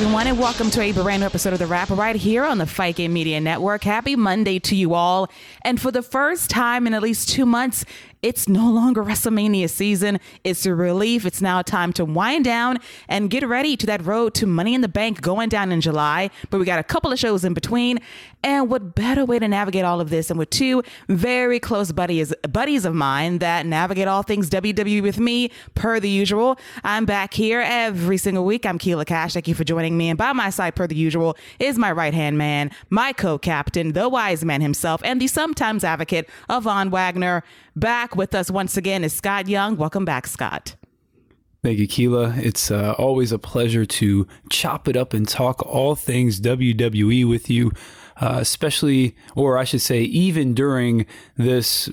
everyone, and welcome to a brand new episode of The Wrap right here on the Fight Game Media Network. Happy Monday to you all. And for the first time in at least two months, it's no longer WrestleMania season. It's a relief. It's now time to wind down and get ready to that road to Money in the Bank going down in July. But we got a couple of shows in between. And what better way to navigate all of this than with two very close buddies buddies of mine that navigate all things WWE with me, per the usual. I'm back here every single week. I'm Keila Cash. Thank you for joining me. And by my side, per the usual, is my right hand man, my co-captain, the wise man himself, and the sometimes advocate Von Wagner. Back with us once again is Scott Young. Welcome back, Scott. Thank you, Keila. It's uh, always a pleasure to chop it up and talk all things WWE with you, uh, especially, or I should say, even during this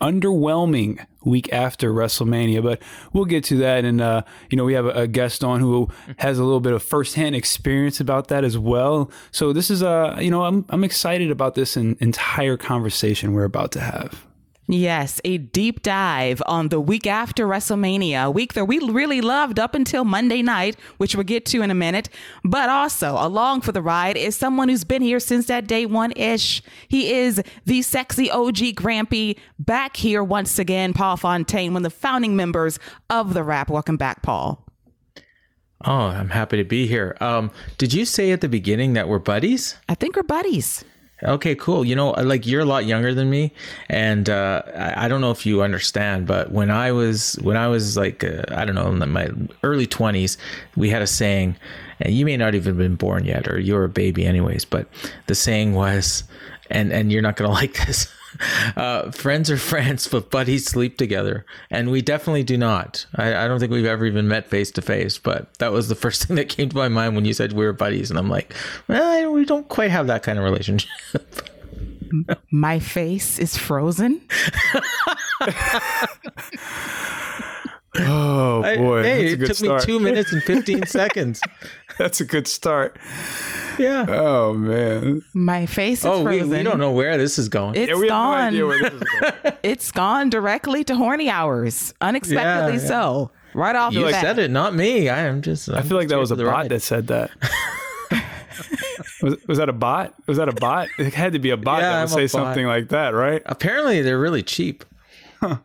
underwhelming week after WrestleMania. But we'll get to that. And, uh, you know, we have a, a, guest on who has a little bit of firsthand experience about that as well. So this is, uh, you know, I'm, I'm excited about this entire conversation we're about to have. Yes, a deep dive on the week after WrestleMania, a week that we really loved up until Monday night, which we'll get to in a minute. But also, along for the ride is someone who's been here since that day one ish. He is the sexy OG Grampy back here once again, Paul Fontaine, one of the founding members of The Wrap. Welcome back, Paul. Oh, I'm happy to be here. Um, did you say at the beginning that we're buddies? I think we're buddies. Okay, cool. You know, like you're a lot younger than me, and uh, I, don't know if you understand, but when I was when I was like uh, I don't know in my early twenties, we had a saying, and you may not even been born yet, or you're a baby anyways. But the saying was, and and you're not gonna like this. Uh, friends are friends, but buddies sleep together, and we definitely do not. I, I don't think we've ever even met face to face, but that was the first thing that came to my mind when you said we were buddies, and I'm like, well, we don't quite have that kind of relationship. my face is frozen. Oh boy! hey, it took start. me two minutes and fifteen seconds. That's a good start. Yeah. Oh man. My face is oh, frozen. We, we don't know where this is going. It's yeah, gone. No going. it's gone directly to horny hours, unexpectedly yeah, yeah. so. Right off you the bat. said it, not me. I am just. I'm i feel like that was a bot ride. that said that. was, was that a bot? Was that a bot? It had to be a bot that would say something like that, right? Apparently, they're really cheap. Huh.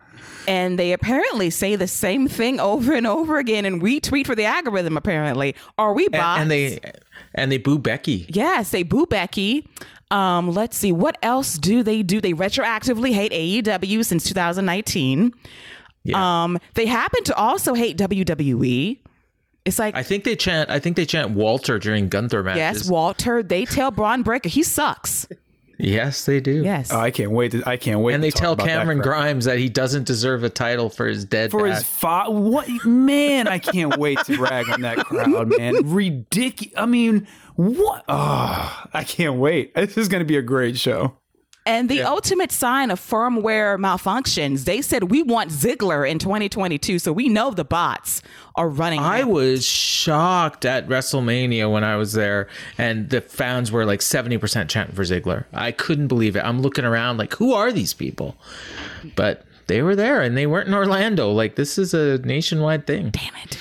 And they apparently say the same thing over and over again and retweet for the algorithm, apparently. Are we bots? And, and they and they boo Becky. Yes, they boo Becky. Um, let's see, what else do they do? They retroactively hate AEW since 2019. Yeah. Um, they happen to also hate WWE. It's like I think they chant. I think they chant Walter during Gunther matches. Yes, Walter. They tell Bron Breakker he sucks. Yes, they do. Yes. Oh, I can't wait. To, I can't wait. And they tell Cameron that Grimes that he doesn't deserve a title for his dead for dad. his father. What man? I can't wait to rag on that crowd, man. Ridiculous. I mean, what? Oh, I can't wait. This is going to be a great show. And the yeah. ultimate sign of firmware malfunctions, they said we want Ziggler in 2022. So we know the bots are running. I out. was shocked at WrestleMania when I was there, and the fans were like 70% chanting for Ziggler. I couldn't believe it. I'm looking around like, who are these people? But they were there and they weren't in Orlando. Like, this is a nationwide thing. Damn it.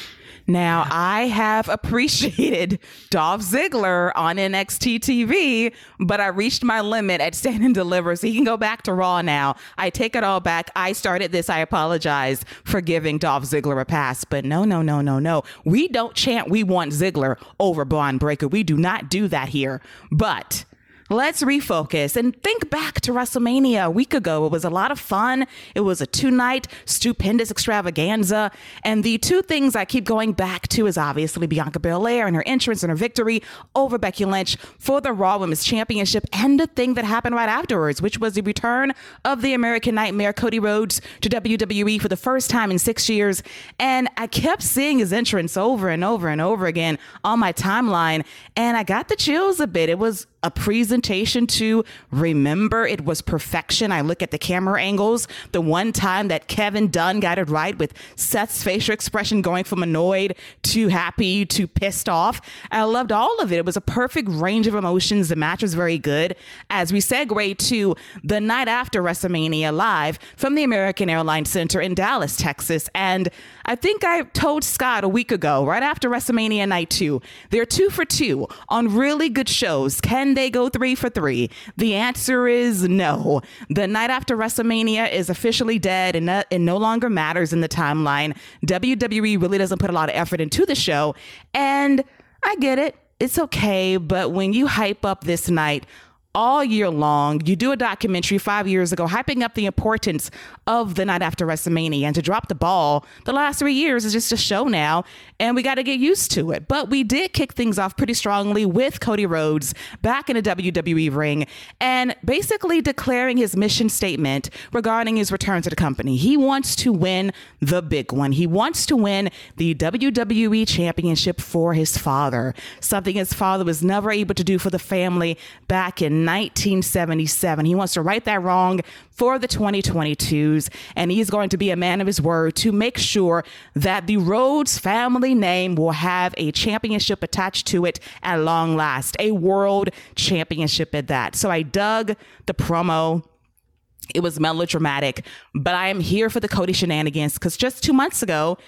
Now, I have appreciated Dolph Ziggler on NXT TV, but I reached my limit at Stand and Deliver, so he can go back to Raw now. I take it all back. I started this. I apologize for giving Dolph Ziggler a pass, but no, no, no, no, no. We don't chant we want Ziggler over Bron Breakker. We do not do that here. But let's refocus and think back to WrestleMania a week ago. It was a lot of fun. It was a two night stupendous extravaganza. And the two things I keep going back to is obviously Bianca Belair and her entrance and her victory over Becky Lynch for the Raw Women's Championship and the thing that happened right afterwards, which was the return of the American Nightmare, Cody Rhodes, to WWE for the first time in six years. And I kept seeing his entrance over and over and over again on my timeline. And I got the chills a bit. It was a presentation to remember. It was perfection. I look at the camera angles. The one time that Kevin Dunn got it right with Seth's facial expression going from annoyed to happy to pissed off. I loved all of it. It was a perfect range of emotions. The match was very good. As we segue to the night after WrestleMania live from the American Airlines Center in Dallas, Texas. And I think I told Scott a week ago, right after WrestleMania night two, they're two for two on really good shows. They go three for three? The answer is no. The night after WrestleMania is officially dead and it no longer matters in the timeline. WWE really doesn't put a lot of effort into the show. And I get it. It's okay. But when you hype up this night, all year long. You do a documentary five years ago hyping up the importance of the night after WrestleMania and to drop the ball the last three years is just a show now, and we got to get used to it. But we did kick things off pretty strongly with Cody Rhodes back in a WWE ring and basically declaring his mission statement regarding his return to the company. He wants to win the big one. He wants to win the WWE Championship for his father, something his father was never able to do for the family back in 1977. He wants to right that wrong for the 2022s, and he's going to be a man of his word to make sure that the Rhodes family name will have a championship attached to it at long last, a world championship at that. So I dug the promo. It was melodramatic, but I am here for the Cody shenanigans because just two months ago,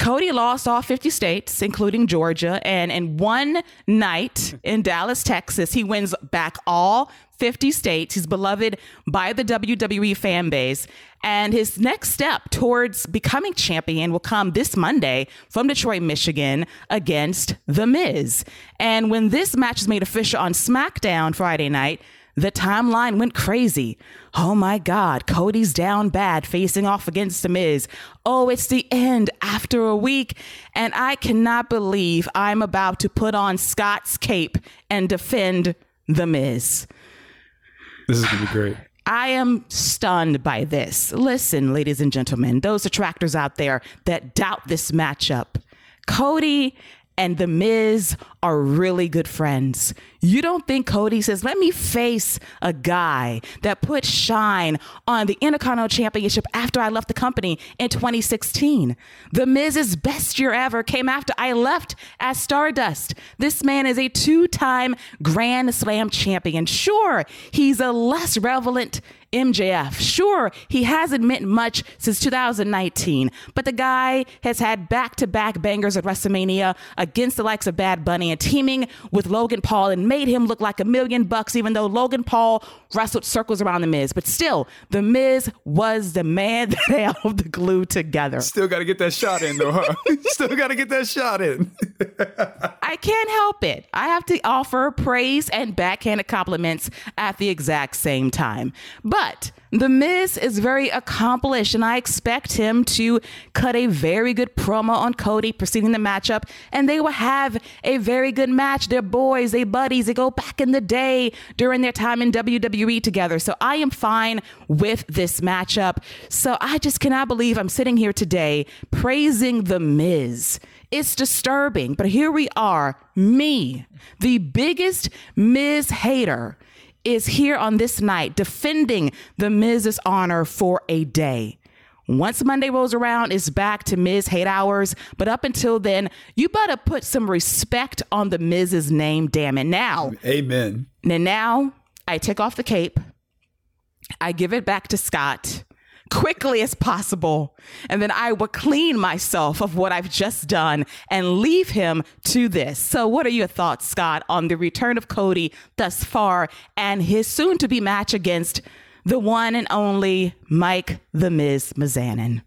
Cody lost all 50 states, including Georgia. And in one night in Dallas, Texas, he wins back all 50 states. He's beloved by the WWE fan base. And his next step towards becoming champion will come this Monday from Detroit, Michigan against The Miz. And when this match is made official on SmackDown Friday night, the timeline went crazy. Oh my God, Cody's down bad facing off against The Miz. Oh, it's the end after a week. And I cannot believe I'm about to put on Scott's cape and defend The Miz. This is going to be great. I am stunned by this. Listen, ladies and gentlemen, those detractors out there that doubt this matchup. Cody and The Miz are really good friends. You don't think Cody says, let me face a guy that put shine on the Intercontinental Championship after I left the company in 2016. The Miz's best year ever came after I left as Stardust. This man is a two time Grand Slam champion. Sure, he's a less relevant MJF. Sure, he hasn't meant much since 2019, but the guy has had back to back bangers at WrestleMania against the likes of Bad Bunny and teaming with Logan Paul and made him look like a million bucks, even though Logan Paul wrestled circles around The Miz. But still, The Miz was the man that held the glue together. Still got to get that shot in, though, huh? Still got to get that shot in. I can't help it. I have to offer praise and backhanded compliments at the exact same time. But the Miz is very accomplished, and I expect him to cut a very good promo on Cody preceding the matchup, and they will have a very good match. They're boys, they buddies, they go back in the day during their time in WWE together. So I am fine with this matchup. So I just cannot believe I'm sitting here today praising The Miz. It's disturbing, but here we are, me, the biggest Miz hater is here on this night defending the Miz's honor for a day. Once Monday rolls around, it's back to Miz hate hours. But up until then, you better put some respect on the Miz's name, damn it. Now, amen. And now I take off the cape, I give it back to Scott quickly as possible. And then I will clean myself of what I've just done and leave him to this. So, what are your thoughts, Scott, on the return of Cody thus far and his soon to be match against the one and only Mike the Miz Mizanin?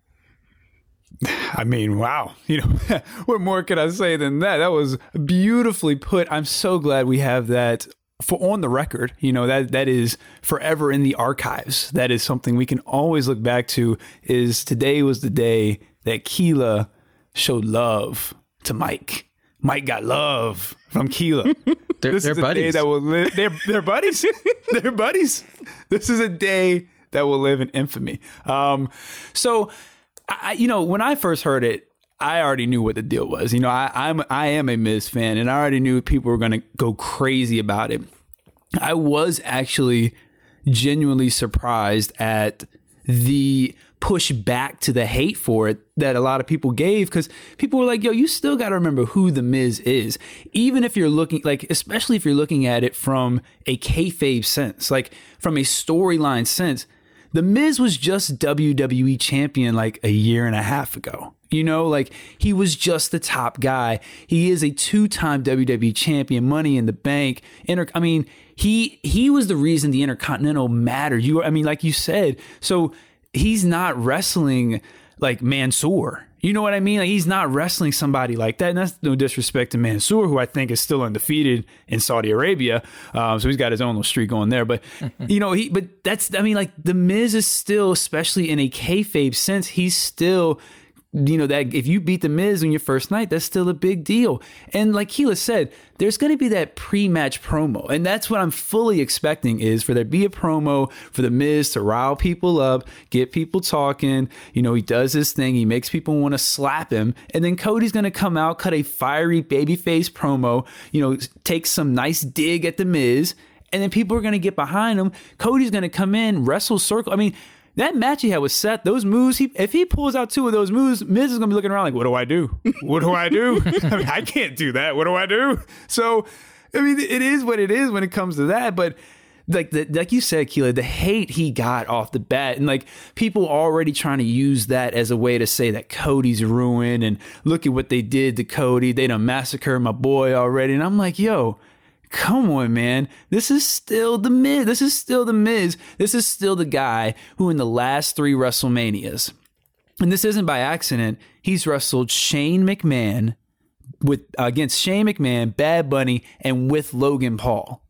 I mean, wow. You know, what more could I say than that? That was beautifully put. I'm so glad we have that for on the record, you know, that that is forever in the archives. That is something we can always look back to is today was the day that Keela showed love to Mike. Mike got love from Keela. they're, this they're is a buddies. day that will live. They're, they're buddies. they're buddies. This is a day that will live in infamy. Um, so, I, you know, when I first heard it, I already knew what the deal was. You know, I, I'm I am a Miz fan, and I already knew people were going to go crazy about it. I was actually genuinely surprised at the push back to the hate for it that a lot of people gave because people were like, yo, you still got to remember who The Miz is. Even if you're looking, like, especially if you're looking at it from a kayfabe sense, like from a storyline sense, The Miz was just WWE champion like a year and a half ago. You know, like he was just the top guy. He is a two-time WWE champion, Money in the Bank. Inter- I mean, he he was the reason the Intercontinental mattered. You, I mean, like you said, so he's not wrestling like Mansoor. You know what I mean? Like he's not wrestling somebody like that. And that's no disrespect to Mansoor, who I think is still undefeated in Saudi Arabia. Um, so he's got his own little streak going there. But you know, he but that's I mean, like the Miz is still, especially in a kayfabe sense, he's still you know that if you beat the Miz on your first night, that's still a big deal. And like Keila said, there's going to be that pre-match promo, and that's what I'm fully expecting is for there to be a promo for the Miz to rile people up, get people talking. You know, he does this thing, he makes people want to slap him, and then Cody's going to come out, cut a fiery babyface promo. You know, take some nice dig at the Miz. And then people are going to get behind him. Cody's going to come in, wrestle circle. I mean, that match he had with Seth, those moves, he, if he pulls out two of those moves, Miz is gonna be looking around like, what do I do? What do I do? I mean, I can't do that. What do I do? So, I mean, it is what it is when it comes to that. But like the, like you said, Keila, the hate he got off the bat, and like people already trying to use that as a way to say that Cody's ruined, and look at what they did to Cody. They done massacred my boy already, and I'm like, yo come on, man. This is still the Miz. This is still the Miz. This is still the guy who, in the last three WrestleManias, and this isn't by accident, he's wrestled Shane McMahon with against Shane McMahon, Bad Bunny, and with Logan Paul.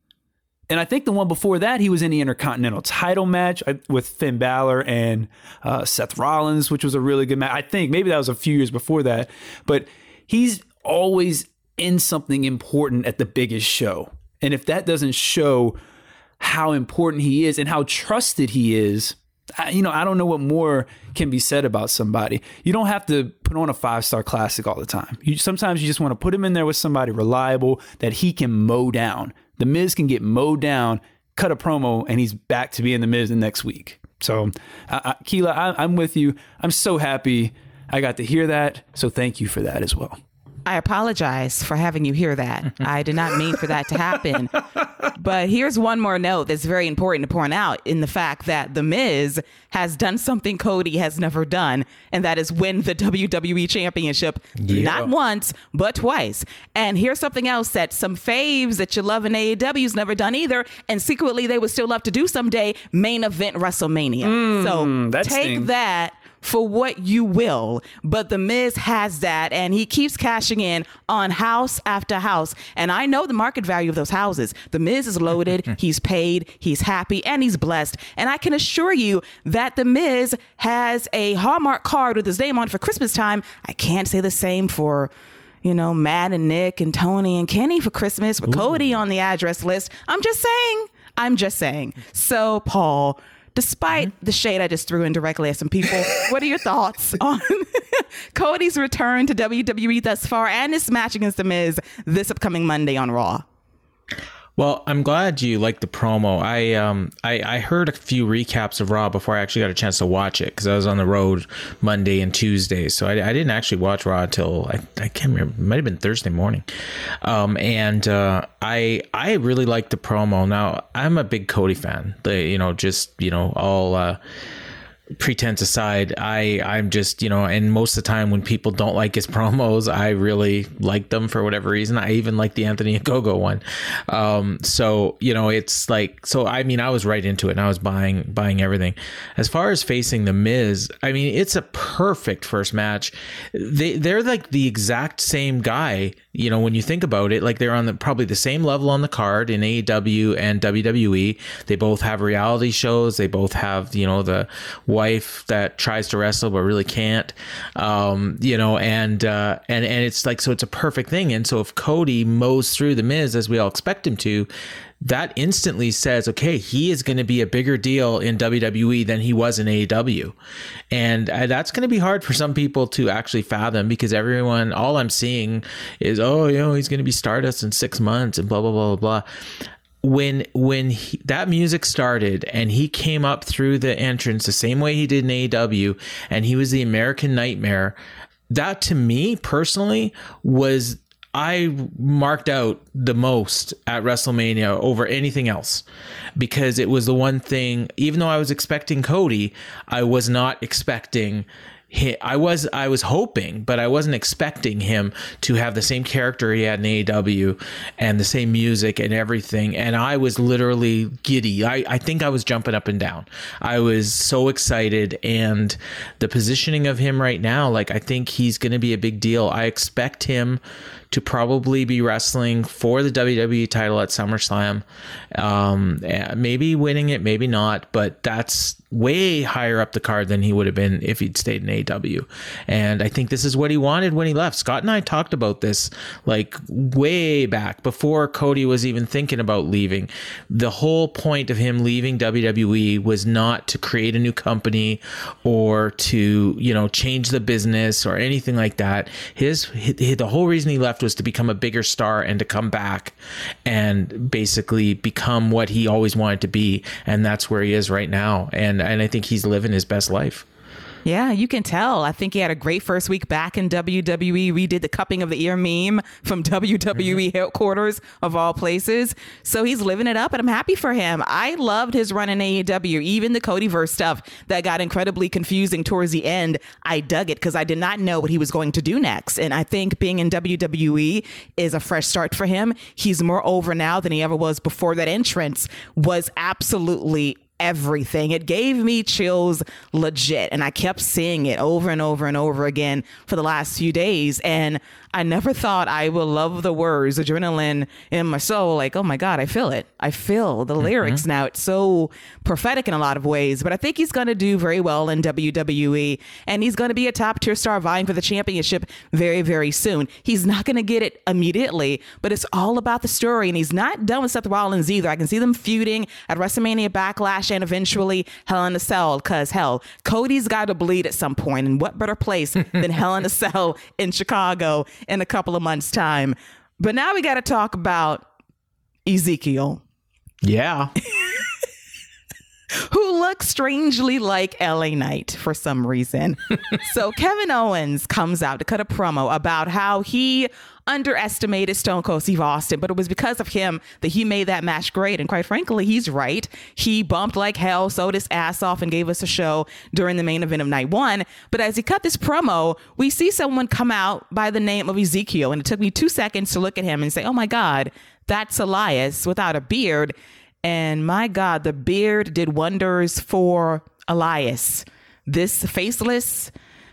And I think the one before that, he was in the Intercontinental title match uh, with Finn Balor and uh, Seth Rollins, which was a really good match. I think maybe that was a few years before that. But he's always in something important at the biggest show. And if that doesn't show how important he is and how trusted he is, you know, I don't know what more can be said about somebody. You don't have to put on a five star classic all the time. You sometimes you just want to put him in there with somebody reliable that he can mow down. The Miz can get mowed down, cut a promo, and he's back to being the Miz the next week. So, uh, Keila, I, I'm with you. I'm so happy I got to hear that. So, thank you for that as well. I apologize for having you hear that. I did not mean for that to happen. But here's one more note that's very important to point out in the fact that The Miz has done something Cody has never done, and that is win the WWE Championship yeah. not once, but twice. And here's something else that some faves that you love in AEW's never done either, and secretly they would still love to do someday main event WrestleMania. Mm, so take sting. that for what you will. But The Miz has that, and he keeps cashing in on house after house. And I know the market value of those houses. The Miz is loaded, he's paid, he's happy, and he's blessed. And I can assure you that The Miz has a Hallmark card with his name on for Christmas time. I can't say the same for you know, Matt and Nick and Tony and Kenny for Christmas with Ooh. Cody on the address list. I'm just saying. I'm just saying. So, Paul, Despite mm-hmm. the shade I just threw indirectly at some people, what are your thoughts on Cody's return to WWE thus far and his match against The Miz this upcoming Monday on Raw? Well, I'm glad you liked the promo. I um I, I heard a few recaps of Raw before I actually got a chance to watch it because I was on the road Monday and Tuesday, so I, I didn't actually watch Raw until I, I can't remember. It might have been Thursday morning. Um, and uh, I I really liked the promo. Now I'm a big Cody fan. The you know just you know all. Uh, pretense aside, I I'm just you know, and most of the time when people don't like his promos, I really like them for whatever reason. I even like the Anthony Ogogo one. Um, so you know, it's like so. I mean, I was right into it, and I was buying buying everything. As far as facing the Miz, I mean, it's a perfect first match. They they're like the exact same guy you know, when you think about it, like they're on the probably the same level on the card in AEW and WWE. They both have reality shows. They both have, you know, the wife that tries to wrestle but really can't. Um, you know, and uh, and and it's like so it's a perfect thing. And so if Cody mows through the Miz as we all expect him to, that instantly says, okay, he is going to be a bigger deal in WWE than he was in AEW. And uh, that's going to be hard for some people to actually fathom because everyone, all I'm seeing is, oh, you know, he's going to be Stardust in six months and blah, blah, blah, blah, blah. When when he, that music started and he came up through the entrance the same way he did in AEW and he was the American Nightmare that to me personally was I marked out the most at WrestleMania over anything else because it was the one thing even though I was expecting Cody I was not expecting I was I was hoping, but I wasn't expecting him to have the same character he had in AEW and the same music and everything. And I was literally giddy. I, I think I was jumping up and down. I was so excited. And the positioning of him right now, like I think he's gonna be a big deal. I expect him to probably be wrestling for the WWE title at SummerSlam. Um, maybe winning it, maybe not, but that's way higher up the card than he would have been if he'd stayed in AEW. And I think this is what he wanted when he left. Scott and I talked about this like way back before Cody was even thinking about leaving. The whole point of him leaving WWE was not to create a new company or to, you know, change the business or anything like that. His, his the whole reason he left was to become a bigger star and to come back and basically become what he always wanted to be. And that's where he is right now. And and I think he's living his best life. Yeah, you can tell. I think he had a great first week back in WWE. We did the cupping of the ear meme from WWE mm-hmm. headquarters of all places. So he's living it up, and I'm happy for him. I loved his run in AEW, even the Cody verse stuff that got incredibly confusing towards the end. I dug it because I did not know what he was going to do next. And I think being in WWE is a fresh start for him. He's more over now than he ever was before that entrance was absolutely everything. It gave me chills legit. And I kept seeing it over and over and over again for the last few days. And I never thought I would love the words, adrenaline in my soul. Like, oh my God, I feel it. I feel the mm-hmm. lyrics now. It's so prophetic in a lot of ways. But I think he's going to do very well in WWE. And he's going to be a top tier star vying for the championship very, very soon. He's not going to get it immediately, but it's all about the story. And he's not done with Seth Rollins either. I can see them feuding at WrestleMania Backlash and eventually Hell in a Cell. Because hell, Cody's got to bleed at some point. And what better place than Hell in a Cell in Chicago? In a couple of months' time. But now we got to talk about Ezekiel. Yeah. who looks strangely like LA Knight for some reason. so Kevin Owens comes out to cut a promo about how he underestimated Stone Cold Steve Austin, but it was because of him that he made that match great. And quite frankly, he's right. He bumped like hell, sewed his ass off, and gave us a show during the main event of night one. But as he cut this promo, we see someone come out by the name of Ezekiel. And it took me two seconds to look at him and say, oh my God, that's Elias without a beard. And my God, the beard did wonders for Elias. This faceless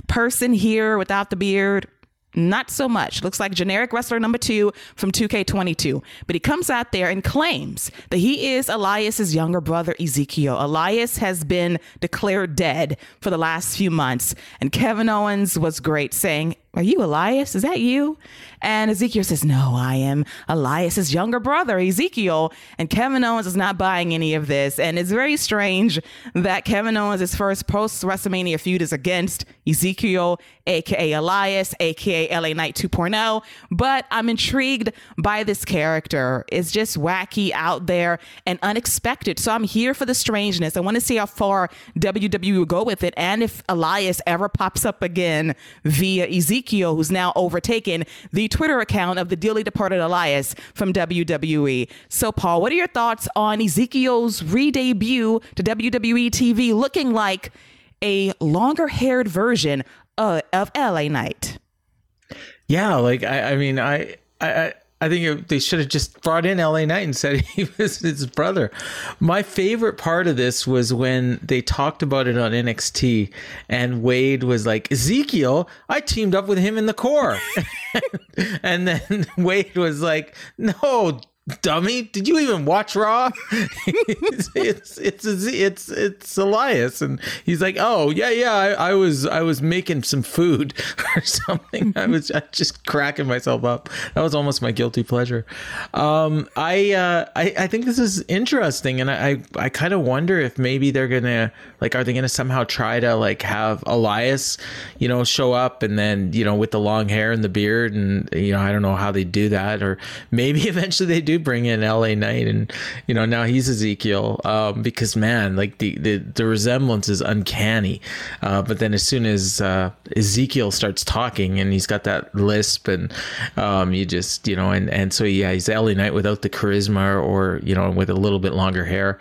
person here without the beard not so much. Looks like generic wrestler number two from 2K22. But he comes out there and claims that he is Elias's younger brother, Ezekiel. Elias has been declared dead for the last few months. And Kevin Owens was great saying, Are you Elias? Is that you? And Ezekiel says, No, I am Elias's younger brother, Ezekiel. And Kevin Owens is not buying any of this. And it's very strange that Kevin Owens' first post WrestleMania feud is against Ezekiel, aka Elias, aka LA Knight 2.0. But I'm intrigued by this character. It's just wacky, out there, and unexpected. So I'm here for the strangeness. I want to see how far WWE will go with it and if Elias ever pops up again via Ezekiel, who's now overtaken the Twitter account of the dearly departed Elias from WWE. So, Paul, what are your thoughts on Ezekiel's re debut to WWE TV looking like a longer haired version uh, of, of LA Knight? Yeah, like I, I mean, I, I, I think it, they should have just brought in LA Knight and said he was his brother. My favorite part of this was when they talked about it on NXT and Wade was like, Ezekiel, I teamed up with him in the core. and then Wade was like, no, dummy. Did you even watch raw? It's, it's, it's it's it's elias and he's like oh yeah yeah I, I, was i was making some food or something. I was just cracking myself up. That was almost my guilty pleasure. Um i uh i i think this is interesting and i i, I kind of wonder if maybe they're gonna like are they gonna somehow try to like have elias you know show up and then you know with the long hair and the beard and you know i don't know how they do that or maybe eventually they do bring in LA Knight and you know now he's Ezekiel um, because man like the, the the resemblance is uncanny uh, but then as soon as uh, Ezekiel starts talking and he's got that lisp and um, you just you know and and so yeah he's LA Knight without the charisma or you know with a little bit longer hair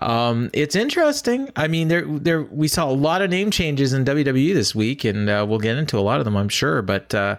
um, it's interesting. I mean, there, there, we saw a lot of name changes in WWE this week, and uh, we'll get into a lot of them, I'm sure. But uh,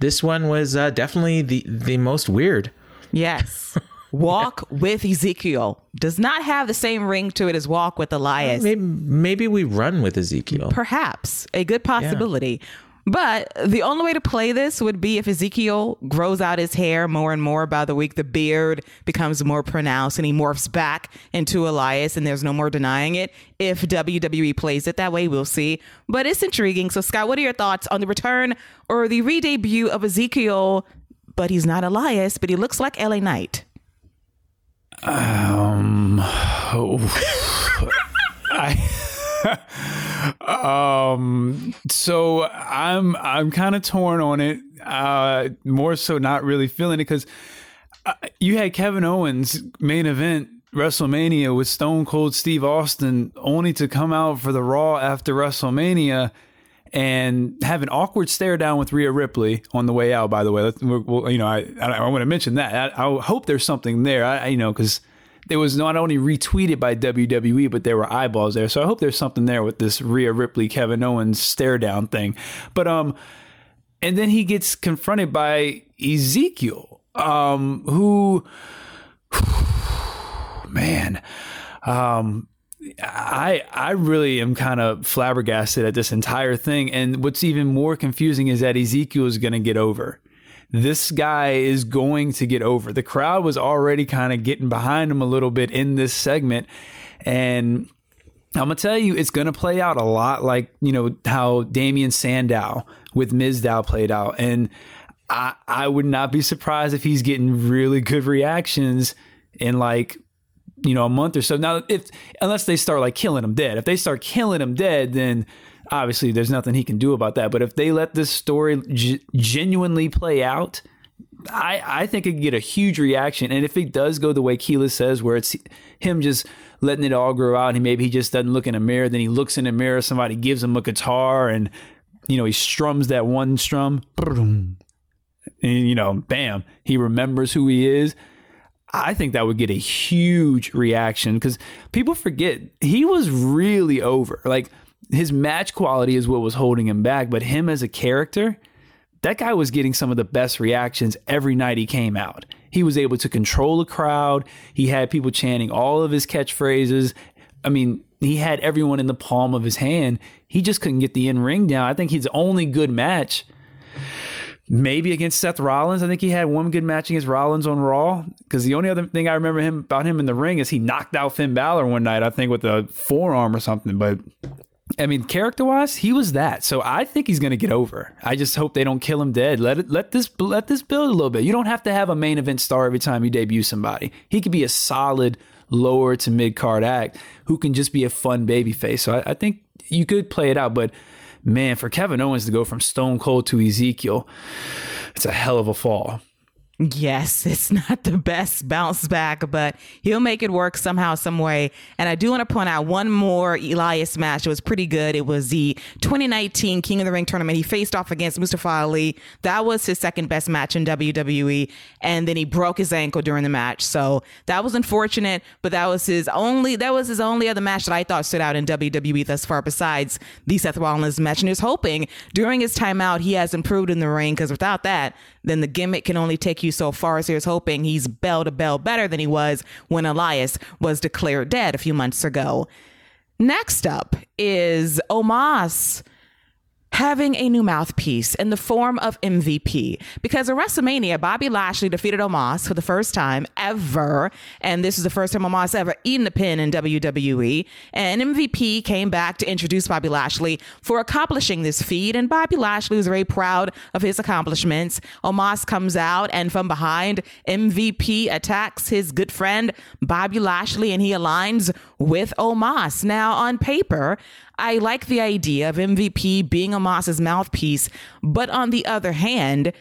this one was uh, definitely the the most weird. Yes. Walk with Ezekiel does not have the same ring to it as Walk with Elias. Maybe, maybe we run with Ezekiel. Perhaps a good possibility. Yeah. But the only way to play this would be if Ezekiel grows out his hair more and more by the week. The beard becomes more pronounced and he morphs back into Elias, and there's no more denying it. If WWE plays it that way, we'll see. But it's intriguing. So, Scott, what are your thoughts on the return or the re debut of Ezekiel? But he's not Elias, but he looks like LA Knight. Um, oh, I. um, so I'm I'm kind of torn on it. Uh, more so, not really feeling it because uh, you had Kevin Owens main event WrestleMania with Stone Cold Steve Austin, only to come out for the Raw after WrestleMania and have an awkward stare down with Rhea Ripley on the way out. By the way, you know, I I, I want to mention that. I, I, hope there's something there. I, you know because there was not only retweeted by WWE, but there were eyeballs there. So I hope there's something there with this Rhea Ripley, Kevin Owens stare down thing. But um, and then he gets confronted by Ezekiel, um, who, man, um, I I really am kind of flabbergasted at this entire thing. And what's even more confusing is that Ezekiel is going to get over this guy is going to get over. The crowd was already kind of getting behind him a little bit in this segment. And I'm gonna tell you, it's gonna play out a lot like you know how Damien Sandow with Mizdow played out, and I I would not be surprised if he's getting really good reactions in like you know a month or so. Now, if unless they start like killing him dead, if they start killing him dead, then obviously there's nothing he can do about that. But if they let this story g- genuinely play out, I, I think it could get a huge reaction. And if it does go the way Keela says, where it's him just letting it all grow out, and maybe he just doesn't look in a mirror, then he looks in a mirror, somebody gives him a guitar, and you know he strums that one strum, and you know, bam, he remembers who he is. I think that would get a huge reaction because people forget he was really over. Like his match quality is what was holding him back, but him as a character, that guy was getting some of the best reactions every night he came out. He was able to control a crowd. He had people chanting all of his catchphrases. I mean, he had everyone in the palm of his hand. He just couldn't get the in ring down. I think his only good match, maybe against Seth Rollins. I think he had one good match against Rollins on Raw. Because the only other thing I remember him about him in the ring is he knocked out Finn Balor one night, I think, with a forearm or something. But I mean, character wise, he was that. So I think he's going to get over. I just hope they don't kill him dead. Let it, let this let this build a little bit. You don't have to have a main event star every time you debut somebody. He could be a solid lower to mid card act who can just be a fun baby face. So I, I think you could play it out. But man, for Kevin Owens to go from Stone Cold to Ezekiel, it's a hell of a fall. Yes, it's not the best bounce back, but he'll make it work somehow, some way. And I do want to point out one more Elias match. It was pretty good. It was the 2019 King of the Ring tournament. He faced off against Mustafa Ali. That was his second best match in WWE. And then he broke his ankle during the match. So that was unfortunate, but that was his only that was his only other match that I thought stood out in WWE thus far, besides the Seth Rollins match. And he was hoping during his timeout he has improved in the ring, because without that, then the gimmick can only take you so far. So he's hoping he's bell to bell better than he was when Elias was declared dead a few months ago. Next up is Omos having a new mouthpiece in the form of MVP. Because at WrestleMania, Bobby Lashley defeated Omos for the first time ever. And this is the first time Omos ever eaten a pin in WWE. And MVP came back to introduce Bobby Lashley for accomplishing this feat. And Bobby Lashley was very proud of his accomplishments. Omos comes out and from behind, MVP attacks his good friend Bobby Lashley and he aligns with Omos. Now, on paper, I like the idea of MVP being Omos's mouthpiece, but on the other hand,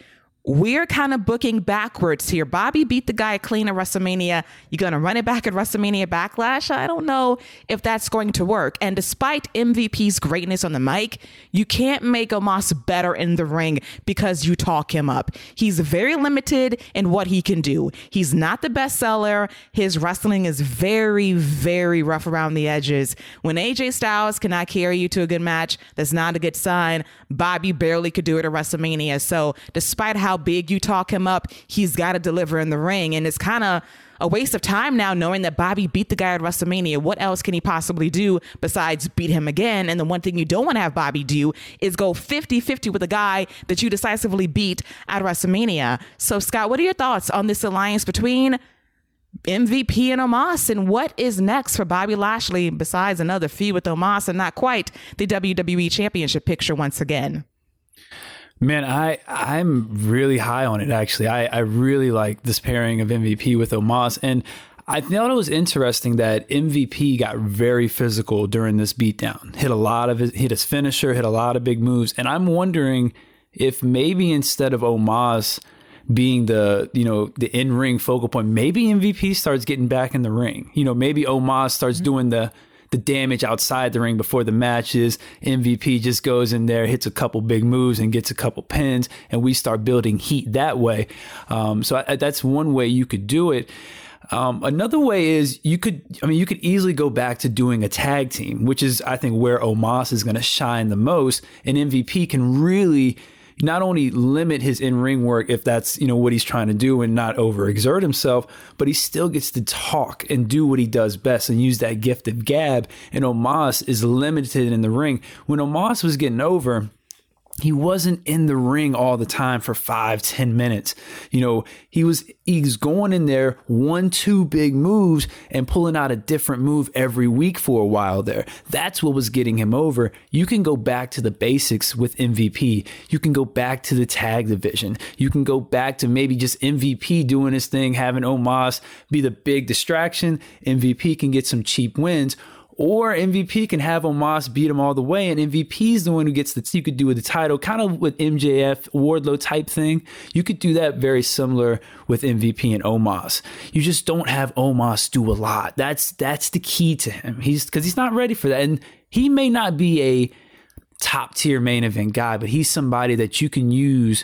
we're kind of booking backwards here. Bobby beat the guy clean at WrestleMania. You're going to run it back at WrestleMania Backlash? I don't know if that's going to work. And despite MVP's greatness on the mic, you can't make Omos better in the ring because you talk him up. He's very limited in what he can do. He's not the best seller. His wrestling is very, very rough around the edges. When AJ Styles cannot carry you to a good match, that's not a good sign. Bobby barely could do it at WrestleMania. So despite how big you talk him up, he's got to deliver in the ring. And it's kind of a waste of time now knowing that Bobby beat the guy at WrestleMania. What else can he possibly do besides beat him again? And the one thing you don't want to have Bobby do is go 50 50 with a guy that you decisively beat at WrestleMania. So, Scott, what are your thoughts on this alliance between MVP and Omos, and what is next for Bobby Lashley besides another feud with Omos and not quite the WWE Championship picture once again? Man, I I'm really high on it. Actually, I I really like this pairing of MVP with Omos, and I thought it was interesting that MVP got very physical during this beatdown. Hit a lot of his, hit his finisher, hit a lot of big moves, and I'm wondering if maybe instead of Omos being the you know the in ring focal point, maybe MVP starts getting back in the ring. You know, maybe Omos starts mm-hmm. doing the the damage outside the ring before the matches. MVP just goes in there, hits a couple big moves, and gets a couple pins, and we start building heat that way. Um, so I, that's one way you could do it. Um, another way is you could, I mean, you could easily go back to doing a tag team, which is, I think, where Omos is going to shine the most. And MVP can really not only limit his in-ring work if that's you know what he's trying to do and not overexert himself, but he still gets to talk and do what he does best and use that gift of gab. And Omos is limited in the ring. When Omos was getting over, he wasn't in the ring all the time for five, ten minutes. You know, he was he's going in there one, two big moves and pulling out a different move every week for a while there. That's what was getting him over. You can go back to the basics with MVP. You can go back to the tag division. You can go back to maybe just MVP doing his thing, having Omos be the big distraction. MVP can get some cheap wins or MVP can have Omos beat him all the way, and MVP is the one who gets the. You could do with the title, kind of with MJF Wardlow type thing. You could do that very similar with MVP and Omos. You just don't have Omos do a lot. That's that's the key to him. He's because he's not ready for that, and he may not be a top tier main event guy, but he's somebody that you can use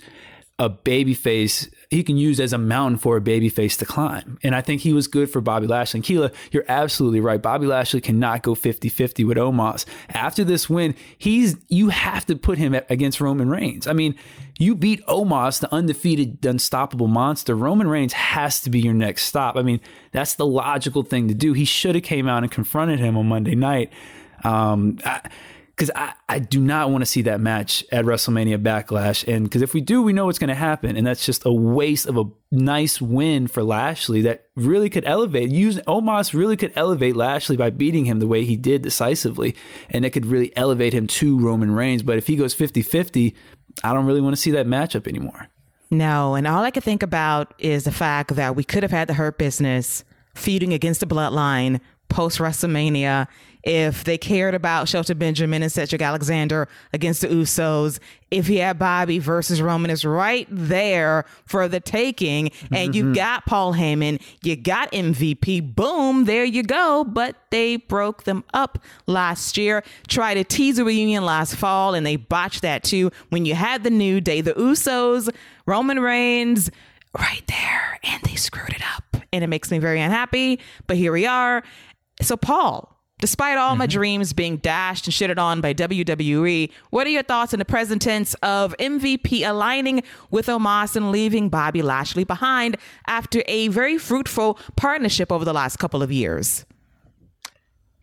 a babyface he can use as a mountain for a babyface to climb. And I think he was good for Bobby Lashley. And Keila, you're absolutely right. Bobby Lashley cannot go 50-50 with Omos. After this win, he's you have to put him against Roman Reigns. I mean, you beat Omos, the undefeated, unstoppable monster. Roman Reigns has to be your next stop. I mean, that's the logical thing to do. He should have came out and confronted him on Monday night. Um, I, because I, I do not want to see that match at WrestleMania Backlash. And because if we do, we know what's going to happen. And that's just a waste of a nice win for Lashley that really could elevate. Use Omos really could elevate Lashley by beating him the way he did decisively. And it could really elevate him to Roman Reigns. But if he goes 50 50, I don't really want to see that matchup anymore. No. And all I could think about is the fact that we could have had the Hurt Business feuding against the bloodline post WrestleMania if they cared about Shelton Benjamin and Cedric Alexander against the Usos, if he had Bobby versus Roman is right there for the taking, and mm-hmm. you got Paul Heyman, you got MVP, boom, there you go. But they broke them up last year, tried to tease a reunion last fall, and they botched that too. When you had the New Day, the Usos, Roman Reigns, right there, and they screwed it up. And it makes me very unhappy, but here we are. So, Paul, Despite all mm-hmm. my dreams being dashed and shitted on by WWE, what are your thoughts on the present tense of MVP aligning with Omos and leaving Bobby Lashley behind after a very fruitful partnership over the last couple of years?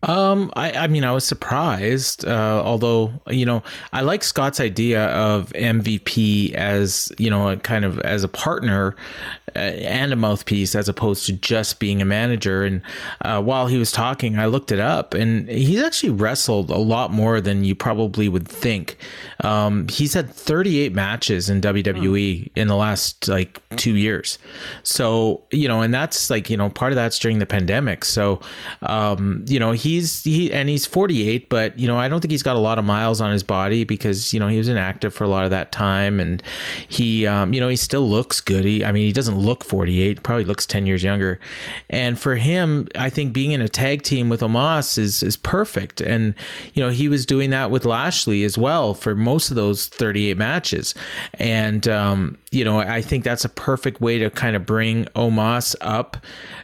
Um, I, I mean, I was surprised, uh, although, you know, I like Scott's idea of MVP as, you know, a kind of as a partner uh, and a mouthpiece as opposed to just being a manager. And uh, while he was talking, I looked it up and he's actually wrestled a lot more than you probably would think. Um, he's had 38 matches in WWE in the last like two years. So, you know, and that's like, you know, part of that's during the pandemic. So, um, you know, he, he's he and he's 48, but you know I don't think he's got a lot of miles on his body because you know he was inactive for a lot of that time, and he um, you know he still looks good. He I mean he doesn't look 48, probably looks 10 years younger, and for him I think being in a tag team with Omos is is perfect, and you know he was doing that with Lashley as well for most of those 38 matches, and um, you know I think that's a perfect way to kind of bring Omos up.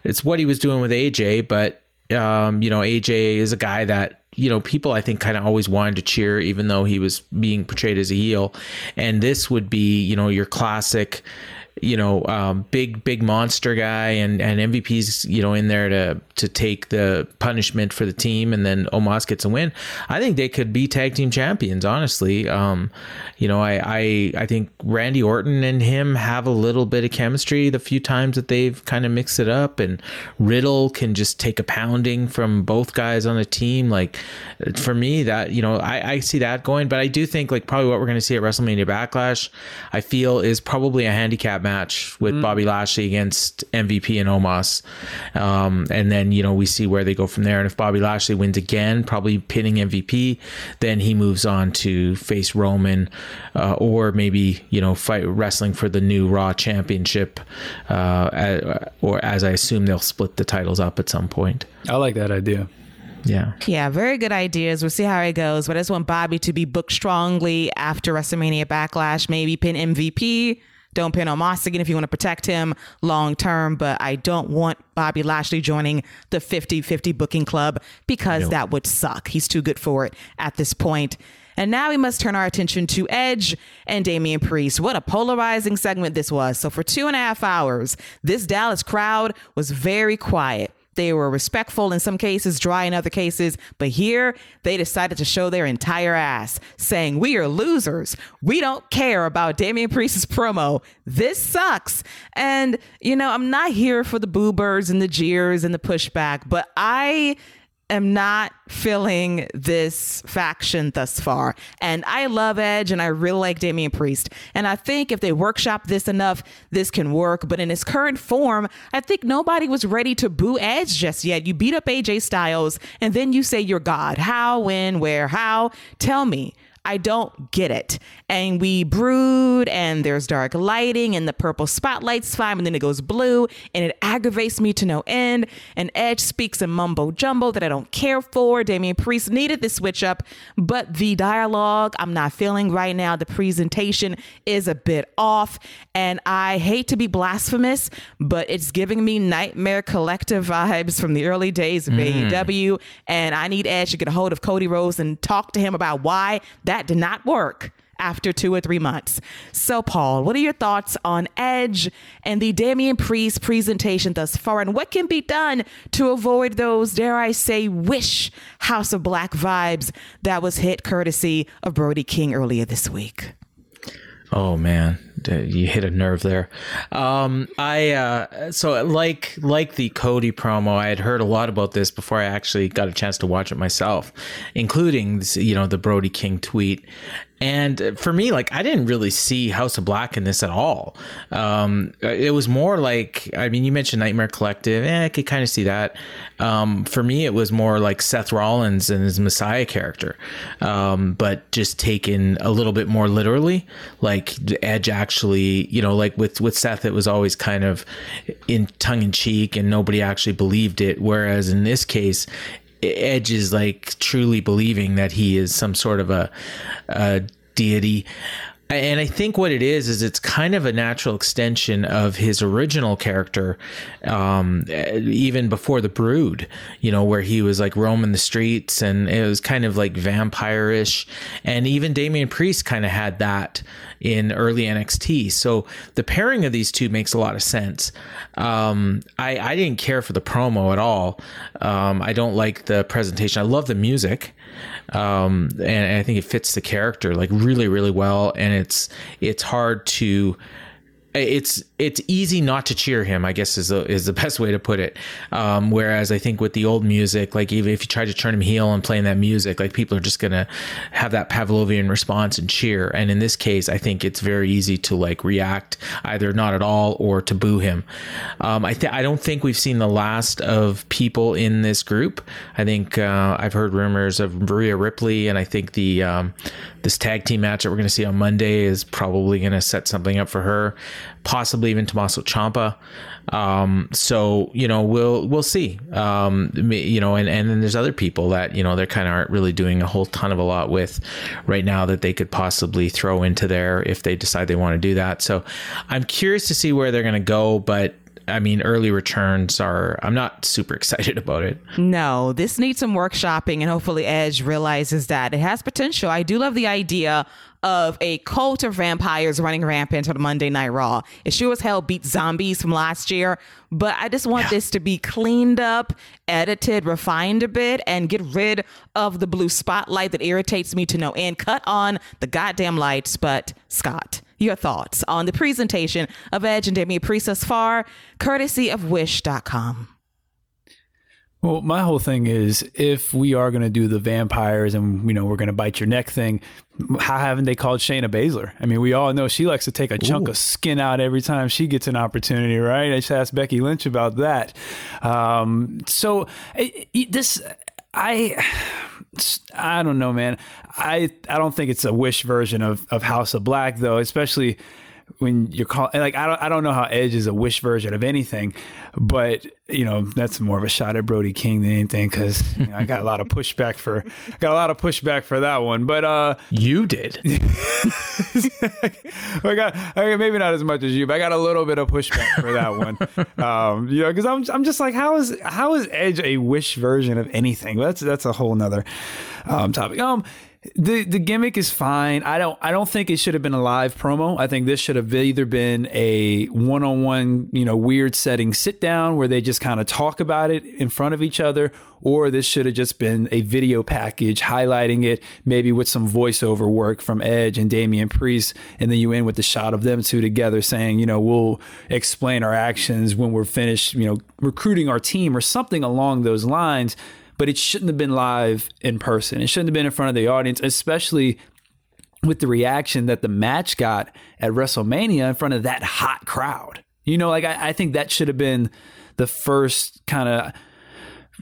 It's what he was doing with AJ, but um, you know, AJ is a guy that you know people I think kind of always wanted to cheer, even though he was being portrayed as a heel. And this would be, you know, your classic you know, um, big big monster guy, and and MVP's you know in there to to take the punishment for the team, and then Omos gets a win. I think they could be tag team champions. Honestly, um, you know, I, I I think Randy Orton and him have a little bit of chemistry. The few times that they've kind of mixed it up, and Riddle can just take a pounding from both guys on the team. Like for me, that you know, I I see that going, but I do think like probably what we're going to see at WrestleMania Backlash, I feel is probably a handicap match with mm. Bobby Lashley against MVP and Omos. Um, and then, you know, we see where they go from there. And if Bobby Lashley wins again, probably pinning MVP, then he moves on to face Roman uh, or maybe, you know, fight wrestling for the new Raw Championship. Uh, or as I assume they'll split the titles up at some point. I like that idea. Yeah. Yeah, very good ideas. We'll see how it goes. But I just want Bobby to be booked strongly after WrestleMania Backlash, maybe pin MVP don't pin Omos again if you want to protect him long term, but I don't want Bobby Lashley joining the 50 50 booking club because nope. that would suck. He's too good for it at this point. And now we must turn our attention to Edge and Damian Priest. What a polarizing segment this was. So, for two and a half hours, this Dallas crowd was very quiet. They were respectful in some cases, dry in other cases, but here they decided to show their entire ass, saying, We are losers. We don't care about Damian Priest's promo. This sucks. And, you know, I'm not here for the boo birds and the jeers and the pushback, but I am not feeling this faction thus far. And I love Edge and I really like Damian Priest. And I think if they workshop this enough, this can work. But in its current form, I think nobody was ready to boo Edge just yet. You beat up AJ Styles and then you say you're God. How, when, where, how? Tell me. I don't get it. And we brood, and there's dark lighting, and the purple spotlight's fine, and then it goes blue, and it aggravates me to no end. And Edge speaks a mumbo jumbo that I don't care for. Damian Priest needed the switch up, but the dialogue I'm not feeling right now. The presentation is a bit off, and I hate to be blasphemous, but it's giving me Nightmare Collective vibes from the early days of mm. AEW. And I need Edge to get a hold of Cody Rhodes and talk to him about why that that did not work after two or three months. So, Paul, what are your thoughts on Edge and the Damian Priest presentation thus far, and what can be done to avoid those, dare I say, wish House of Black vibes that was hit courtesy of Brody King earlier this week? Oh man, you hit a nerve there. Um, I uh, so like like the Cody promo, I had heard a lot about this before I actually got a chance to watch it myself, including you know the Brody King tweet, and for me, like I didn't really see House of Black in this at all. Um, it was more like, I mean, you mentioned Nightmare Collective, eh, I could kind of see that. Um, for me, it was more like Seth Rollins and his Messiah character, um, but just taken a little bit more literally. Like Edge actually, you know, like with with Seth, it was always kind of in tongue in cheek, and nobody actually believed it. Whereas in this case, Edge is like truly believing that he is some sort of a, a deity. And I think what it is is it's kind of a natural extension of his original character, um, even before the Brood. You know, where he was like roaming the streets, and it was kind of like vampire-ish. And even Damian Priest kind of had that in early NXT. So the pairing of these two makes a lot of sense. Um, I, I didn't care for the promo at all. Um, I don't like the presentation. I love the music. Um, and I think it fits the character like really, really well. And it's, it's hard to, it's it's easy not to cheer him. I guess is the is the best way to put it. Um, whereas I think with the old music, like even if you try to turn him heel and playing that music, like people are just gonna have that Pavlovian response and cheer. And in this case, I think it's very easy to like react either not at all or to boo him. Um, I th- I don't think we've seen the last of people in this group. I think uh, I've heard rumors of Rhea Ripley, and I think the um, this tag team match that we're going to see on Monday is probably going to set something up for her, possibly even Tommaso Ciampa. Um, so you know we'll we'll see. Um, you know, and and then there's other people that you know they're kind of aren't really doing a whole ton of a lot with right now that they could possibly throw into there if they decide they want to do that. So I'm curious to see where they're going to go, but I mean, early returns are, I'm not super excited about it. No, this needs some workshopping, and hopefully Edge realizes that it has potential. I do love the idea of a cult of vampires running rampant on Monday Night Raw. It sure as hell beat zombies from last year, but I just want yeah. this to be cleaned up, edited, refined a bit, and get rid of the blue spotlight that irritates me to no end. Cut on the goddamn lights, but Scott your thoughts on the presentation of Edge and Damian Priest thus far, courtesy of Wish.com. Well, my whole thing is if we are going to do the vampires and you know we're going to bite your neck thing, how haven't they called Shayna Baszler? I mean, we all know she likes to take a chunk of skin out every time she gets an opportunity, right? I just asked Becky Lynch about that. Um, so this, I. I don't know, man. I I don't think it's a wish version of, of House of Black though, especially when you're calling like I don't I don't know how Edge is a wish version of anything, but you know that's more of a shot at Brody King than anything because you know, I got a lot of pushback for got a lot of pushback for that one. But uh, you did. I got I mean, maybe not as much as you, but I got a little bit of pushback for that one. Um, you know, because I'm I'm just like how is how is Edge a wish version of anything? That's that's a whole nother um, topic. Um, the the gimmick is fine. I don't I don't think it should have been a live promo. I think this should have either been a one on one, you know, weird setting sit down where they just kind of talk about it in front of each other, or this should have just been a video package highlighting it, maybe with some voiceover work from Edge and Damian Priest, and then you end with the shot of them two together saying, you know, we'll explain our actions when we're finished, you know, recruiting our team or something along those lines but it shouldn't have been live in person. It shouldn't have been in front of the audience, especially with the reaction that the match got at WrestleMania in front of that hot crowd. You know, like I, I think that should have been the first kind of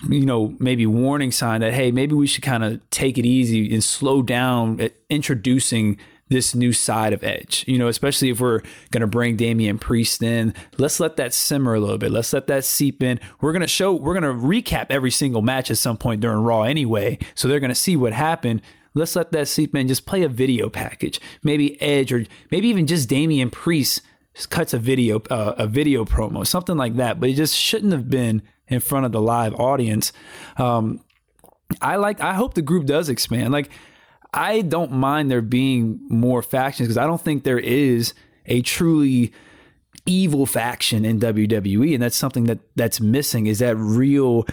you know, maybe warning sign that, hey, maybe we should kind of take it easy and slow down introducing this new side of Edge. You know, especially if we're going to bring Damian Priest in, let's let that simmer a little bit. Let's let that seep in. We're going to show, we're going to recap every single match at some point during Raw anyway. So they're going to see what happened. Let's let that seep in. Just play a video package. Maybe Edge or maybe even just Damian Priest cuts a video, uh, a video promo, something like that. But it just shouldn't have been in front of the live audience. Um, I like, I hope the group does expand. Like, I don't mind there being more factions because I don't think there is a truly evil faction in WWE, and that's something that that's missing. Is that real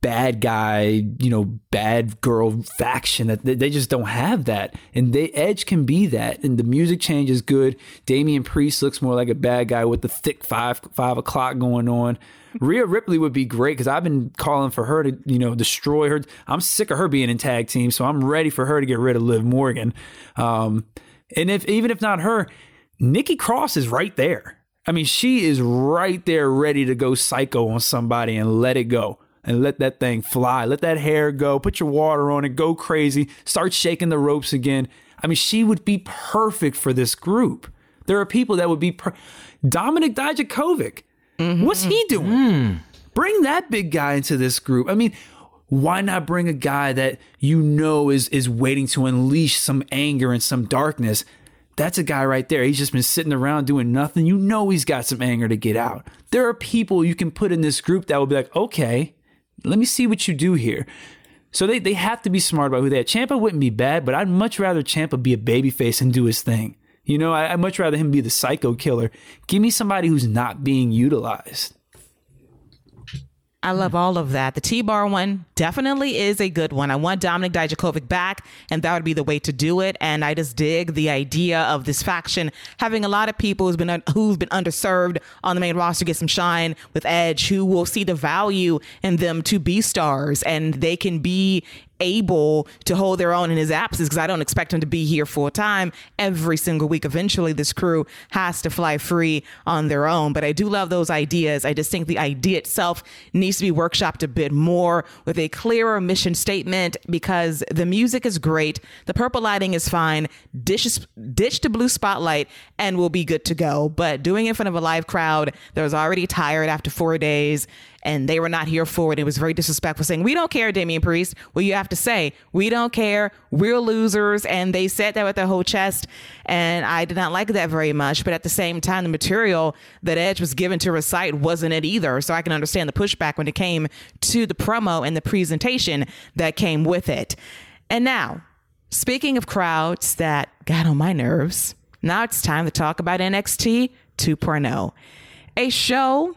bad guy, you know, bad girl faction that they just don't have that. And they Edge can be that. And the music change is good. Damian Priest looks more like a bad guy with the thick five five o'clock going on. Rhea Ripley would be great because I've been calling for her to, you know, destroy her. I'm sick of her being in tag team, so I'm ready for her to get rid of Liv Morgan. Um, and if even if not her, Nikki Cross is right there. I mean, she is right there ready to go psycho on somebody and let it go and let that thing fly. Let that hair go. Put your water on it. Go crazy. Start shaking the ropes again. I mean, she would be perfect for this group. There are people that would be per- Dominik Dijakovic. Mm-hmm. What's he doing? Mm. Bring that big guy into this group. I mean, why not bring a guy that you know is is waiting to unleash some anger and some darkness? That's a guy right there. He's just been sitting around doing nothing. You know he's got some anger to get out. There are people you can put in this group that will be like, okay, let me see what you do here. So they, they have to be smart about who they are. Ciampa wouldn't be bad, but I'd much rather Ciampa be a babyface and do his thing. You know, I, would much rather him be the psycho killer. Give me somebody who's not being utilized. I love all of that. The T bar one definitely is a good one. I want Dominik Dijakovic back, and that would be the way to do it. And I just dig the idea of this faction having a lot of people who's been who've been underserved on the main roster get some shine with Edge, who will see the value in them to be stars, and they can be able to hold their own in his absence because I don't expect him to be here full time every single week. Eventually, this crew has to fly free on their own. But I do love those ideas. I just think the idea itself needs to be workshopped a bit more with a clearer mission statement because the music is great, the purple lighting is fine, ditch, ditch the blue spotlight, and we'll be good to go. But doing it in front of a live crowd that was already tired after four days and they were not here for it. It was very disrespectful saying, We don't care, Damian Priest. Well, you have to say, We don't care. We're losers. And they said that with their whole chest. And I did not like that very much. But at the same time, the material that Edge was given to recite wasn't it either. So I can understand the pushback when it came to the promo and the presentation that came with it. And now, speaking of crowds that got on my nerves, now it's time to talk about NXT 2.0, a show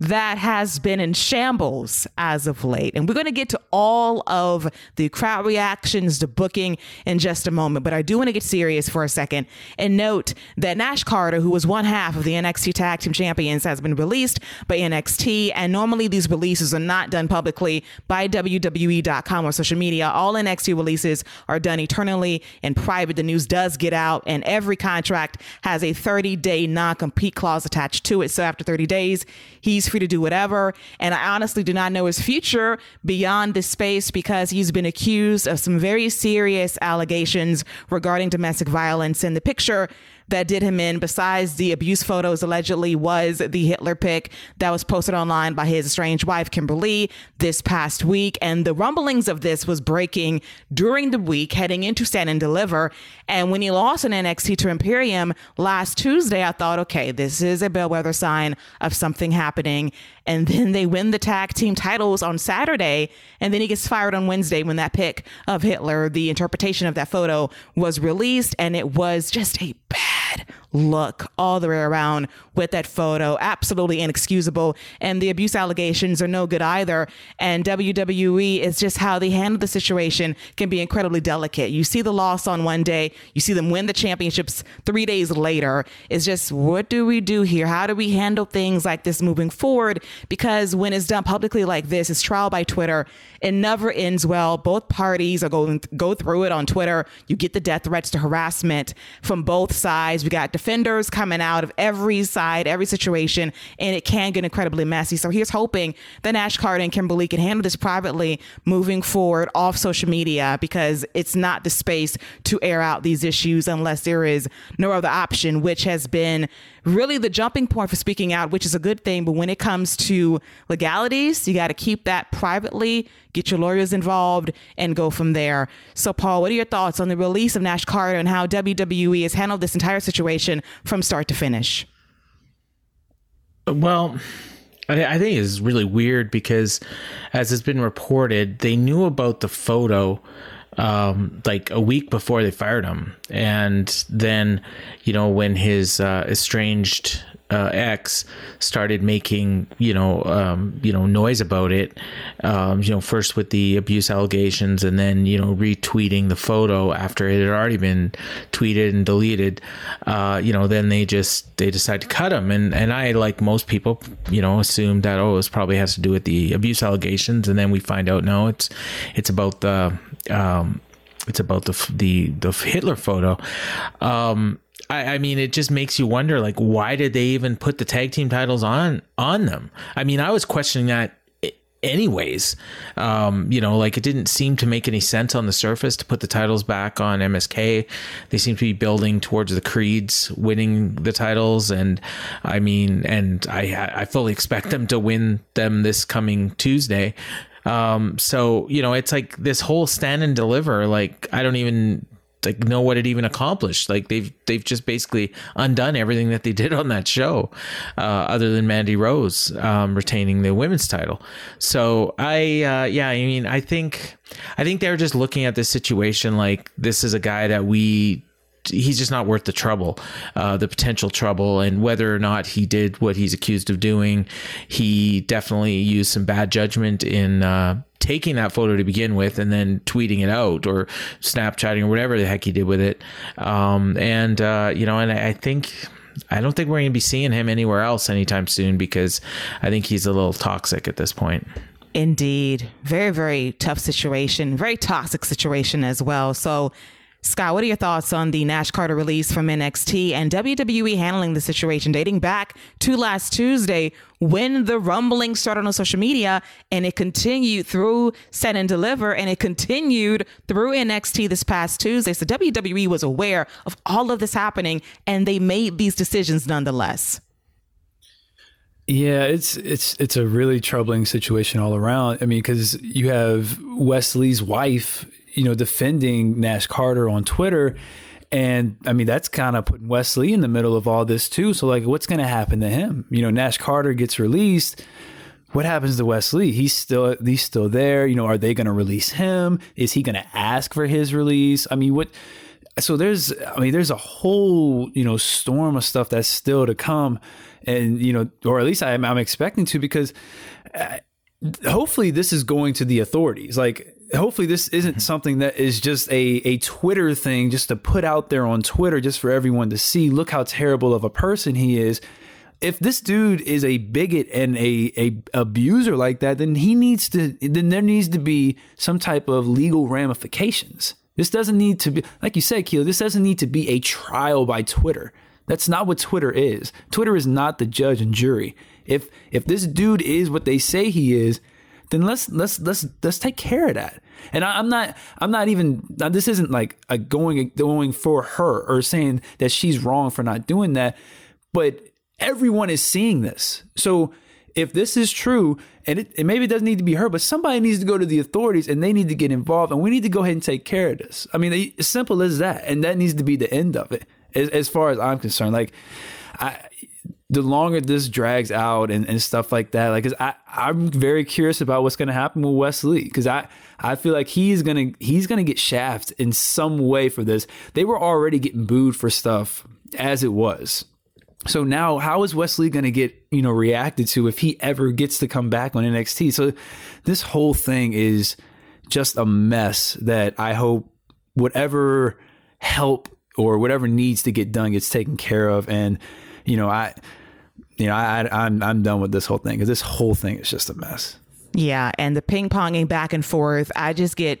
that has been in shambles as of late. And we're going to get to all of the crowd reactions, the booking in just a moment. But I do want to get serious for a second and note that Nash Carter, who was one half of the NXT Tag Team Champions, has been released by NXT. And normally these releases are not done publicly by WWE.com or social media. All NXT releases are done eternally in private. The news does get out, and every contract has a 30 day non compete clause attached to it. So after 30 days, he's free to do whatever. And I honestly do not know his future beyond this space because he's been accused of some very serious allegations regarding domestic violence. And the picture that did him in, besides the abuse photos allegedly, was the Hitler pic that was posted online by his estranged wife, Kimberly, this past week. And the rumblings of this was breaking during the week, heading into Stand and Deliver. And when he lost an NXT to Imperium last Tuesday, I thought, okay, this is a bellwether sign of something happening. And then they win the tag team titles on Saturday. And then he gets fired on Wednesday when that pic of Hitler, the interpretation of that photo, was released. And it was just a bad good look all the way around with that photo. Absolutely inexcusable. And the abuse allegations are no good either. And WWE is just how they handle the situation can be incredibly delicate. You see the loss on one day, you see them win the championships three days later. It's just, what do we do here? How do we handle things like this moving forward? Because when it's done publicly like this, it's trial by Twitter. It never ends well. Both parties are going go through it on Twitter. You get the death threats to harassment from both sides. We got defenders coming out of every side, every situation, and it can get incredibly messy. So here's hoping that Nash Carter and Kimberly can handle this privately moving forward off social media because it's not the space to air out these issues unless there is no other option, which has been really the jumping point for speaking out, which is a good thing. But when it comes to legalities, you got to keep that privately, get your lawyers involved, and go from there. So, Paul, what are your thoughts on the release of Nash Carter and how WWE has handled this entire situation from start to finish? Well, I think it's really weird because, as has been reported, they knew about the photo um, like a week before they fired him. And then, you know, when his uh, estranged uh, ex started making you know um, you know noise about it um, you know first with the abuse allegations and then you know retweeting the photo after it had already been tweeted and deleted uh, you know then they just they decide to cut him and and I like most people you know assumed that oh it probably has to do with the abuse allegations and then we find out no it's it's about the um, it's about the the the Hitler photo. Um, I, I, mean, it just makes you wonder, like, why did they even put the tag team titles on on them? I mean, I was questioning that anyways um, you know like it didn't seem to make any sense on the surface to put the titles back on msk they seem to be building towards the creeds winning the titles and i mean and i i fully expect them to win them this coming tuesday um, so you know, it's like this whole stand and deliver. Like I don't even like know what it even accomplished. Like they've they've just basically undone everything that they did on that show, uh, other than Mandy Rose um, retaining the women's title. So I uh, yeah, I mean I think I think they're just looking at this situation like this is a guy that we he's just not worth the trouble, uh, the potential trouble, and whether or not he did what he's accused of doing, he definitely used some bad judgment in. Uh, taking that photo to begin with and then tweeting it out or Snapchatting or whatever the heck he did with it. Um, and, uh, you know, and I think I don't think we're going to be seeing him anywhere else anytime soon because I think he's a little toxic at this point. Indeed. Very, very tough situation, very toxic situation as well. So, Scott, what are your thoughts on the Nash Carter release from NXT and WWE handling the situation dating back to last Tuesday when the rumbling started on social media and it continued through Stand and Deliver and it continued through NXT this past Tuesday? So WWE was aware of all of this happening and they made these decisions nonetheless. Yeah, it's it's it's a really troubling situation all around. I mean, because you have Wes Lee's wife you know, defending Nash Carter on Twitter. And I mean, that's kind of putting Wes Lee in the middle of all this too. So, like, what's going to happen to him? You know, Nash Carter gets released. What happens to Wes Lee? He's still he's still there. You know, are they going to release him? Is he going to ask for his release? I mean, what? So there's, I mean, there's a whole you know storm of stuff that's still to come, and you know, or at least I'm, I'm expecting to because. Uh, hopefully this is going to the authorities like hopefully this isn't mm-hmm. something that is just a, a Twitter thing just to put out there on Twitter just for everyone to see. Look how terrible of a person he is. If this dude is a bigot and a, a abuser like that, then he needs to then there needs to be some type of legal ramifications. This doesn't need to be like you said, Keela, this doesn't need to be a trial by Twitter. That's not what Twitter is. Twitter is not the judge and jury. If if this dude is what they say he is, then let's let's let's let's take care of that. And I, am not I'm not even this isn't like a going going for her or saying that she's wrong for not doing that, but everyone is seeing this. So if this is true, and it, maybe it doesn't need to be her, but somebody needs to go to the authorities and they need to get involved, and we need to go ahead and take care of this. I mean, as simple as that, and that needs to be the end of it, as, as far as I'm concerned. Like, I, the longer this drags out and, and stuff like that, like, I, I'm very curious about what's going to happen with Wes Lee Cause I, I feel like he's to, he's to get shafted in some way for this. They were already getting booed for stuff as it was. So now how is Wes Lee going to get, you know, reacted to if he ever gets to come back on NXT? So this whole thing is just a mess that I hope whatever help or whatever needs to get done gets taken care of. And, you know, I, you know, I, I'm I'm done with this whole thing because this whole thing is just a mess. Yeah, and the ping ponging back and forth, I just get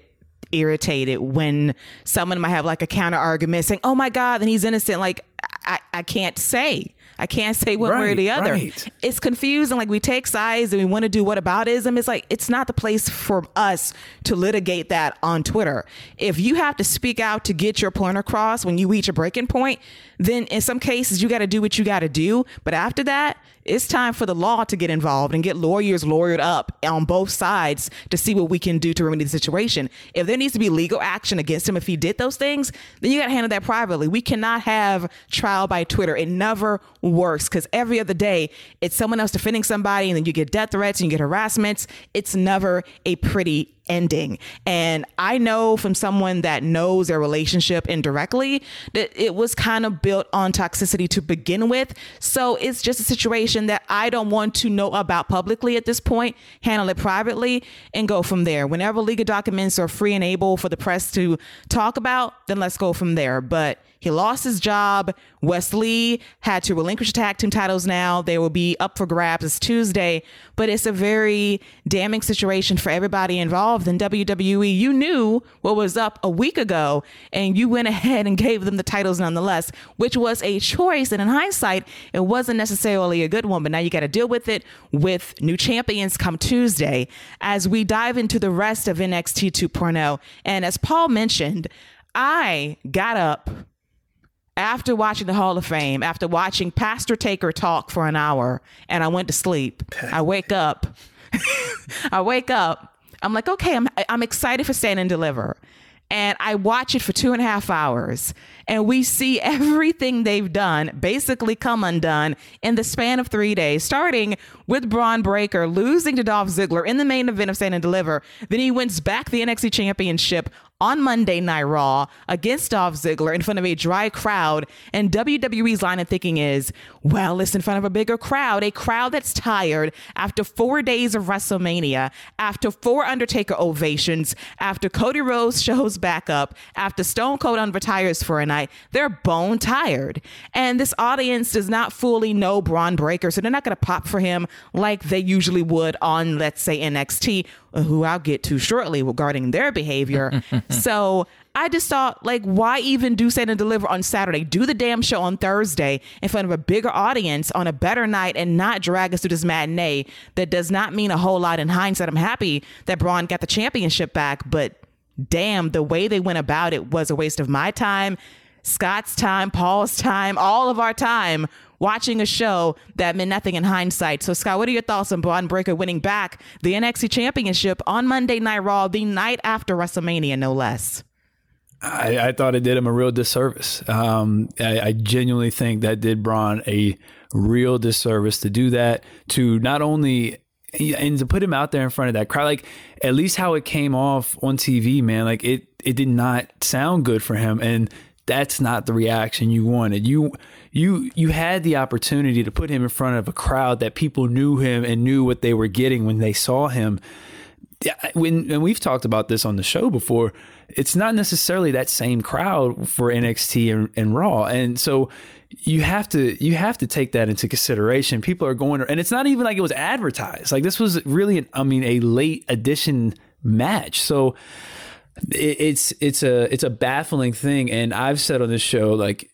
irritated when someone might have like a counter argument saying, "Oh my God, then he's innocent." Like I, I can't say. I can't say one right, way or the other. Right. It's confusing. Like we take sides and we want to do what aboutism. It's like it's not the place for us to litigate that on Twitter. If you have to speak out to get your point across when you reach a breaking point, then in some cases you got to do what you got to do. But after that, it's time for the law to get involved and get lawyers lawyered up on both sides to see what we can do to remedy the situation. If there needs to be legal action against him if he did those things, then you got to handle that privately. We cannot have trial by Twitter. It never works because every other day it's someone else defending somebody and then you get death threats and you get harassments. It's never a pretty ending. And I know from someone that knows their relationship indirectly that it was kind of built on toxicity to begin with. So it's just a situation that I don't want to know about publicly at this point, handle it privately, and go from there. Whenever legal documents are free and able for the press to talk about, then let's go from there. But he lost his job. Wes Lee had to relinquish tag team titles now. They will be up for grabs. It's Tuesday, but it's a very damning situation for everybody involved in WWE. You knew what was up a week ago, and you went ahead and gave them the titles nonetheless, which was a choice. And in hindsight, it wasn't necessarily a good one, but now you got to deal with it with new champions come Tuesday as we dive into the rest of NXT 2.0. And as Paul mentioned, I got up after watching the Hall of Fame, after watching Pastor Taker talk for an hour, and I went to sleep. I wake up. I wake up. I'm like, okay, I'm I'm excited for Stand and Deliver and I watch it for two and a half hours. And we see everything they've done basically come undone in the span of three days, starting with Bron Breakker losing to Dolph Ziggler in the main event of Stand and Deliver. Then he wins back the NXT Championship on Monday Night Raw against Dolph Ziggler in front of a dry crowd. And WWE's line of thinking is, well, it's in front of a bigger crowd, a crowd that's tired after four days of WrestleMania, after four Undertaker ovations, after Cody Rhodes shows back up, after Stone Cold unretires for a night. They're bone tired. And this audience does not fully know Bron Breakker, so they're not going to pop for him like they usually would on, let's say, NXT, Uh, who I'll get to shortly regarding their behavior. so I just thought, like, why even do Stand and Deliver on Saturday? Do the damn show on Thursday in front of a bigger audience on a better night and not drag us through this matinee that does not mean a whole lot in hindsight. I'm happy that Bron got the championship back, but damn, the way they went about it was a waste of my time, Scott's time, Paul's time, all of our time watching a show that meant nothing in hindsight. So, Scott, what are your thoughts on Bron Breakker winning back the NXT Championship on Monday Night Raw, the night after WrestleMania, no less? I, I thought it did him a real disservice. Um, I, I genuinely think that did Bron a real disservice to do that, to not only and to put him out there in front of that crowd, like at least how it came off on TV, man, like it it did not sound good for him, and that's not the reaction you wanted. You you you had the opportunity to put him in front of a crowd that people knew him and knew what they were getting when they saw him. When and we've talked about this on the show before, it's not necessarily that same crowd for NXT and, and Raw, and so you have to you have to take that into consideration. People are going, and it's not even like it was advertised. Like this was really, an, I mean, a late edition match. So it's it's a it's a baffling thing, and I've said on this show like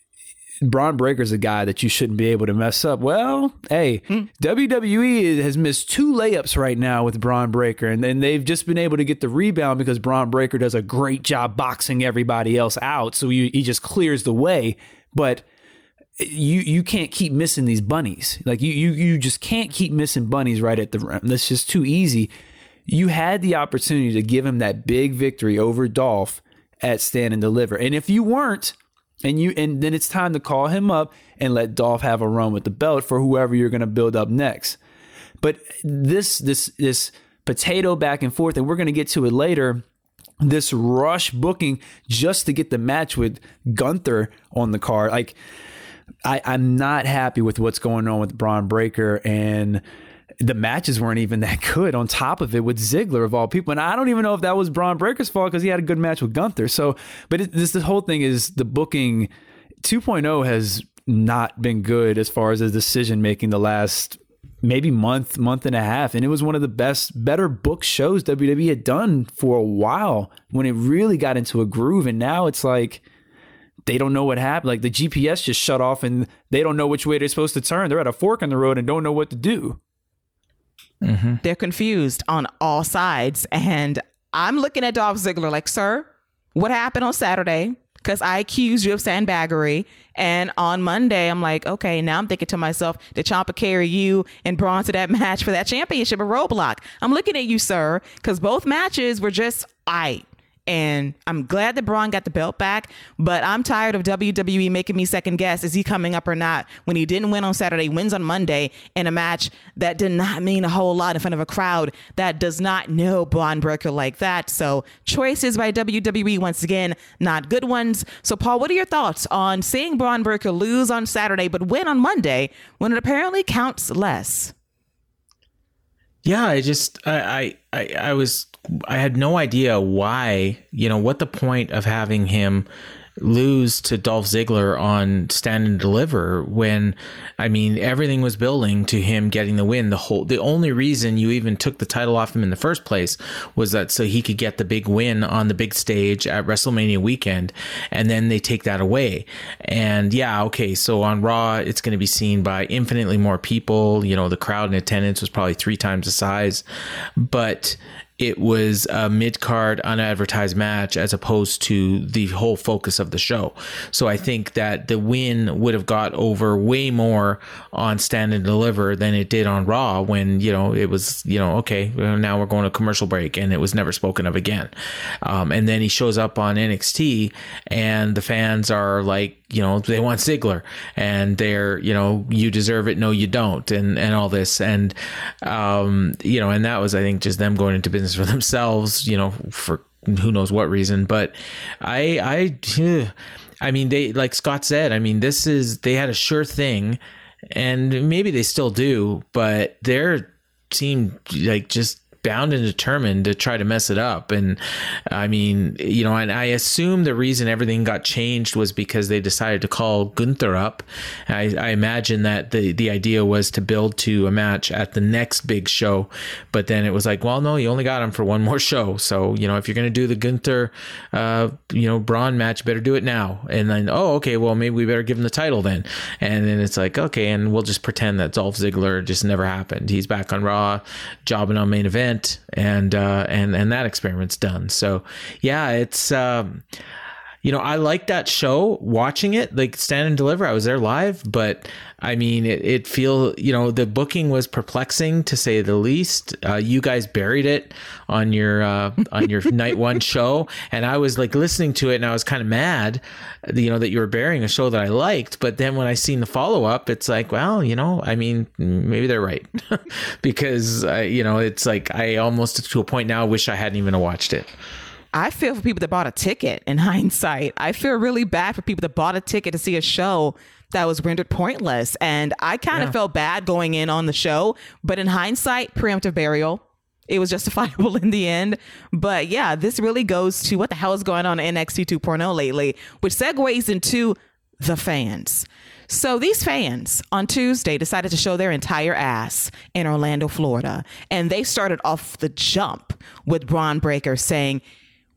Bron Breakker's a guy that you shouldn't be able to mess up. Well, hey, hmm. WWE has missed two layups right now with Bron Breakker, and then they've just been able to get the rebound because Bron Breakker does a great job boxing everybody else out. So you, he just clears the way. But you you can't keep missing these bunnies. Like you you you just can't keep missing bunnies right at the rim. That's just too easy. You had the opportunity to give him that big victory over Dolph at Stand and Deliver, and if you weren't and you and then it's time to call him up and let Dolph have a run with the belt for whoever you're going to build up next. But this this this potato back and forth, and we're going to get to it later. This rush booking just to get the match with Gunther on the card, like I, I'm not happy with what's going on with Bron Breakker and the matches weren't even that good on top of it with Ziggler of all people. And I don't even know if that was Bron Breakker's fault because he had a good match with Gunther. So, but it, this the whole thing is the booking 2.0 has not been good as far as the decision making the last maybe month, month and a half. And it was one of the best, better book shows WWE had done for a while when it really got into a groove. And now it's like, they don't know what happened. Like the GPS just shut off and they don't know which way they're supposed to turn. They're at a fork in the road and don't know what to do. Mm-hmm. They're confused on all sides. And I'm looking at Dolph Ziggler like, sir, what happened on Saturday? Because I accused you of sandbaggery. And on Monday, I'm like, okay, now I'm thinking to myself, did Ciampa carry you and Bron to that match for that championship a roadblock? I'm looking at you, sir, because both matches were just I. And I'm glad that Bron got the belt back, but I'm tired of WWE making me second guess is he coming up or not when he didn't win on Saturday, wins on Monday in a match that did not mean a whole lot in front of a crowd that does not know Bron Breakker like that. So choices by WWE once again, not good ones. So Paul, what are your thoughts on seeing Bron Breakker lose on Saturday but win on Monday when it apparently counts less? Yeah, I just I I I was I had no idea why, you know, what the point of having him lose to Dolph Ziggler on Stand and Deliver when I mean everything was building to him getting the win. The whole the only reason you even took the title off him in the first place was that so he could get the big win on the big stage at WrestleMania weekend and then they take that away. And yeah, okay, so on Raw it's going to be seen by infinitely more people, you know, the crowd in attendance was probably 3 times the size, but it was a mid card unadvertised match as opposed to the whole focus of the show. So I think that the win would have got over way more on Stand and Deliver than it did on Raw when, you know, it was, you know, okay, now we're going to commercial break and it was never spoken of again. Um, and then he shows up on NXT and the fans are like, you know they want Ziggler and they're you know you deserve it no you don't and and all this and um you know and that was I think just them going into business for themselves you know for who knows what reason. But I, I, I mean, they like Scott said. I mean, this is they had a sure thing, and maybe they still do, but their team like just bound and determined to try to mess it up. And I mean, you know, and I assume the reason everything got changed was because they decided to call Gunther up. I, I imagine that the, the idea was to build to a match at the next big show, but then it was like, well, no, you only got him for one more show. So, you know, if you're going to do the Gunther, uh, you know, Bron match, better do it now. And then, oh, okay, well, maybe we better give him the title then. And then it's like, okay, and we'll just pretend that Dolph Ziggler just never happened. He's back on Raw, jobbing on main event and uh, and and that experiment's done. So yeah, it's um, you know I like that show. Watching it, like Stand and Deliver, I was there live, but I mean it, it feel you know the booking was perplexing to say the least. Uh, you guys buried it on your uh, on your night one show, and I was like listening to it, and I was kind of mad, you know, that you were burying a show that I liked. But then when I seen the follow up, it's like, well, you know, I mean, maybe they're right because uh, you know it's like I almost to a point now wish I hadn't even watched it. I feel for people that bought a ticket in hindsight. I feel really bad for people that bought a ticket to see a show that was rendered pointless. And I kind of Yeah. felt bad going in on the show, but in hindsight, preemptive burial. It was justifiable in the end. But yeah, this really goes to what the hell is going on in NXT 2.0 lately, which segues into the fans. So these fans on Tuesday decided to show their entire ass in Orlando, Florida. And they started off the jump with Bron Breakker saying,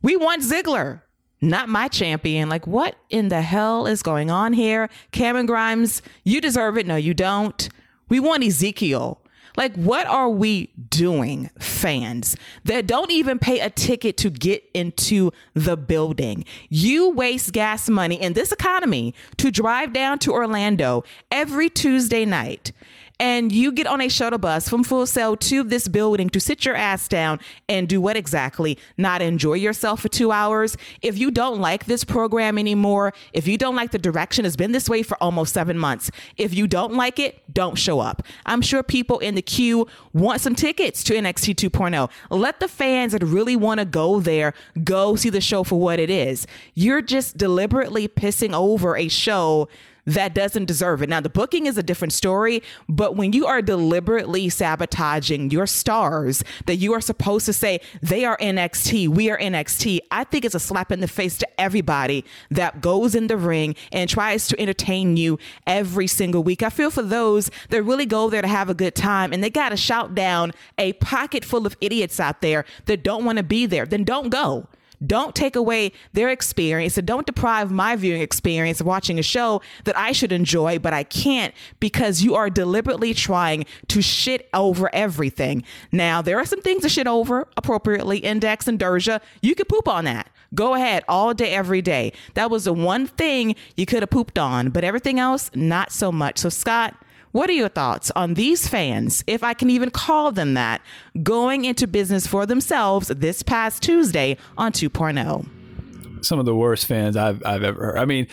We want Ziggler, not my champion. Like, what in the hell is going on here? Cameron Grimes, you deserve it. No, you don't. We want Ezekiel. Like, what are we doing, fans, that don't even pay a ticket to get into the building? You waste gas money in this economy to drive down to Orlando every Tuesday night and you get on a shuttle bus from Full Sail to this building to sit your ass down and do what exactly? Not enjoy yourself for two hours. If you don't like this program anymore, if you don't like the direction, it's been this way for almost seven months. If you don't like it, don't show up. I'm sure people in the queue want some tickets to NXT 2.0. Let the fans that really want to go there go see the show for what it is. You're just deliberately pissing over a show that doesn't deserve it. Now, the booking is a different story, but when you are deliberately sabotaging your stars that you are supposed to say, they are NXT, we are NXT, I think it's a slap in the face to everybody that goes in the ring and tries to entertain you every single week. I feel for those that really go there to have a good time and they got to shout down a pocket full of idiots out there that don't want to be there. Then don't go. Don't take away their experience and don't deprive my viewing experience of watching a show that I should enjoy, but I can't because you are deliberately trying to shit over everything. Now, there are some things to shit over appropriately, Index and Derja. You could poop on that. Go ahead all day, every day. That was the one thing you could have pooped on, but everything else, not so much. So, Scott, what are your thoughts on these fans, if I can even call them that, going into business for themselves this past Tuesday on oh? 2.0? some of the worst fans I've I've ever heard. I mean,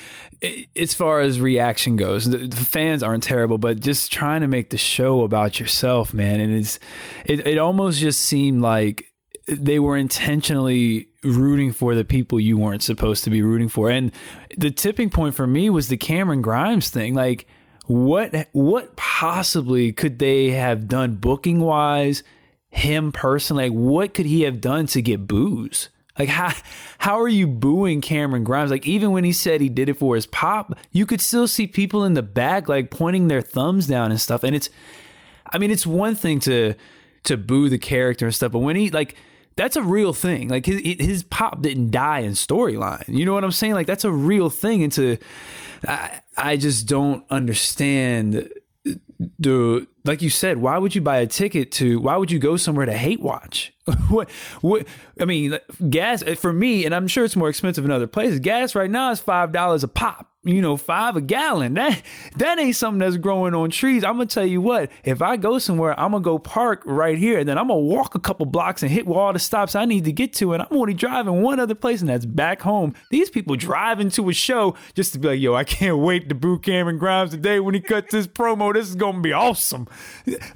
i as far as reaction goes, the, the fans aren't terrible, but just trying to make the show about yourself, man, and it's it, it almost just seemed like they were intentionally rooting for the people you weren't supposed to be rooting for. And the tipping point for me was the Cameron Grimes thing. Like what what possibly could they have done booking wise, him personally? Like what could he have done to get boos? Like how how are you booing Cameron Grimes? Like even when he said he did it for his pop, you could still see people in the back like pointing their thumbs down and stuff. And it's I mean, it's one thing to to boo the character and stuff, but when he like that's a real thing. Like his his pop didn't die in storyline. You know what I'm saying? Like that's a real thing. And to I, I just don't understand the like you said. Why would you buy a ticket to? Why would you go somewhere to hate watch? what what? I mean, gas for me, and I'm sure it's more expensive in other places. Gas right now is five dollars a pop you know, five a gallon. That that ain't something that's growing on trees. I'm gonna tell you what, if I go somewhere, I'm gonna go park right here, and then I'm gonna walk a couple blocks and hit all the stops I need to get to, and I'm only driving one other place, and that's back home. These people driving to a show just to be like, yo, I can't wait to boo Cameron Grimes today when he cuts his promo. This is gonna be awesome.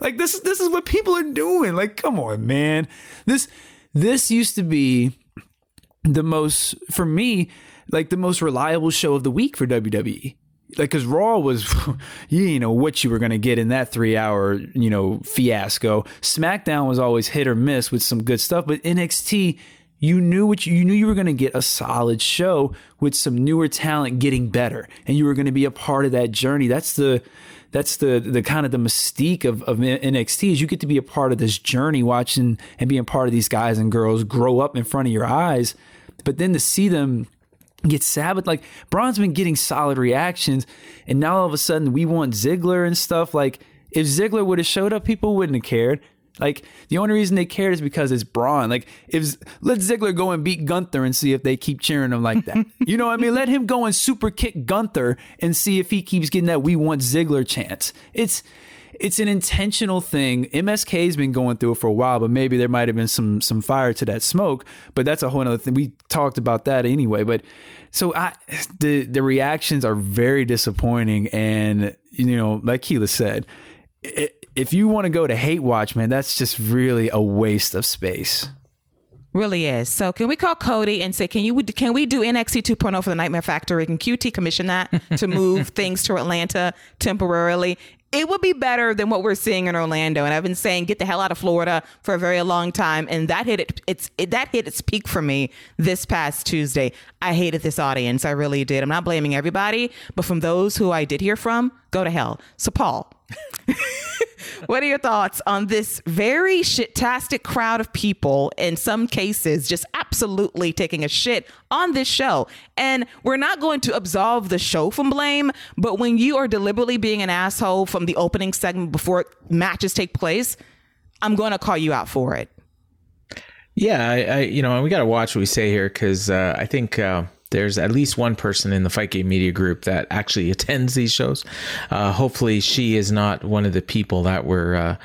Like this is this is what people are doing. Like, come on, man. This this used to be the most for me, like the most reliable show of the week for WWE. Like, cause Raw was, you know what you were gonna get in that three hour, you know, fiasco. SmackDown was always hit or miss with some good stuff, but NXT, you knew what you, you knew you were going to get a solid show with some newer talent getting better and you were going to be a part of that journey that's the that's the the kind of the mystique of, of NXT is you get to be a part of this journey watching and being part of these guys and girls grow up in front of your eyes but then to see them get sabotaged like Bron's been getting solid reactions and now all of a sudden we want Ziggler and stuff like if Ziggler would have showed up people wouldn't have cared like the only reason they cared is because it's Bron. Like if let Ziggler go and beat Gunther and see if they keep cheering him like that. you know what I mean? Let him go and super kick Gunther and see if he keeps getting that we want Ziggler chance. It's it's an intentional thing. MSK's been going through it for a while, but maybe there might have been some some fire to that smoke. But that's a whole other thing. We talked about that anyway. But so I the the reactions are very disappointing, and you know, like Keila said. If you want to go to hate watch, man, that's just really a waste of space. Really is. So can we call Cody and say, can you can we do NXT 2.0 for the Nightmare Factory? Can QT commission that to move things to Atlanta temporarily? It would be better than what we're seeing in Orlando. And I've been saying, get the hell out of Florida for a very long time. And that hit it, it's it, that hit its peak for me this past Tuesday. I hated this audience. I really did. I'm not blaming everybody, but from those who I did hear from, go to hell. So Paul. what are your thoughts on this very shitastic crowd of people, in some cases, just absolutely taking a shit on this show? And we're not going to absolve the show from blame, but when you are deliberately being an asshole from the opening segment before matches take place, I'm going to call you out for it. Yeah, I, I you know, we got to watch what we say here because uh, I think. Uh, there's at least one person in the Fight Game Media Group that actually attends these shows. Uh, hopefully, she is not one of the people that were uh,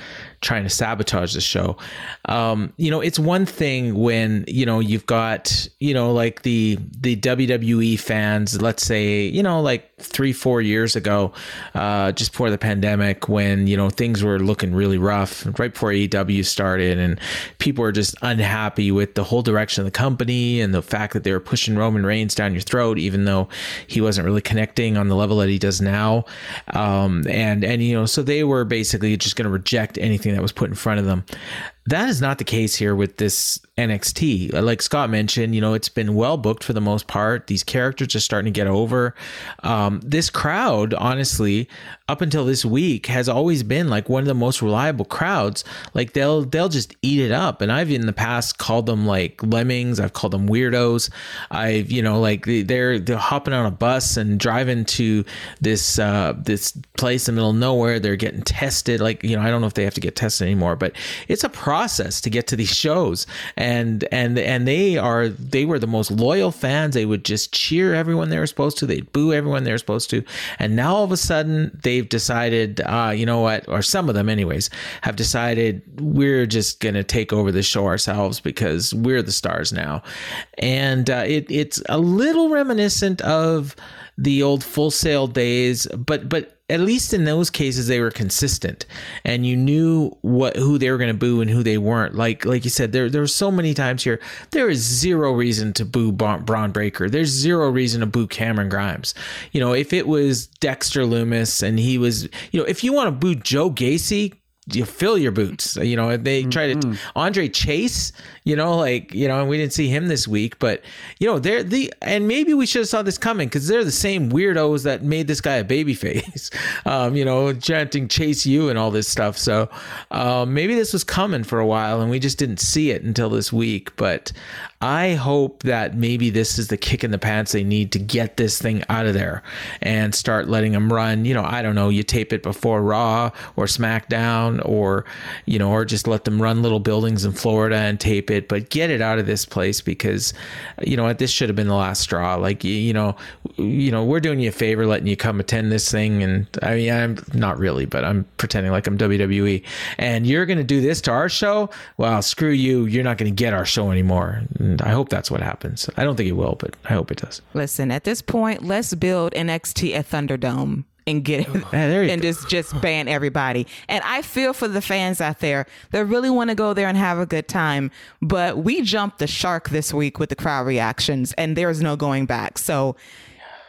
trying to sabotage the show. Um, you know, it's one thing when you know you've got you know like the the WWE fans. Let's say you know like three four years ago, uh, just before the pandemic, when you know things were looking really rough, right before AEW started, and people were just unhappy with the whole direction of the company and the fact that they were pushing Roman Reigns down your throat, even though he wasn't really connecting on the level that he does now. Um, and and you know, so they were basically just going to reject anything that was put in front of them. That is not the case here with this NXT. Like Scott mentioned, you know, it's been well booked for the most part. These characters are starting to get over. Um, this crowd, honestly, up until this week, has always been like one of the most reliable crowds. Like they'll they'll just eat it up. And I've in the past called them like lemmings. I've called them weirdos. I've you know like they're they're hopping on a bus and driving to this uh, this place in the middle of nowhere. They're getting tested. Like you know, I don't know if they have to get tested anymore, but it's a process process to get to these shows. And and and they are they were the most loyal fans. They would just cheer everyone they were supposed to. They'd boo everyone they were supposed to. And now all of a sudden they've decided uh, you know what? Or some of them anyways have decided we're just gonna take over the show ourselves because we're the stars now. And uh, it, it's a little reminiscent of the old Full Sail days but but at least in those cases they were consistent and you knew what who they were going to boo and who they weren't like like you said there there were so many times here there is zero reason to boo Bron Breakker there's zero reason to boo Cameron Grimes you know if it was Dexter Lumis and he was you know if you want to boo Joe Gacy you fill your boots. You know, if they try to mm-hmm. Andre Chase. You know, like you know, and we didn't see him this week, but you know, they're the and maybe we should have saw this coming because they're the same weirdos that made this guy a baby face. Um, you know, chanting "Chase you" and all this stuff. So um, maybe this was coming for a while, and we just didn't see it until this week. But I hope that maybe this is the kick in the pants they need to get this thing out of there and start letting them run. You know, I don't know, you tape it before Raw or SmackDown or, you know, or just let them run little buildings in Florida and tape it, but get it out of this place because, you know what, this should have been the last straw. Like, you know, you know, we're doing you a favor letting you come attend this thing. And I mean, I'm not really, but I'm pretending like I'm WWE. And you're going to do this to our show? Well, screw you. You're not going to get our show anymore. And I hope that's what happens. I don't think it will, but I hope it does. Listen, at this point, let's build NXT at Thunderdome and get and just just ban everybody. And I feel for the fans out there that really want to go there and have a good time. But we jumped the shark this week with the crowd reactions, and there's no going back. So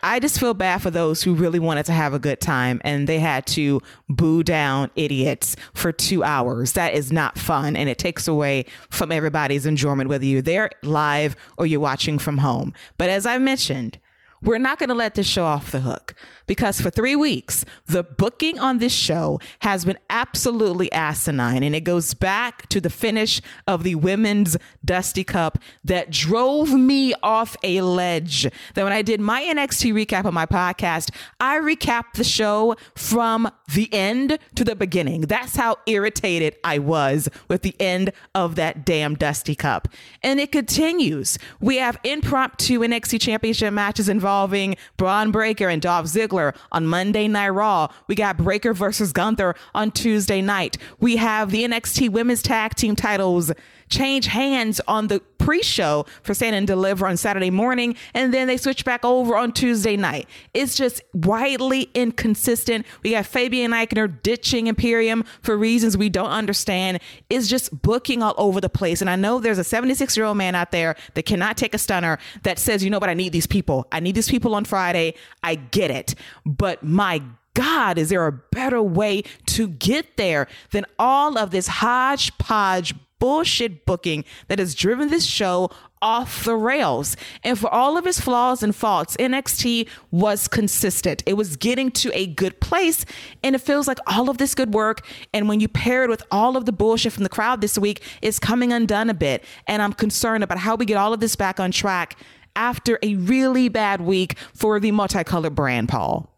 I just feel bad for those who really wanted to have a good time and they had to boo down idiots for two hours. That is not fun and it takes away from everybody's enjoyment, whether you're there live or you're watching from home. But as I mentioned, we're not going to let this show off the hook because for three weeks, the booking on this show has been absolutely asinine. And it goes back to the finish of the women's Dusty Cup that drove me off a ledge. That when I did my NXT recap on my podcast, I recapped the show from the end to the beginning. That's how irritated I was with the end of that damn Dusty Cup. And it continues. We have impromptu NXT championship matches involving Bron Breakker and Dolph Ziggler on Monday Night Raw. We got Breakker versus Gunther on Tuesday night. We have the NXT Women's Tag Team titles change hands on the pre-show for Stand and Deliver on Saturday morning, and then they switch back over on Tuesday night. It's just widely inconsistent. We got Fabian Aichner ditching Imperium for reasons we don't understand. It's just booking all over the place. And I know there's a 76 year old man out there that cannot take a stunner that says, you know what, I need these people. I need these people on Friday. I get it. But my God, is there a better way to get there than all of this hodgepodge bullshit booking that has driven this show off the rails. And for all of his flaws and faults, NXT was consistent. It was getting to a good place. And it feels like all of this good work, and when you pair it with all of the bullshit from the crowd this week, is coming undone a bit. And I'm concerned about how we get all of this back on track after a really bad week for the multicolored brand, Paul.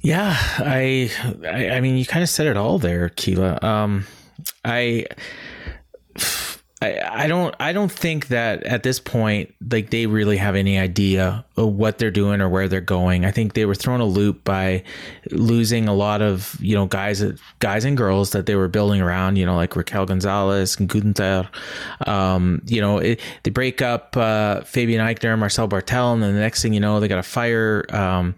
Yeah, I, I, I mean, you kind of said it all there, Keila. Um, I, I, I don't, I don't think that at this point, like they really have any idea of what they're doing or where they're going. I think they were thrown a loop by losing a lot of, you know, guys, guys and girls that they were building around, you know, like Raquel Gonzalez and Gunther. Um, you know, it, they break up uh, Fabian Aichner, Marcel Barthel, and then the next thing you know, they got to fire um,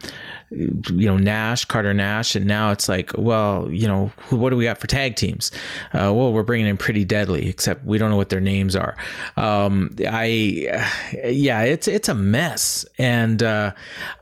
you know Nash, Carter Nash, and now it's like, well, you know, what do we got for tag teams? Uh, well, we're bringing in Pretty Deadly, except we don't know what their names are. Um, I, yeah, it's it's a mess, and uh,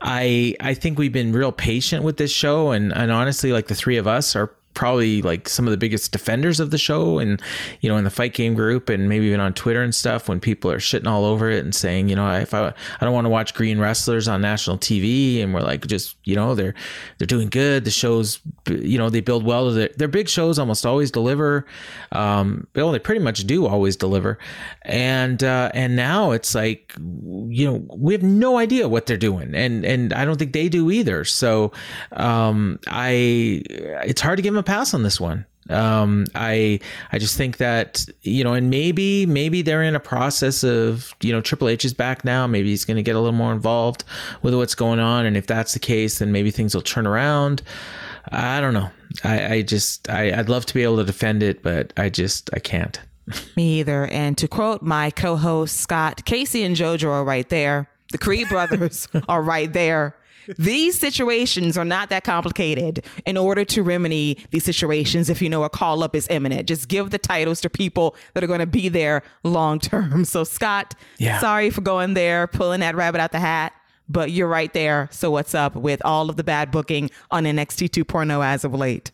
I I think we've been real patient with this show, and and honestly, like the three of us are probably like some of the biggest defenders of the show and you know in the fight game group and maybe even on twitter and stuff when people are shitting all over it and saying you know if i i don't want to watch green wrestlers on national tv and we're like just you know they're they're doing good. The shows you know they build well. Their, their big shows almost always deliver. Um well they pretty much do always deliver. And uh and now it's like you know we have no idea what they're doing. And and i don't think they do either. So um i it's hard to give them a pass on this one. Um, I I just think that you know, and maybe maybe they're in a process of you know Triple H is back now. Maybe he's going to get a little more involved with what's going on, and if that's the case, then maybe things will turn around. I don't know. I, I just I, I'd love to be able to defend it, but I just I can't. Me either. And to quote my co-host Scott, Casey and JoJo are right there. The Creed brothers are right there these situations are not that complicated in order to remedy these situations if you know a call up is imminent. Just give the titles to people that are going to be there long term. So, Scott, yeah. sorry for going there, pulling that rabbit out the hat, but you're right there. So, what's up with all of the bad booking on NXT 2.0 as of late?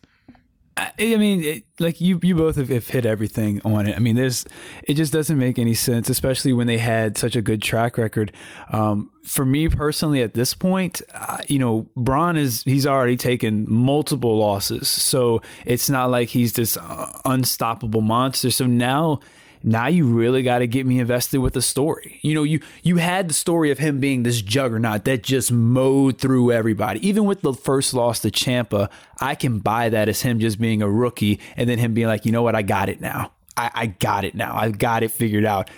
I mean, it, like you, you both have, have, hit everything on it. I mean, there's, it just doesn't make any sense, especially when they had such a good track record. Um, for me personally, at this point, uh, you know, Bron is he's already taken multiple losses, so it's not like he's this uh, unstoppable monster. So now now you really got to get me invested with the story. You know, you you had the story of him being this juggernaut that just mowed through everybody. Even with the first loss to Ciampa, I can buy that as him just being a rookie and then him being like, you know what, I got it now. I, I got it now. I got it figured out.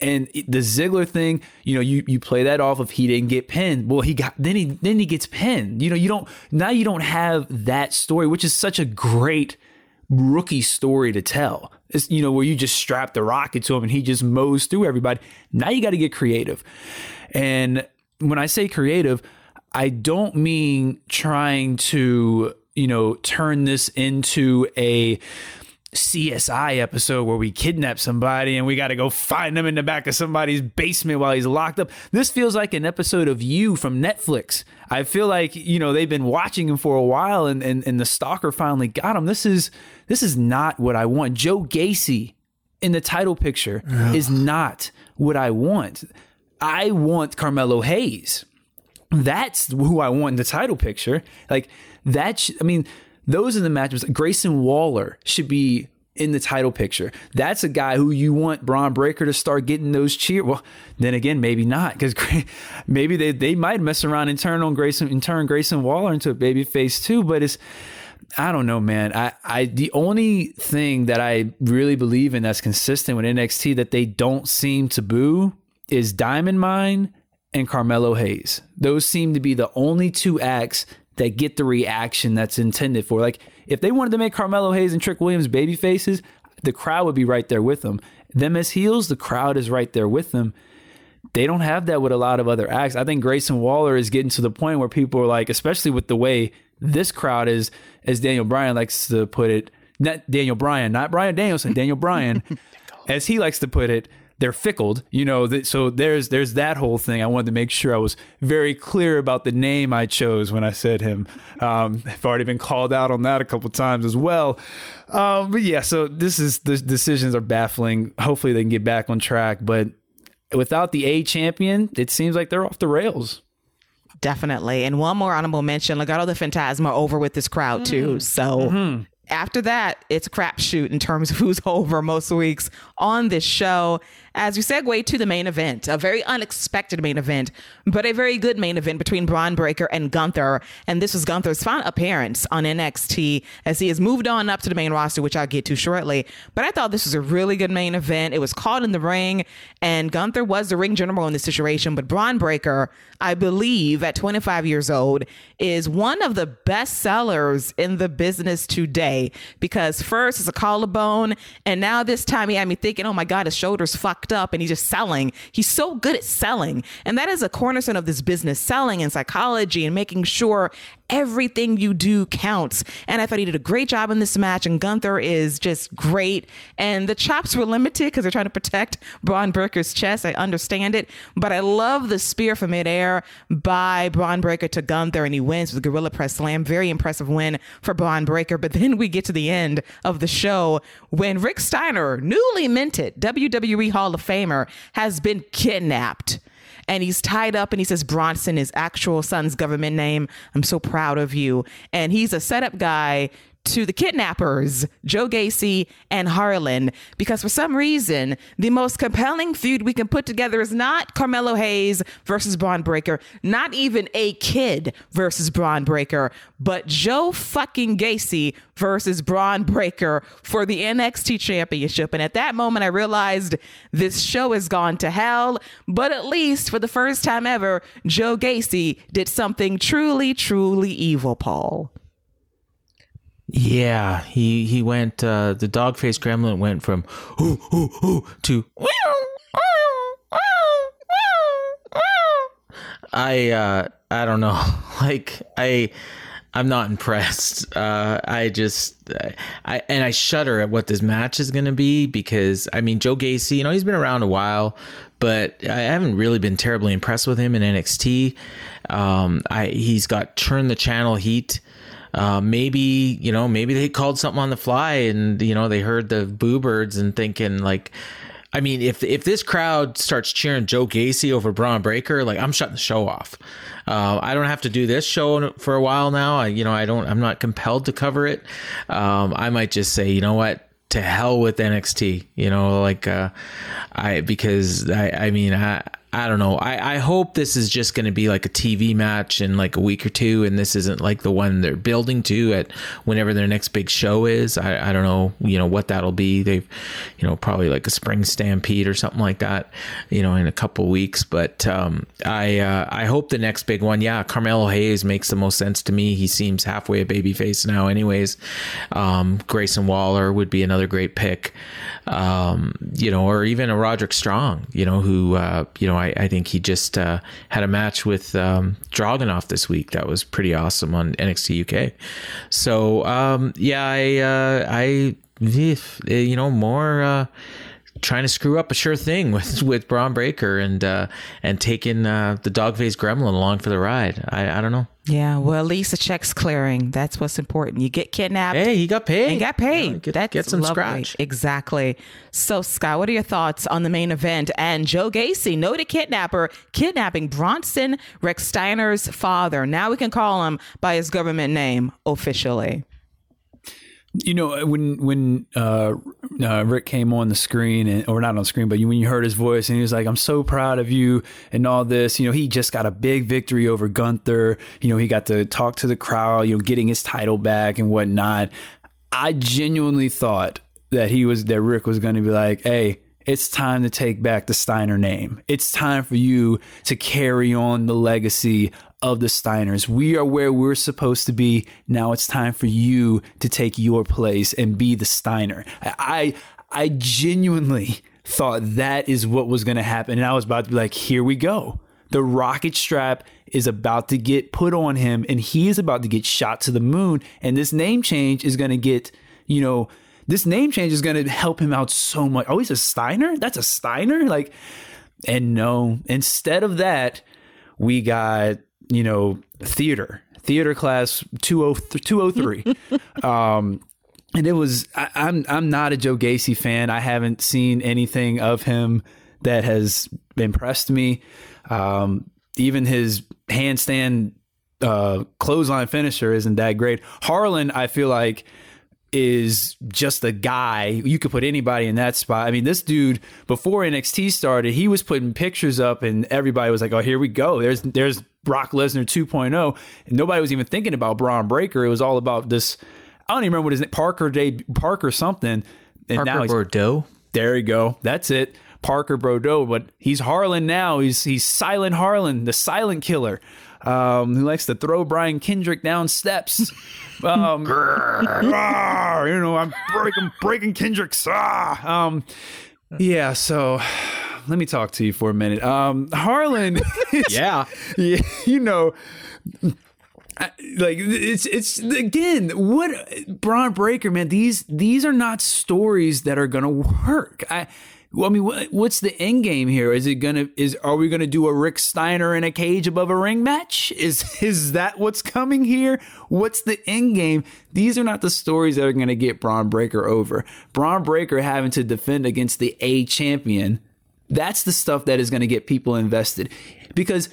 And the Ziggler thing, you know, you you play that off of he didn't get pinned. Well, he got then he then he gets pinned. You know, you don't now you don't have that story, which is such a great rookie story to tell. You know, where you just strap the rocket to him and he just mows through everybody. Now you got to get creative. And when I say creative, I don't mean trying to, you know, turn this into a CSI episode where we kidnap somebody and we got to go find them in the back of somebody's basement while he's locked up. This feels like an episode of You from Netflix. I feel like, you know, they've been watching him for a while and, and, and the stalker finally got him. This is this is not what I want. Joe Gacy in the title picture Ugh. is not what I want. I want Carmelo Hayes. That's who I want in the title picture. Like that, sh- I mean, those are the matchups. Grayson Waller should be in the title picture. That's a guy who you want Bron Breakker to start getting those cheer. Well, then again, maybe not because maybe they, they might mess around and turn on Grayson and turn Grayson Waller into a baby face too. But it's I don't know, man. I, I the only thing that I really believe in that's consistent with NXT that they don't seem to boo is Diamond Mine and Carmelo Hayes. Those seem to be the only two acts that get the reaction that's intended for. Like if they wanted to make Carmelo Hayes and Trick Williams baby faces, the crowd would be right there with them. Them as heels, the crowd is right there with them. They don't have that with a lot of other acts. I think Grayson Waller is getting to the point where people are like, especially with the way this crowd is, as Daniel Bryan likes to put it, not Daniel Bryan, not Bryan Danielson, Daniel Bryan, as he likes to put it, they're fickled, you know. That, so there's there's that whole thing. I wanted to make sure I was very clear about the name I chose when I said him. Um, I've already been called out on that a couple times as well. Um, but yeah, so this is the decisions are baffling. Hopefully they can get back on track, but without the A champion, it seems like they're off the rails. Definitely. And one more honorable mention Legado del Fantasma over with this crowd too. Mm-hmm. So mm-hmm after that, it's a crapshoot in terms of who's over most weeks on this show. As we segue to the main event, a very unexpected main event, but a very good main event between Bron Breakker and Gunther. And this was Gunther's final appearance on NXT as he has moved on up to the main roster, which I'll get to shortly. But I thought this was a really good main event. It was caught in the ring, and Gunther was the ring general in this situation. But Bron Breakker, I believe, at 25 years old, is one of the best sellers in the business today because first it's a collarbone, and now this time he had me thinking, oh my God, his shoulder's fucked up and he's just selling. He's so good at selling. And that is a cornerstone of this business selling and psychology and making sure everything you do counts. And I thought he did a great job in this match. And Gunther is just great. And the chops were limited because they're trying to protect Bron Breakker's chest. I understand it. But I love the spear from midair by Bron Breakker to Gunther. And he wins with a Gorilla Press Slam. Very impressive win for Bron Breakker. But then we get to the end of the show when Rick Steiner, newly minted WWE Hall of Famer, has been kidnapped and he's tied up and he says Bronson, his actual son's government name. I'm so proud of you. And he's a setup guy to the kidnappers, Joe Gacy and Harlan, because for some reason, the most compelling feud we can put together is not Carmelo Hayes versus Bron Breakker, not even a kid versus Bron Breakker, but Joe fucking Gacy versus Bron Breakker for the NXT championship. And at that moment, I realized this show has gone to hell, but at least for the first time ever, Joe Gacy did something truly, truly evil, Paul. Yeah, he he went. Uh, the dog faced gremlin went from ooh ooh ooh to. I uh, I don't know. Like I I'm not impressed. Uh, I just I and I shudder at what this match is going to be because I mean Joe Gacy, you know, he's been around a while, but I haven't really been terribly impressed with him in NXT. Um, I he's got turn the channel heat uh, maybe you know maybe they called something on the fly and you know they heard the boo birds and thinking like I mean, if if this crowd starts cheering Joe Gacy over Bron Breakker, like I'm shutting the show off. Uh, I don't have to do this show for a while now. I, you know, I don't. I'm not compelled to cover it. Um, I might just say, you know what, to hell with NXT. You know, like uh, I because I. I mean, I I don't know. I, I hope this is just going to be like a TV match in like a week or two, and this isn't like the one they're building to at whenever their next big show is. I, I don't know, you know, what that'll be. They've, you know, probably like a spring stampede or something like that, you know, in a couple weeks. But um, I uh, I hope the next big one, yeah, Carmelo Hayes makes the most sense to me. He seems halfway a babyface now, anyways. Um, Grayson Waller would be another great pick, um, you know, or even a Roderick Strong, you know, who uh, you know I I, think he just uh, had a match with um, Dragunov this week that was pretty awesome on NXT UK. So um, yeah, I uh, I you know more. Uh, trying to screw up a sure thing with with Bron Breakker and uh, and taking uh, the dog faced gremlin along for the ride. I, I don't know. Yeah, well, at least the check's clearing. That's what's important. You get kidnapped. Hey, he got paid. And got paid. Yeah, get, That's get some lovely. scratch. Exactly. So, Scott, what are your thoughts on the main event and Joe Gacy, noted kidnapper, kidnapping Bronson Rex Steiner's father? Now we can call him by his government name officially. You know, when when uh, uh, Rick came on the screen, and, or not on screen, but when you heard his voice, and he was like, "I'm so proud of you," and all this. You know, he just got a big victory over Gunther. You know, he got to talk to the crowd. You know, getting his title back and whatnot. I genuinely thought that he was that Rick was going to be like, "Hey." It's time to take back the Steiner name. It's time for you to carry on the legacy of the Steiners. We are where we're supposed to be. Now it's time for you to take your place and be the Steiner. I I genuinely thought that is what was going to happen and I was about to be like, "Here we go." The rocket strap is about to get put on him and he is about to get shot to the moon and this name change is going to get, you know, this name change is going to help him out so much. Oh, he's a Steiner? That's a Steiner? Like and no, instead of that, we got you know, theater, theater class 203. um, and it was, I, I'm, I'm not a Joe Gacy fan. I haven't seen anything of him that has impressed me. Um, even his handstand uh, clothesline finisher isn't that great. Harlan, I feel like, is just a guy. You could put anybody in that spot. I mean, this dude before NXT started, he was putting pictures up, and everybody was like, "Oh, here we go." There's there's Brock Lesnar 2.0, and nobody was even thinking about Bron Breakker. It was all about this. I don't even remember what his name, Parker Day, Parker something. And Parker now he's, Boudreaux. there you go. That's it. Parker Boudreaux, but he's Harlan now. He's he's Silent Harlan, the silent killer, um, who likes to throw Brian Kendrick down steps. Um, ah, you know, I'm breaking breaking Kendrick's. Ah, um, yeah. So let me talk to you for a minute. Um, Harlan, Yeah. yeah, you know, I- like it's it's again what Bron Breakker, man. These these are not stories that are gonna work. I. Well, I mean, what, what's the end game here? Is it gonna is are we gonna do a Rick Steiner in a cage above a ring match? Is is that what's coming here? What's the end game? These are not the stories that are gonna get Bron Breakker over. Bron Breakker having to defend against the A champion that's the stuff that is to get people invested because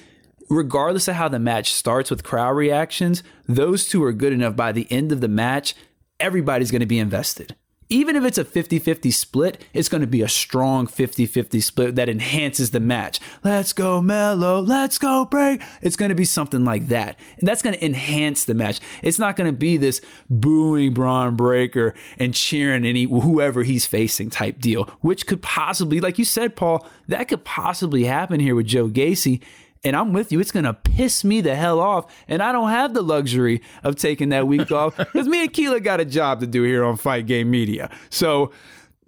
regardless of how the match starts with crowd reactions, those two are good enough by the end of the match, everybody's going to be invested. Even if it's a 50 50 split, it's going to be a strong 50 50 split that enhances the match. Let's go, Mellow. Let's go, break. It's going to be something like that. And that's going to enhance the match. It's not going to be this booing Bron Breakker and cheering any whoever he's facing type deal, which could possibly, like you said, Paul, that could possibly happen here with Joe Gacy. And I'm with you. It's going to piss me the hell off. And I don't have the luxury of taking that week off because me and Keela got a job to do here on Fight Game Media. So,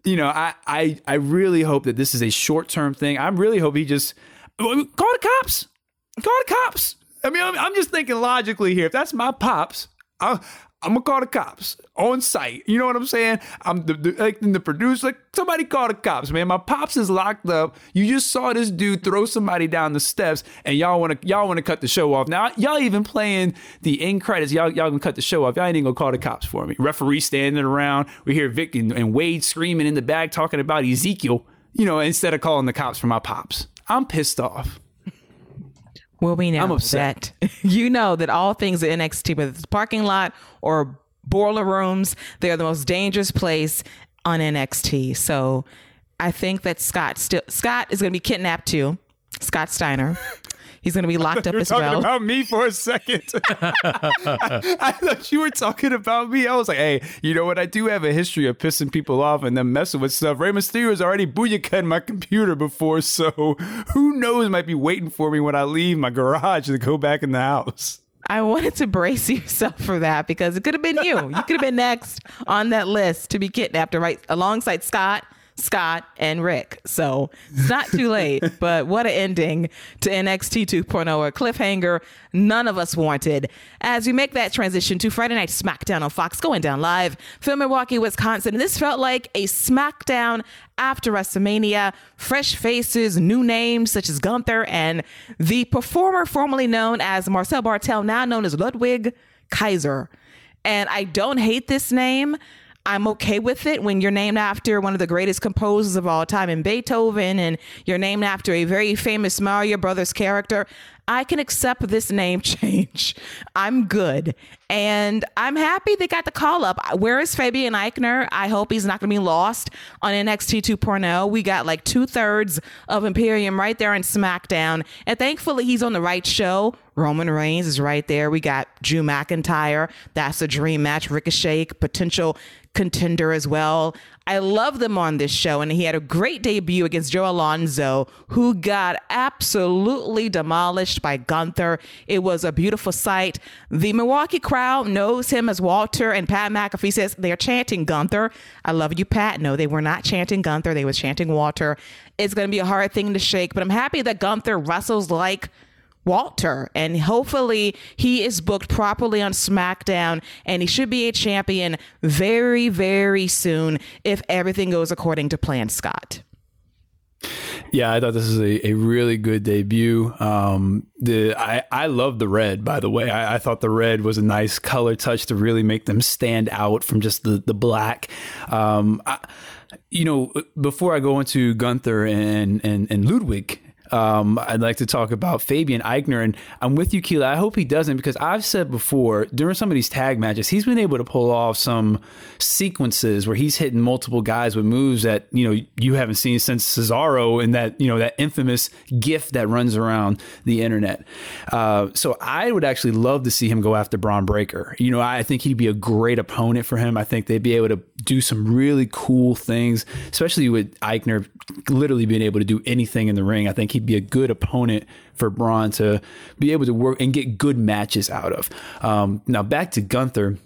you know, I, I, I really hope that this is a short term thing. I really hope he just call the cops. Call the cops. I mean, I'm, I'm just thinking logically here. If that's my pops, I, I'm gonna call the cops on site. You know what I'm saying? I'm the, the like the producer. Like, somebody call the cops, man. My pops is locked up. You just saw this dude throw somebody down the steps, and y'all want to y'all want to cut the show off. Now y'all even playing the end credits. Y'all y'all gonna cut the show off. Y'all ain't even gonna call the cops for me. Referee standing around. We hear Vic and, and Wade screaming in the back talking about Ezekiel. You know, instead of calling the cops for my pops. I'm pissed off. Well, we know I'm upset. that you know that all things at NXT, whether it's parking lot or boiler rooms, they are the most dangerous place on NXT. So I think that Scott still Scott is going to be kidnapped too. Scott Steiner. He's going to be locked up as talking well. about me for a second. I, I thought you were talking about me. I was like, hey, you know what? I do have a history of pissing people off and then messing with stuff. Rey Mysterio's already booyaka'd my computer before, so who knows might be waiting for me when I leave my garage to go back in the house. I wanted to brace yourself for that because it could have been you. You could have been next on that list to be kidnapped right alongside Scott Scott, and Rick. So it's not too late, but what an ending to NXT 2.0, a cliffhanger none of us wanted. As we make that transition to Friday Night SmackDown on Fox, going down live from Milwaukee, Wisconsin. And this felt like a SmackDown after WrestleMania. Fresh faces, new names such as Gunther, and the performer formerly known as Marcel Barthel, now known as Ludwig Kaiser. And I don't hate this name. I'm okay with it when you're named after one of the greatest composers of all time in Beethoven and you're named after a very famous Mario Brothers character. I can accept this name change. I'm good. And I'm happy they got the call up. Where is Fabian Aichner? I hope he's not going to be lost on NXT 2.0. We got like two thirds of Imperium right there on SmackDown. And thankfully, he's on the right show. Roman Reigns is right there. We got Drew McIntyre. That's a dream match. Ricochet, potential contender as well. I love them on this show, and he had a great debut against Joe Alonzo, who got absolutely demolished by Gunther. It was a beautiful sight. The Milwaukee crowd knows him as Walter, and Pat McAfee says they're chanting Gunther. I love you, Pat. No, they were not chanting Gunther, they were chanting Walter. It's going to be a hard thing to shake, but I'm happy that Gunther wrestles like Walter, and hopefully he is booked properly on SmackDown, and he should be a champion very, very soon if everything goes according to plan, Scott. Yeah, I thought this was a, a really good debut. Um, the I, I love the red, by the way. I, I, thought the red was a nice color touch to really make them stand out from just the the black. Um, I, you know, before I go into Gunther and and, and Ludwig, um, I'd like to talk about Fabian Aichner, And I'm with you, Keila. I hope he doesn't because I've said before during some of these tag matches, he's been able to pull off some sequences where he's hitting multiple guys with moves that, you know, you haven't seen since Cesaro and that, you know, that infamous GIF that runs around the internet. Uh, so I would actually love to see him go after Bron Breakker. You know, I think he'd be a great opponent for him. I think they'd be able to do some really cool things, especially with Aichner literally being able to do anything in the ring. I think he'd be a good opponent for Bron to be able to work and get good matches out of. Um, now back to Gunther,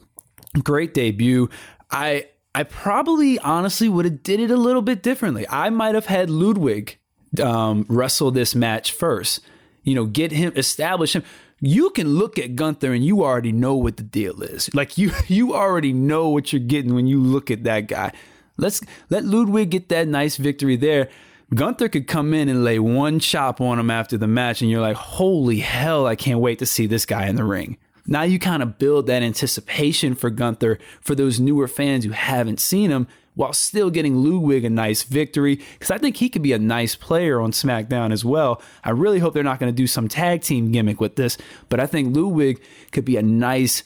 great debut. I I probably honestly would have did it a little bit differently. I might have had Ludwig um, wrestle this match first. You know, get him establish him you can look at Gunther and you already know what the deal is. Like you you already know what you're getting when you look at that guy. Let's let Ludwig get that nice victory there. Gunther could come in and lay one chop on him after the match, and you're like, holy hell, I can't wait to see this guy in the ring. Now you kind of build that anticipation for Gunther for those newer fans who haven't seen him while still getting Ludwig a nice victory because I think he could be a nice player on SmackDown as well. I really hope they're not going to do some tag team gimmick with this, but I think Ludwig could be a nice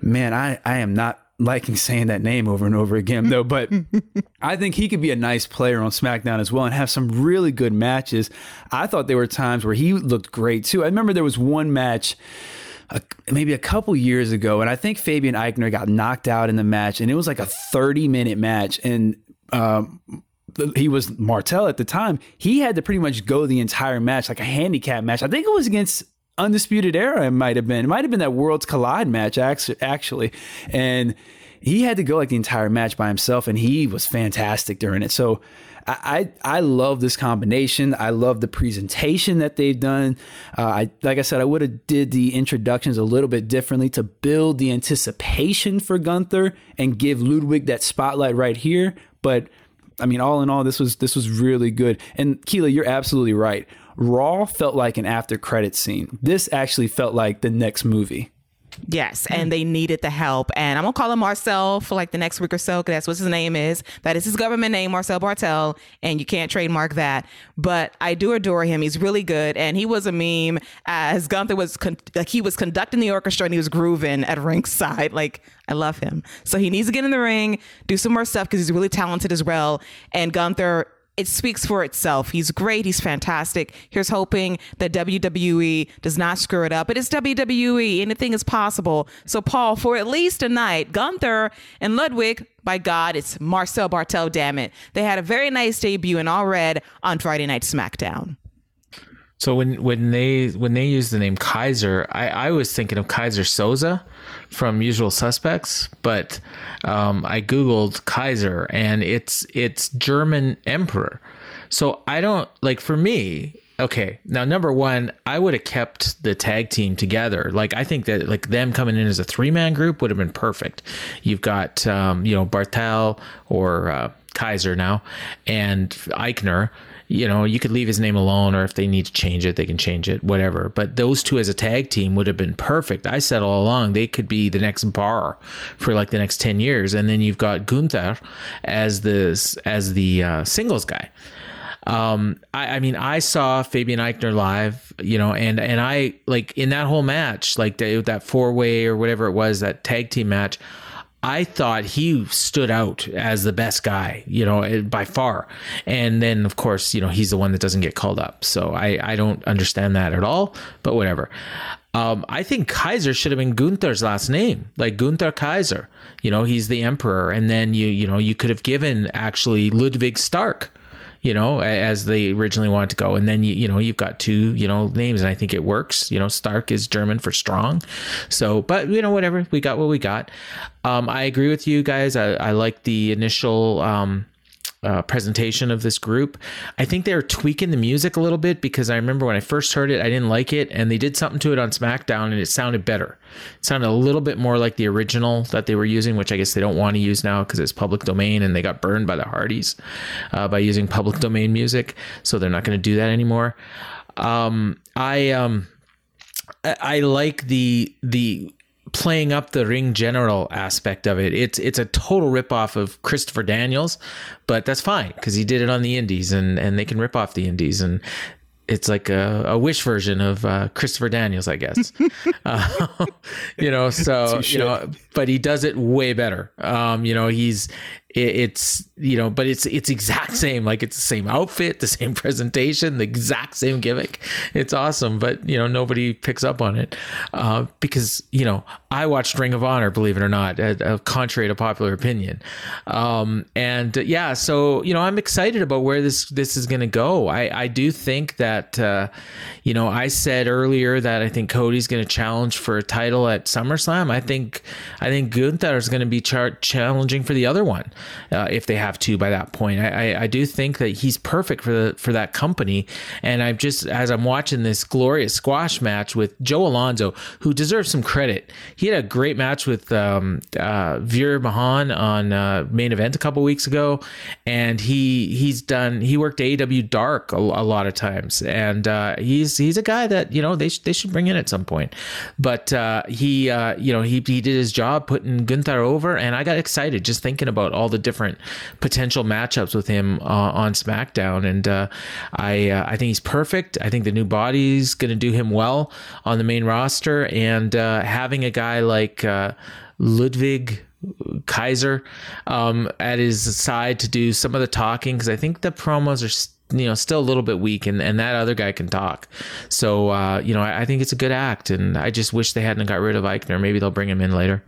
man. I, I am not liking saying that name over and over again though but i think he could be a nice player on smackdown as well and have some really good matches i thought there were times where he looked great too i remember there was one match a, maybe a couple years ago and i think fabian Aichner got knocked out in the match and it was like a 30 minute match and um, he was Martel at the time. He had to pretty much go the entire match, like a handicap match. I think it was against Undisputed Era it might have been. It might have been that Worlds Collide match actually, and he had to go like the entire match by himself, and he was fantastic during it. So. I, I love this combination. I love the presentation that they've done. Uh, I like I said, I would have did the introductions a little bit differently to build the anticipation for Gunther and give Ludwig that spotlight right here. But I mean, all in all, this was this was really good. And Keila, you're absolutely right. Raw felt like an after credit scene. This actually felt like the next movie. Yes, and they needed the help. And I'm gonna call him Marcel for like the next week or so, because that's what his name is. That is his government name, Marcel Barthel, and you can't trademark that. But I do adore him. He's really good, and he was a meme as Gunther was con- like he was conducting the orchestra and he was grooving at ringside. Like I love him. So he needs to get in the ring, do some more stuff because he's really talented as well. And Gunther it speaks for itself. He's great. He's fantastic. Here's hoping that WWE does not screw it up. But it's WWE. Anything is possible. So, Paul, for at least a night, Gunther and Ludwig, by God, it's Marcel Barthel, damn it. They had a very nice debut in all red on Friday Night SmackDown. So when when they when they use the name Kaiser, I, I was thinking of Keyser Söze from Usual Suspects, but um, I googled Kaiser and it's it's German emperor. So I don't like for me. Okay, now number one, I would have kept the tag team together. Like I think that like them coming in as a three man group would have been perfect. You've got um, you know Barthel or uh, Kaiser now and Aichner you know, you could leave his name alone, or if they need to change it, they can change it, whatever. But those two as a tag team would have been perfect. I said all along they could be the next bar for like the next ten years, and then you've got Gunther as the as the uh, singles guy. Um, I, I, mean, I saw Fabian Aichner live, you know, and and I like in that whole match, like the, that four way or whatever it was, that tag team match. I thought he stood out as the best guy, you know, eh, by far. And then, of course, you know, he's the one that doesn't get called up. So I, I don't understand that at all, but whatever. Um, I think Kaiser should have been Gunther's last name, like Gunther Kaiser. You know, he's the emperor. And then you, you know, you could have given actually Ludwig Stark you know, as they originally wanted to go. And then you, you know, you've got two, you know, names, and I think it works. You know, Stark is German for strong. So, but you know, whatever, we got what we got. Um, I agree with you guys. I, I like the initial um, uh, presentation of this group. I think they're tweaking the music a little bit because I remember when I first heard it, I didn't like it, and they did something to it on SmackDown, and it sounded better. It sounded a little bit more like the original that they were using, which I guess they don't want to use now because it's public domain, and they got burned by the Hardys uh, by using public domain music, so they're not going to do that anymore. Um, I um, I like the the playing up the ring general aspect of it. It's it's a total ripoff of Christopher Daniels, but that's fine because he did it on the Indies, and and they can rip off the Indies, and it's like a, a wish version of uh, Christopher Daniels, I guess. uh, you know, so you know, but he does it way better. Um, you know, he's it's you know but it's it's exact same like it's the same outfit the same presentation the exact same gimmick. It's awesome but you know nobody picks up on it. Uh, because you know i watched ring of honor believe it or not uh, contrary to popular opinion. Um, and uh, yeah so you know i'm excited about where this this is going to go. I i do think that uh, you know i said earlier that i think cody's going to challenge for a title at summerslam. I think i think gunther is going to be char- challenging for the other one uh, if they have to by that point. I, I, I, do think that he's perfect for the for that company. And I'm just as I'm watching this glorious squash match with Joe Alonzo, who deserves some credit. He had a great match with um, uh, Veer Mahaan on uh, main event a couple weeks ago, and he he's done he worked AEW Dark a, a lot of times, and uh, he's he's a guy that you know they sh- they should bring in at some point. But uh, he uh, you know he he did his job putting Gunther over, and I got excited just thinking about all the different potential matchups with him uh, on SmackDown, and uh, I uh, I think he's perfect. I think the new body's going to do him well on the main roster, and uh, having a guy like uh, Ludwig. Kaiser um, at his side to do some of the talking because I think the promos are you know still a little bit weak and, and that other guy can talk so uh, you know I, I, think it's a good act and i just wish they hadn't got rid of aichner maybe they'll bring him in later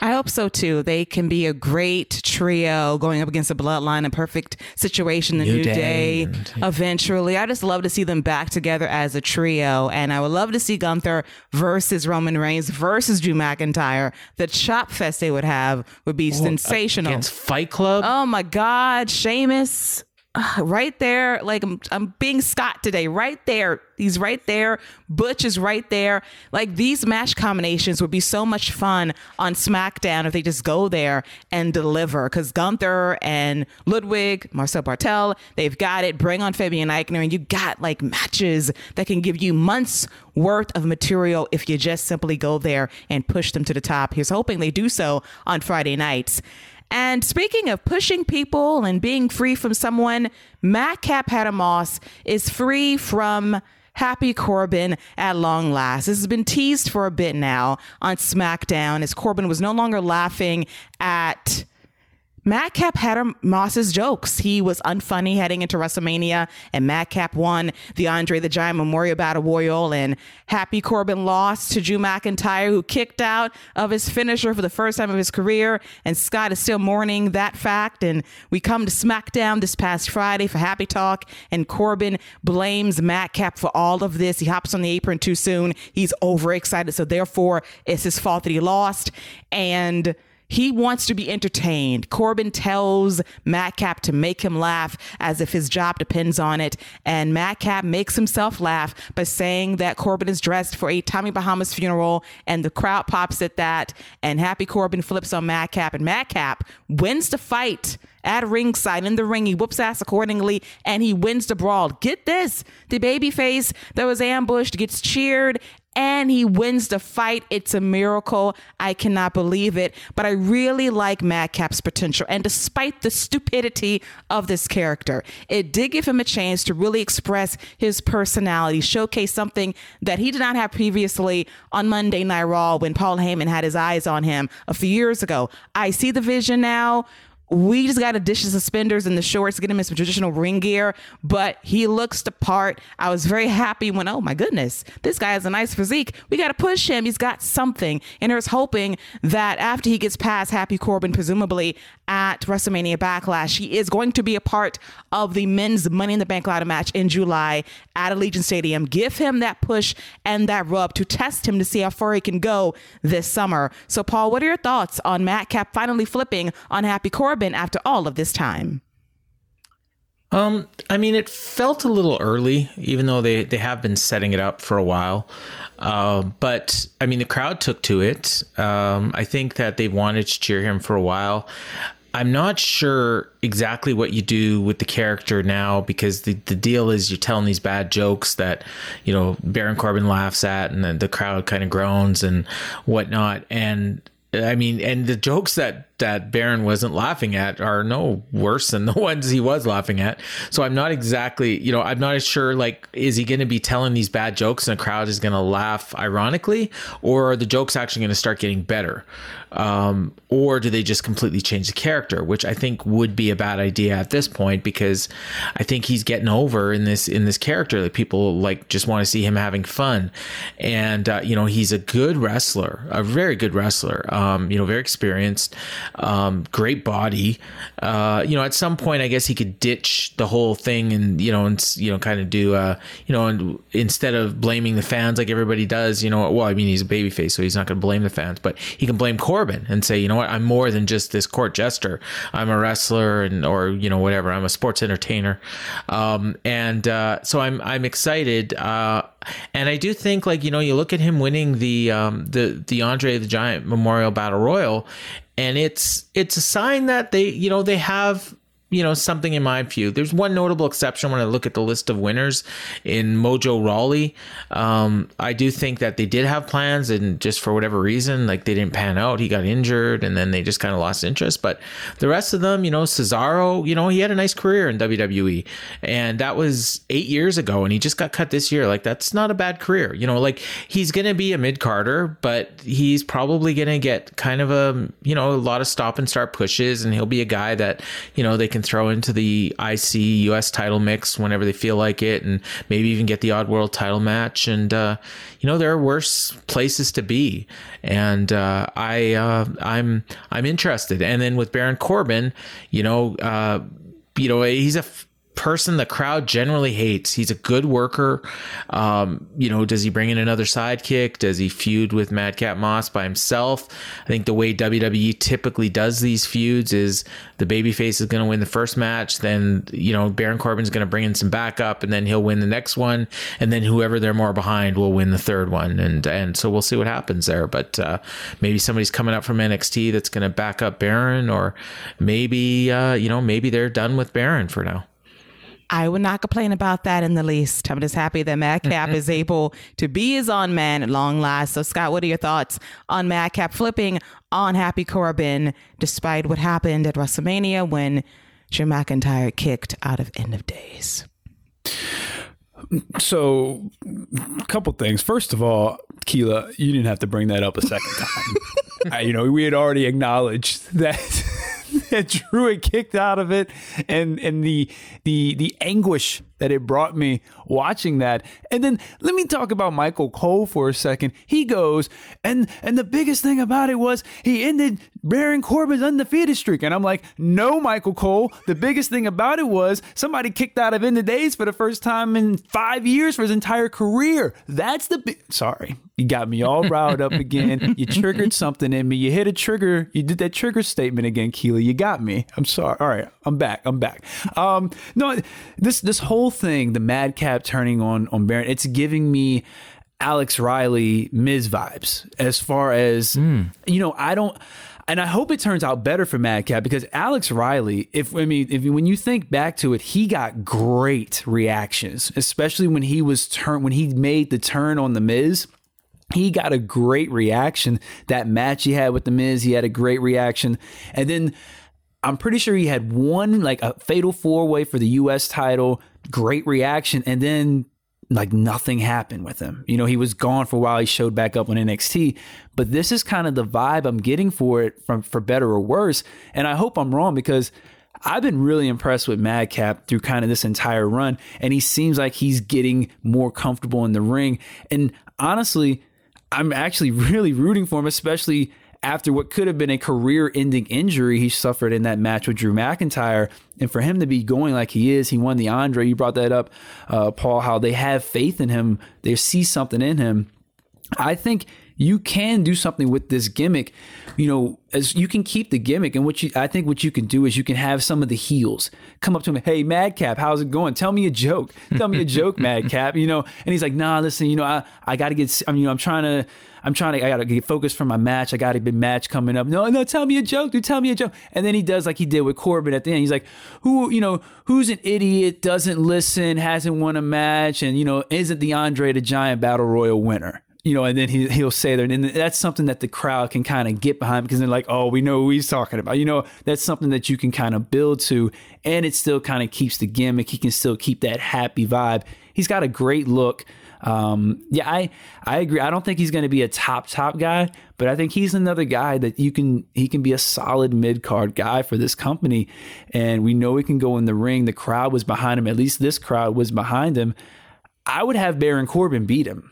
I hope so too. They can be a great trio going up against the bloodline, a perfect situation, the New, New Day, Day eventually. I just love to see them back together as a trio. And I would love to see Gunther versus Roman Reigns versus Drew McIntyre. The chop fest they would have would be oh, sensational. Against Fight Club? Oh my God. Sheamus right there. Like I'm, I'm being Scott today. Right there. He's right there. Butch is right there. Like these match combinations would be so much fun on SmackDown if they just go there and deliver. Because Gunther and Ludwig, Marcel Barthel, they've got it. Bring on Fabian Aichner, and you got like matches that can give you months worth of material if you just simply go there and push them to the top. He's hoping they do so on Friday nights. And speaking of pushing people and being free from someone, Madcap Moss is free from Happy Corbin at long last. This has been teased for a bit now on SmackDown as Corbin was no longer laughing at Madcap had a Moss's jokes. He was unfunny heading into WrestleMania, and Madcap won the Andre the Giant Memorial Battle Royal. And Happy Corbin lost to Drew McIntyre, who kicked out of his finisher for the first time of his career. And Scott is still mourning that fact. And we come to SmackDown this past Friday for Happy Talk, and Corbin blames Madcap for all of this. He hops on the apron too soon. He's overexcited, so therefore it's his fault that he lost. And he wants to be entertained. Corbin tells Madcap to make him laugh as if his job depends on it. And Madcap makes himself laugh by saying that Corbin is dressed for a Tommy Bahamas funeral. And the crowd pops at that. And Happy Corbin flips on Madcap. And Madcap wins the fight at ringside in the ring. He whoops ass accordingly and he wins the brawl. Get this the babyface that was ambushed gets cheered and he wins the fight. It's a miracle. I cannot believe it. But I really like Madcap's potential. And despite the stupidity of this character, it did give him a chance to really express his personality, showcase something that he did not have previously on Monday Night Raw when Paul Heyman had his eyes on him a few years ago. I see the vision now we just got to dish the suspenders and the shorts, get him in some traditional ring gear, but he looks the part. I was very happy when, oh my goodness, this guy has a nice physique. We got to push him. He's got something. And I was hoping that after he gets past Happy Corbin, presumably at WrestleMania Backlash, he is going to be a part of the men's Money in the Bank ladder match in July at Allegiant Stadium. Give him that push and that rub to test him to see how far he can go this summer. So, Paul, what are your thoughts on Madcap finally flipping on Happy Corbin? after all of this time? Um, I mean, it felt a little early, even though they, they have been setting it up for a while. Uh, but I mean, the crowd took to it. Um, I think that they wanted to cheer him for a while. I'm not sure exactly what you do with the character now because the, the deal is you're telling these bad jokes that, you know, Baron Corbin laughs at and the crowd kind of groans and whatnot. And I mean, and the jokes that that Baron wasn't laughing at are no worse than the ones he was laughing at. So I'm not exactly, you know, I'm not sure like is he going to be telling these bad jokes and the crowd is going to laugh ironically or are the jokes actually going to start getting better? Um, or do they just completely change the character, which I think would be a bad idea at this point because I think he's getting over in this in this character that people like just want to see him having fun, and uh, you know he's a good wrestler, a very good wrestler, um, you know, very experienced um, great body. Uh, you know, at some point, I guess he could ditch the whole thing and you know, and you know, kind of do, uh, you know, and instead of blaming the fans like everybody does, you know, well, I mean, he's a babyface, so he's not going to blame the fans, but he can blame Corbin and say, you know what, I'm more than just this court jester. I'm a wrestler and or you know whatever. I'm a sports entertainer, um, and uh, so I'm I'm excited. Uh, and I do think like you know you look at him winning the um, the the Andre the Giant Memorial Battle Royal, and it's it's a sign that they you know they have you know something in my view. There's one notable exception when I look at the list of winners in Mojo Rawley. Um, I do think that they did have plans, and just for whatever reason, like they didn't pan out. He got injured, and then they just kind of lost interest. But the rest of them, you know, Cesaro, you know, he had a nice career in WWE, and that was eight years ago, and he just got cut this year. Like that's not a bad career, you know. Like he's gonna be a mid carder, but he's probably gonna get kind of a you know a lot of stop and start pushes, and he'll be a guy that you know they can throw into the IC US title mix whenever they feel like it, and maybe even get the Odd World title match. And uh, you know there are worse places to be, and uh, I uh, I'm I'm interested. And then with Baron Corbin, you know, uh, you know he's a person the crowd generally hates. He's a good worker. Um, you know, does he bring in another sidekick? Does he feud with Madcap Moss by himself? I think the way WWE typically does these feuds is the babyface is going to win the first match, then you know Baron Corbin's going to bring in some backup, and then he'll win the next one, and then whoever they're more behind will win the third one, and and so we'll see what happens there. But uh, maybe somebody's coming up from NXT that's going to back up Baron, or maybe uh, you know maybe they're done with Baron for now. I would not complain about that in the least. I'm just happy that Madcap is able to be his own man at long last. So, Scott, what are your thoughts on Madcap flipping on Happy Corbin despite what happened at WrestleMania when Drew McIntyre kicked out of End of Days? So, a couple things. First of all, Keela, you didn't have to bring that up a second time. I, you know, we had already acknowledged that Drew had kicked out of it, and and the the the anguish that it brought me watching that. And then let me talk about Michael Cole for a second. He goes, and and the biggest thing about it was he ended Baron Corbin's undefeated streak. And I'm like, no, Michael Cole. The biggest thing about it was somebody kicked out of End of Days for the first time in five years for his entire career. That's the big. Sorry, you got me all riled up again. You triggered something in me. You hit a trigger. You did that trigger statement again, Keela. You got me. I'm sorry. All right, I'm back. I'm back. Um, no, this this whole thing, the madcap turning on on Baron, it's giving me Alex Riley Miz vibes. As far as mm. you know, I don't. And I hope it turns out better for Madcap because Alex Riley, if I mean, if when you think back to it, he got great reactions, especially when he was turn when he made the turn on the Miz he got a great reaction. That match he had with The Miz, he had a great reaction. And then I'm pretty sure he had one, like a fatal four way for the US title, great reaction. And then, like, nothing happened with him. You know, he was gone for a while. He showed back up on NXT. But this is kind of the vibe I'm getting for it, from for better or worse. And I hope I'm wrong because. I've been really impressed with Madcap through kind of this entire run, and he seems like he's getting more comfortable in the ring. And honestly, I'm actually really rooting for him, especially after what could have been a career ending injury he suffered in that match with Drew McIntyre. And for him to be going like he is, he won the Andre. You brought that up, uh, Paul, how they have faith in him, they see something in him. I think you can do something with this gimmick. You know, as you can keep the gimmick, and what you I think what you can do is you can have some of the heels come up to him, hey Madcap, how's it going? Tell me a joke. Tell me a joke, Madcap. You know, and he's like, nah, listen, you know, I I got to get. I mean, you know, I'm trying to. I'm trying to, I got to get focused for my match. I got a big match coming up. No, no, tell me a joke, dude. Tell me a joke. And then he does like he did with Corbin at the end. He's like, who, you know, who's an idiot, doesn't listen, hasn't won a match, and, you know, isn't the Andre the Giant Battle Royal winner? You know, and then he he'll say there, and that's something that the crowd can kind of get behind because they're like, oh, we know who he's talking about. You know, that's something that you can kind of build to, and it still kind of keeps the gimmick. He can still keep that happy vibe. He's got a great look. Um, yeah, I I agree. I don't think he's going to be a top top guy, but I think he's another guy that you can he can be a solid mid card guy for this company, and we know he can go in the ring. The crowd was behind him. At least this crowd was behind him. I would have Baron Corbin beat him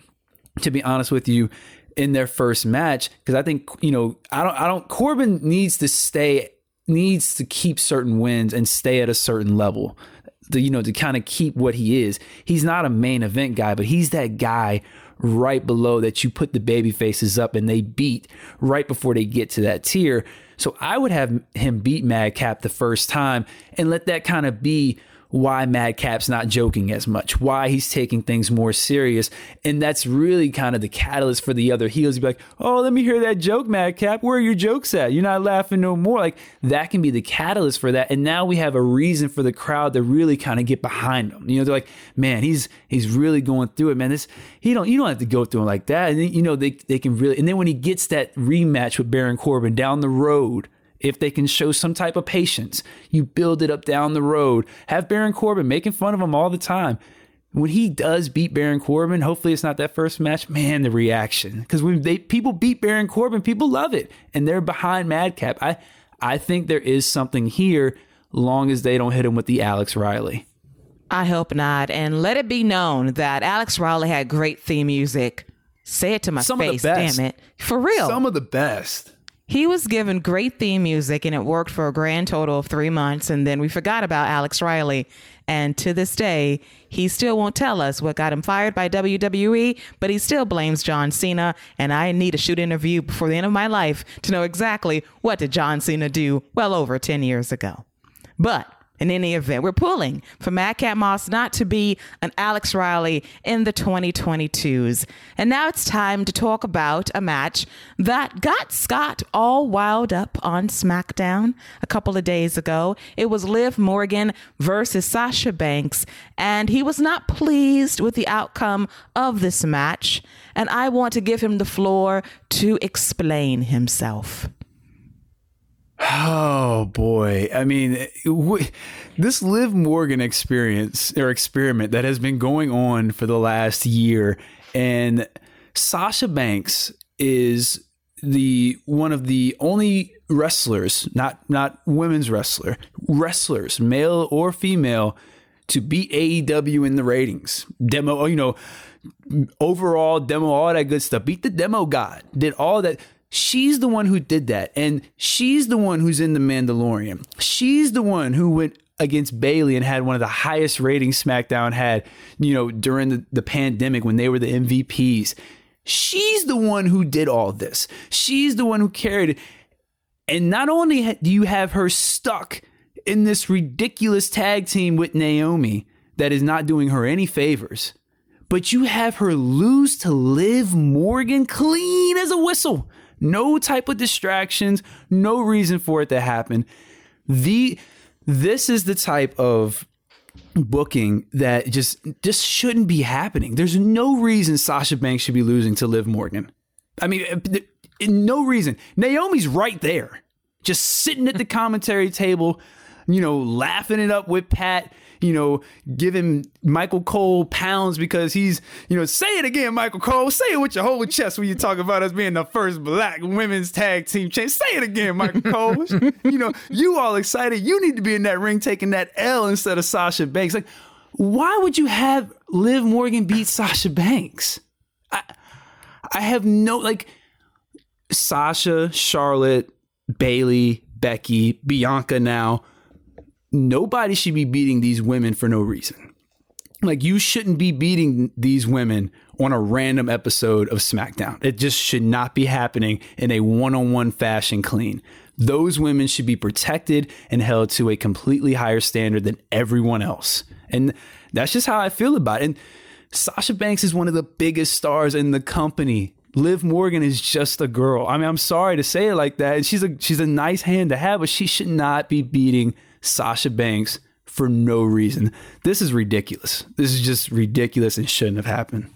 to be honest with you, in their first match because I think you know I don't I don't Corbin needs to stay needs to keep certain wins and stay at a certain level. To, you know to kind of keep what he is. He's not a main event guy, but he's that guy right below that you put the baby faces up and they beat right before they get to that tier. So I would have him beat Madcap the first time and let that kind of be why Madcap's not joking as much, why he's taking things more serious. And that's really kind of the catalyst for the other heels. You'd be like, oh, let me hear that joke, Madcap. Where are your jokes at? You're not laughing no more. Like that can be the catalyst for that. And now we have a reason for the crowd to really kind of get behind him. You know, they're like, man, he's he's really going through it, man. This he don't you don't have to go through it like that. And you know, they they can really and then when he gets that rematch with Baron Corbin down the road if they can show some type of patience, you build it up down the road. Have Baron Corbin making fun of him all the time. When he does beat Baron Corbin, hopefully it's not that first match. Man, the reaction because when they people beat Baron Corbin, people love it, and they're behind Madcap. I I think there is something here, long as they don't hit him with the Alex Riley. I hope not. And let it be known that Alex Riley had great theme music. Say it to my Some face, damn it. For real. Some of the best. He was given great theme music and it worked for a grand total of three months. And then we forgot about Alex Riley. And to this day, he still won't tell us what got him fired by WWE, but he still blames John Cena. And I need a shoot interview before the end of my life to know exactly what did John Cena do well over 10 years ago. But in any event. We're pulling for Madcap Moss not to be an Alex Riley in the 2022s. And now it's time to talk about a match that got Scott all wild up on SmackDown a couple of days ago. It was Liv Morgan versus Sasha Banks, and he was not pleased with the outcome of this match. And I want to give him the floor to explain himself. Oh boy. I mean, this Liv Morgan experience or experiment that has been going on for the last year and Sasha Banks is the one of the only wrestlers, not not women's wrestler, wrestlers, male or female, to beat AEW in the ratings. Demo, you know, overall demo, all that good stuff. Beat the demo god. Did all that. She's the one who did that. And she's the one who's in The Mandalorian. She's the one who went against Bayley and had one of the highest ratings SmackDown had, you know, during the, the pandemic when they were the MVPs. She's the one who did all this. She's the one who carried it. And not only do you have her stuck in this ridiculous tag team with Naomi that is not doing her any favors, but you have her lose to Liv Morgan clean as a whistle. No type of distractions, no reason for it to happen. The this is the type of booking that just just shouldn't be happening. There's no reason Sasha Banks should be losing to Liv Morgan. I mean, uh, no reason. Naomi's right there, just sitting at the commentary table, you know, laughing it up with Pat you know, giving Michael Cole pounds because he's, you know, say it again, Michael Cole. Say it with your whole chest when you talk about us being the first black women's tag team change. Say it again, Michael Cole. you know, you all excited. You need to be in that ring taking that L instead of Sasha Banks. Like, why would you have Liv Morgan beat Sasha Banks? I, I have no like Sasha, Charlotte, Bayley, Becky, Bianca now nobody should be beating these women for no reason. Like you shouldn't be beating these women on a random episode of SmackDown. It just should not be happening in a one-on-one fashion clean. Those women should be protected and held to a completely higher standard than everyone else. And that's just how I feel about it. And Sasha Banks is one of the biggest stars in the company. Liv Morgan is just a girl. I mean, I'm sorry to say it like that. She's a she's a nice hand to have, but she should not be beating Sasha Banks for no reason. This is ridiculous. This is just ridiculous and shouldn't have happened.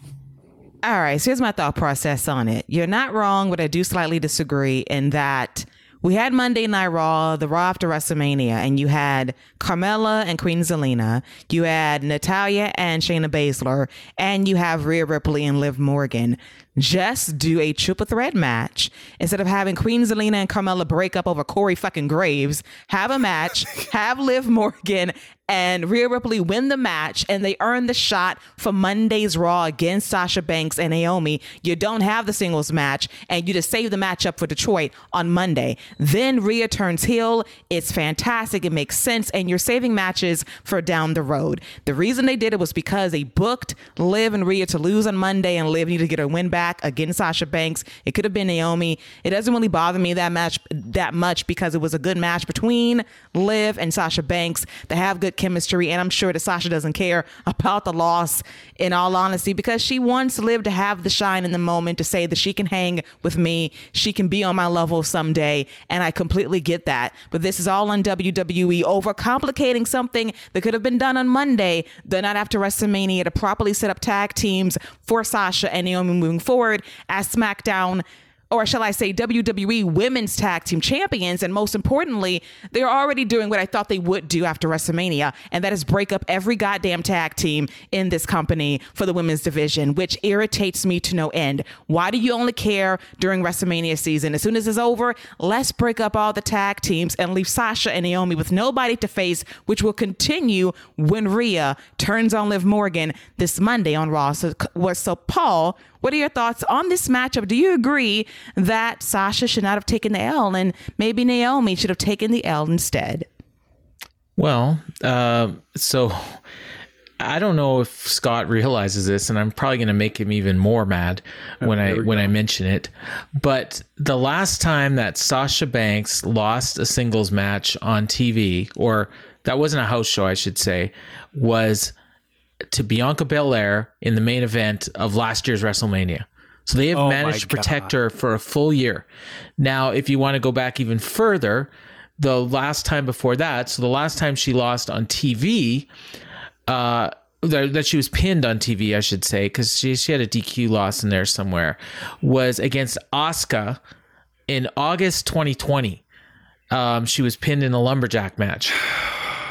All right, so here's my thought process on it. You're not wrong, but I do slightly disagree in that we had Monday Night Raw, the Raw after WrestleMania, and you had Carmella and Queen Zelina. You had Natalya and Shayna Baszler, and you have Rhea Ripley and Liv Morgan just do a triple threat match instead of having Queen Zelina and Carmella break up over Corey fucking Graves. Have a match, have Liv Morgan and Rhea Ripley win the match, and they earn the shot for Monday's Raw against Sasha Banks and Naomi. You don't have the singles match, and you just save the matchup for Detroit on Monday. Then Rhea turns heel. It's fantastic. It makes sense, and you're saving matches for down the road. The reason they did it was because they booked Liv and Rhea to lose on Monday, and Liv needed to get her win back against Sasha Banks. It could have been Naomi. It doesn't really bother me that much that much because it was a good match between Liv and Sasha Banks. They have good chemistry, and I'm sure that Sasha doesn't care about the loss. In all honesty, because she wants Liv to have the shine in the moment to say that she can hang with me, she can be on my level someday, and I completely get that. But this is all on WWE overcomplicating something that could have been done on Monday, the night after WrestleMania, to properly set up tag teams for Sasha and Naomi moving forward as SmackDown or shall I say, WWE Women's Tag Team Champions. And most importantly, they're already doing what I thought they would do after WrestleMania, and that is break up every goddamn tag team in this company for the women's division, which irritates me to no end. Why do you only care during WrestleMania season? As soon as it's over, let's break up all the tag teams and leave Sasha and Naomi with nobody to face, which will continue when Rhea turns on Liv Morgan this Monday on Raw. So, so Paul, what are your thoughts on this matchup? Do you agree that Sasha should not have taken the L and maybe Naomi should have taken the L instead? Well, uh, so I don't know if Scott realizes this, and I'm probably going to make him even more mad when I when I mention it. But the last time that Sasha Banks lost a singles match on TV, or that wasn't a house show, I should say, was to Bianca Belair in the main event of last year's WrestleMania. So they have oh managed to protect God. her for a full year. Now, if you want to go back even further, the last time before that, so the last time she lost on TV, uh, that she was pinned on TV, I should say, because she she had a DQ loss in there somewhere, was against Asuka in August 2020. Um, she was pinned in a lumberjack match.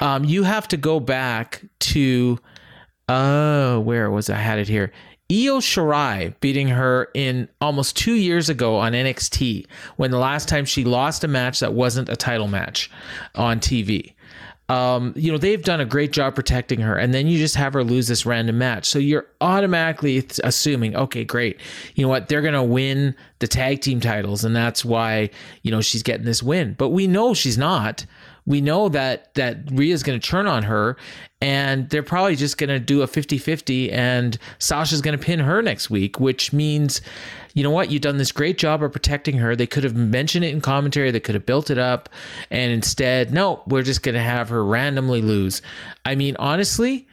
Um, you have to go back to Oh, where was I had it here? Io Shirai beating her in almost two years ago on NXT when the last time she lost a match that wasn't a title match on TV. Um, you know, they've done a great job protecting her, and then you just have her lose this random match. So you're automatically assuming, okay, great. You know what? They're going to win the tag team titles, and that's why, you know, she's getting this win. But we know she's not we know that that Rhea's going to turn on her and they're probably just going to do a 50-50 and Sasha's going to pin her next week, which means you know what? You've done this great job of protecting her. They could have mentioned it in commentary. They could have built it up. And instead, no, we're just going to have her randomly lose. I mean, honestly,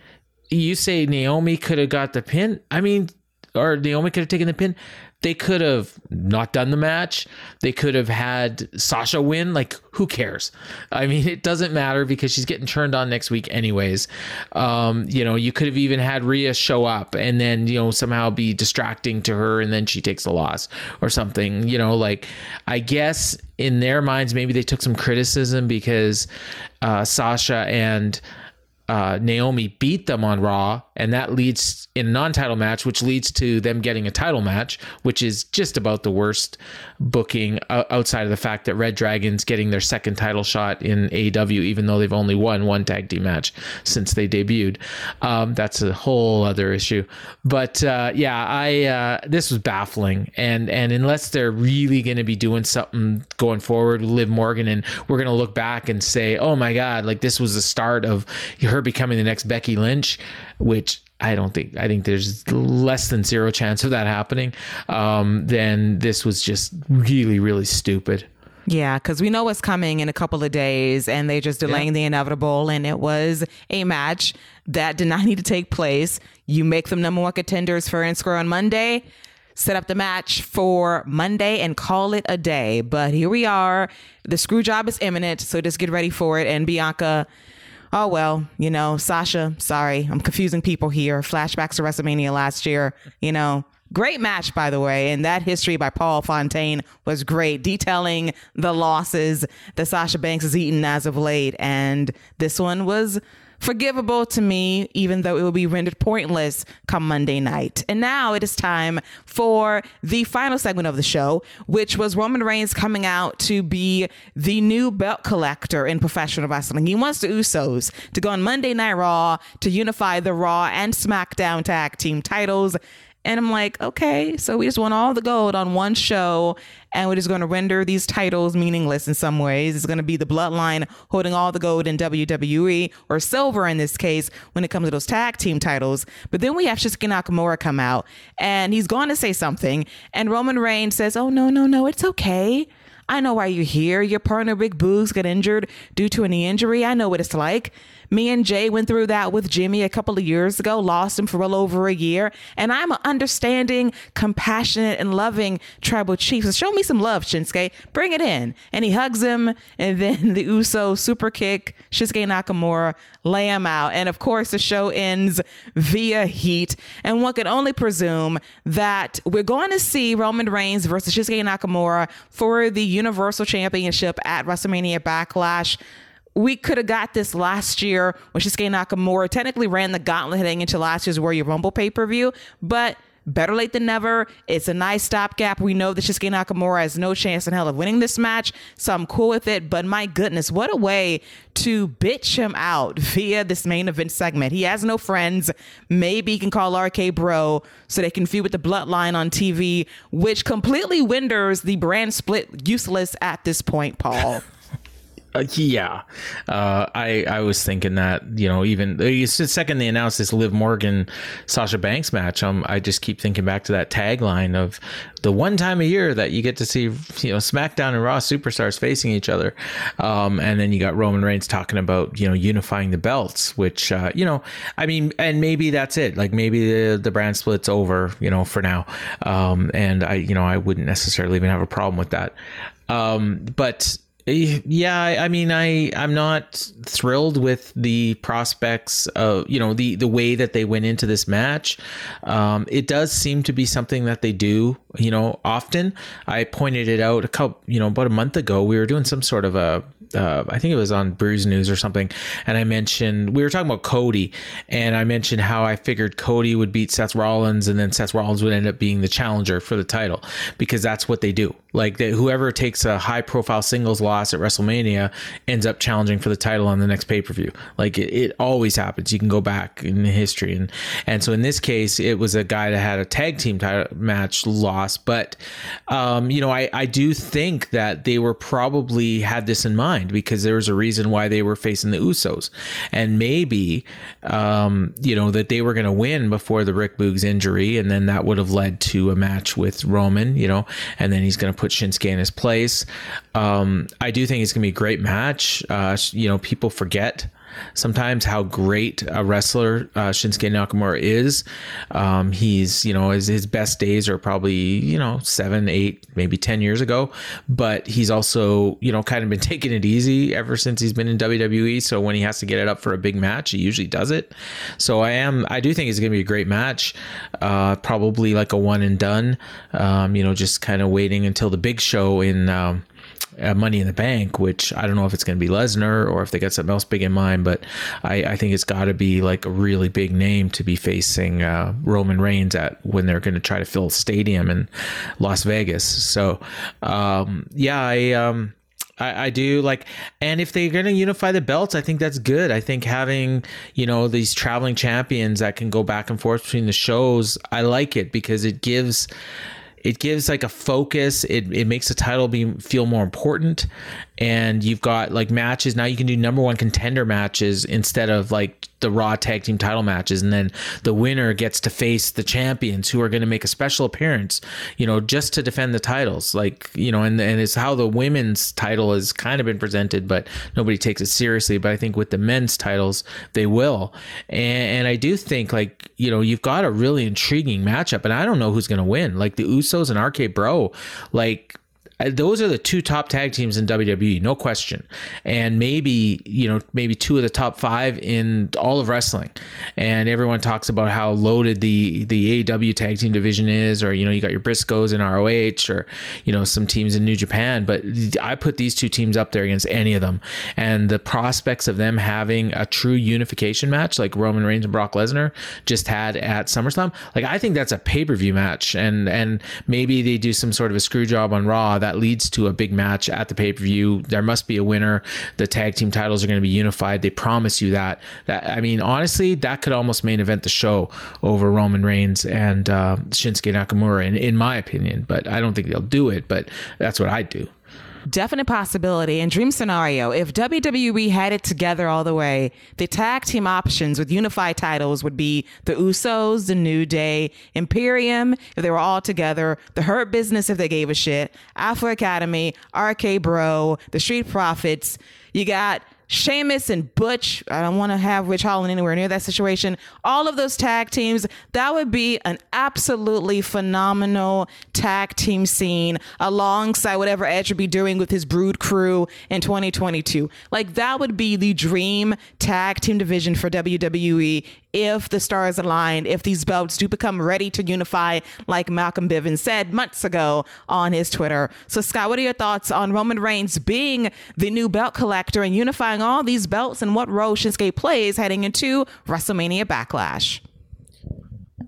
you say Naomi could have got the pin. I mean, or Naomi could have taken the pin. They could have not done the match. They could have had Sasha win. Like, who cares? I mean, it doesn't matter because she's getting turned on next week, anyways. Um, you know, you could have even had Rhea show up and then, you know, somehow be distracting to her and then she takes a loss or something. You know, like, I guess in their minds, maybe they took some criticism because uh, Sasha and uh, Naomi beat them on Raw, and that leads in a non-title match, which leads to them getting a title match, which is just about the worst booking outside of the fact that reDRagon's getting their second title shot in AEW, even though they've only won one tag team match since they debuted. Um, that's a whole other issue. But uh, yeah, I uh, this was baffling, and and unless they're really going to be doing something going forward with Liv Morgan, and we're going to look back and say, oh my God, like this was the start of her becoming the next Becky Lynch, which I don't think I think there's less than zero chance of that happening. Um, then this was just really really stupid. Yeah, because we know what's coming in a couple of days, and they just delaying yeah. the inevitable. And it was a match that did not need to take place. You make them number one contenders for square on Monday. Set up the match for Monday and call it a day. But here we are. The screw job is imminent, so just get ready for it. And Bianca oh well, you know, Sasha, sorry, I'm confusing people here. Flashbacks to WrestleMania last year, you know. Great match, by the way, and that history by Paul Fontaine was great, detailing the losses that Sasha Banks has eaten as of late. And this one was forgivable to me, even though it will be rendered pointless come Monday night. And now it is time for the final segment of the show, which was Roman Reigns coming out to be the new belt collector in professional wrestling. He wants the Usos to go on Monday Night Raw to unify the Raw and SmackDown tag team titles. And I'm like, okay, so we just want all the gold on one show and we're just going to render these titles meaningless in some ways. It's going to be the bloodline holding all the gold in WWE or silver in this case when it comes to those tag team titles. But then we have Shinsuke Nakamura come out and he's going to say something. And Roman Reigns says, oh, no, no, no, it's okay. I know why you're here. Your partner, Big Boogs, got injured due to a knee injury. I know what it's like. Me and Jay went through that with Jimmy a couple of years ago, lost him for well over a year. And I'm an understanding, compassionate, and loving tribal chief. So show me some love, Shinsuke. Bring it in. And he hugs him. And then the Uso super kick, Shinsuke Nakamura, lay him out. And of course, the show ends via heat. And one can only presume that we're going to see Roman Reigns versus Shinsuke Nakamura for the Universal Championship at WrestleMania Backlash we could have got this last year when Shinsuke Nakamura technically ran the gauntlet heading into last year's Royal Rumble pay per view, but better late than never. It's a nice stopgap. We know that Shinsuke Nakamura has no chance in hell of winning this match, so I'm cool with it. But my goodness, what a way to bitch him out via this main event segment. He has no friends. Maybe he can call RK Bro so they can feud with the bloodline on TV, which completely renders the brand split useless at this point, Paul. Uh, yeah, uh, I I was thinking that you know even the second they announced this Liv Morgan Sasha Banks match, um, I just keep thinking back to that tagline of the one time a year that you get to see you know SmackDown and Raw superstars facing each other, um, and then you got Roman Reigns talking about you know unifying the belts, which uh, you know I mean, and maybe that's it. Like maybe the the brand split's over, you know, for now, um, and I you know I wouldn't necessarily even have a problem with that. Um, but yeah, I mean, I I'm not thrilled with the prospects of you know the the way that they went into this match. Um, it does seem to be something that they do, you know, often. I pointed it out a couple, you know, about a month ago. We were doing some sort of a uh, I think it was on Bruise News or something, and I mentioned we were talking about Cody, and I mentioned how I figured Cody would beat Seth Rollins, and then Seth Rollins would end up being the challenger for the title because that's what they do. Like that, whoever takes a high profile singles loss at WrestleMania ends up challenging for the title on the next pay per view. Like it, it, always happens. You can go back in history, and and so in this case, it was a guy that had a tag team title match loss. But um, you know, I I do think that they were probably had this in mind because there was a reason why they were facing the Usos, and maybe um, you know that they were going to win before the Rick Boogs injury, and then that would have led to a match with Roman. You know, and then he's going to put Shinsuke in his place. Um, I do think it's going to be a great match. Uh, you know, people forget sometimes how great a wrestler uh, Shinsuke Nakamura is. Um, he's, you know, his, his best days are probably, you know, seven, eight, maybe 10 years ago. But he's also, you know, kind of been taking it easy ever since he's been in WWE. So when he has to get it up for a big match, he usually does it. So I am, I do think it's going to be a great match. Uh, probably like a one and done, um, you know, just kind of waiting until the big show in, um, uh, Money in the Bank, which I don't know if it's going to be Lesnar or if they got something else big in mind, but I, I think it's got to be like a really big name to be facing uh, Roman Reigns at when they're going to try to fill a stadium in Las Vegas. So, um, yeah, I. Um, I, I, do like, and if they're going to unify the belts, I think that's good. I think having, you know, these traveling champions that can go back and forth between the shows, I like it because it gives, it gives like a focus. It, it makes the title be feel more important. And you've got like matches now. You can do number one contender matches instead of like the Raw tag team title matches, and then the winner gets to face the champions who are going to make a special appearance, you know, just to defend the titles. Like you know, and and it's how the women's title has kind of been presented, but nobody takes it seriously. But I think with the men's titles, they will. And, and I do think like you know you've got a really intriguing matchup, and I don't know who's going to win. Like the Usos and RK Bro, like Uh, those are the two top tag teams in WWE, no question. And maybe, you know, maybe two of the top five in all of wrestling. And everyone talks about how loaded the the AEW tag team division is, or you know, you got your Briscoes in ROH, or you know, some teams in New Japan. But I put these two teams up there against any of them, and the prospects of them having a true unification match like Roman Reigns and Brock Lesnar just had at SummerSlam, like I think that's a pay per view match, and and maybe they do some sort of a screw job on Raw that that leads to a big match at the pay per view. There must be a winner. The tag team titles are going to be unified. They promise you that. That I mean, honestly, that could almost main event the show over Roman Reigns and uh, Shinsuke Nakamura, in, in my opinion. But I don't think they'll do it. But that's what I'd do definite possibility and dream scenario. If WWE had it together all the way, the tag team options with unified titles would be the Usos, the New Day, Imperium, if they were all together, the Hurt Business if they gave a shit, Alpha Academy, RK Bro, the Street Profits. You got Sheamus and Butch. I don't want to have Ridge Holland anywhere near that situation. All of those tag teams, that would be an absolutely phenomenal tag team scene alongside whatever Edge would be doing with his Brood crew in 2022. Like that would be the dream tag team division for WWE if the stars align, if these belts do become ready to unify, like Malcolm Bivens said months ago on his Twitter. So, Scott, what are your thoughts on Roman Reigns being the new belt collector and unifying all these belts and what role Shinsuke plays heading into WrestleMania Backlash?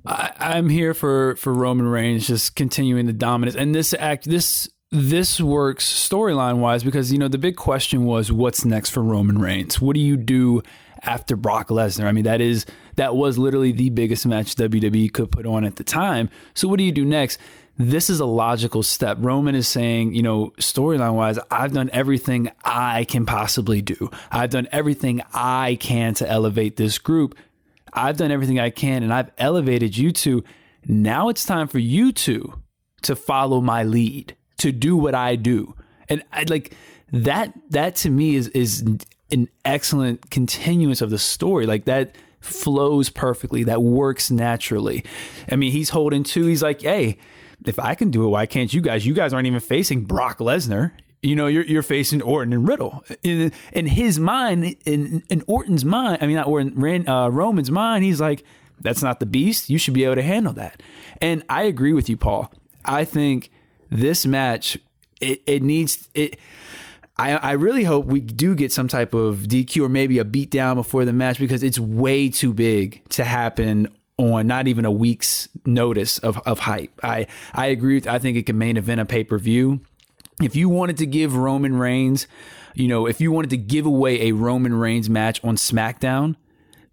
I, am here for for Roman Reigns just continuing the dominance, and this act this this works storyline wise because you know the big question was what's next for Roman Reigns. What do you do after Brock Lesnar? I mean that is that was literally the biggest match WWE could put on at the time. So what do you do next? This is a logical step. Roman is saying, you know, storyline wise, I've done everything I can possibly do. I've done everything I can to elevate this group. I've done everything I can and I've elevated you two. Now it's time for you two to follow my lead, to do what I do. And I like that that to me is is an excellent continuance of the story. Like that flows perfectly, that works naturally. I mean, he's holding two. He's like, hey, if I can do it, why can't you guys? You guys aren't even facing Brock Lesnar. You know, you're, you're facing Orton and Riddle. In, in his mind, in, in Orton's mind, I mean, not Orton, uh, Roman's mind, he's like, that's not the beast. You should be able to handle that. And I agree with you, Paul. I think this match, it, it needs, it, I, I really hope we do get some type of DQ or maybe a beatdown before the match because it's way too big to happen on not even a week's notice of, of hype. I, I agree with I think it can main event a pay per view. If you wanted to give Roman Reigns, you know, if you wanted to give away a Roman Reigns match on SmackDown,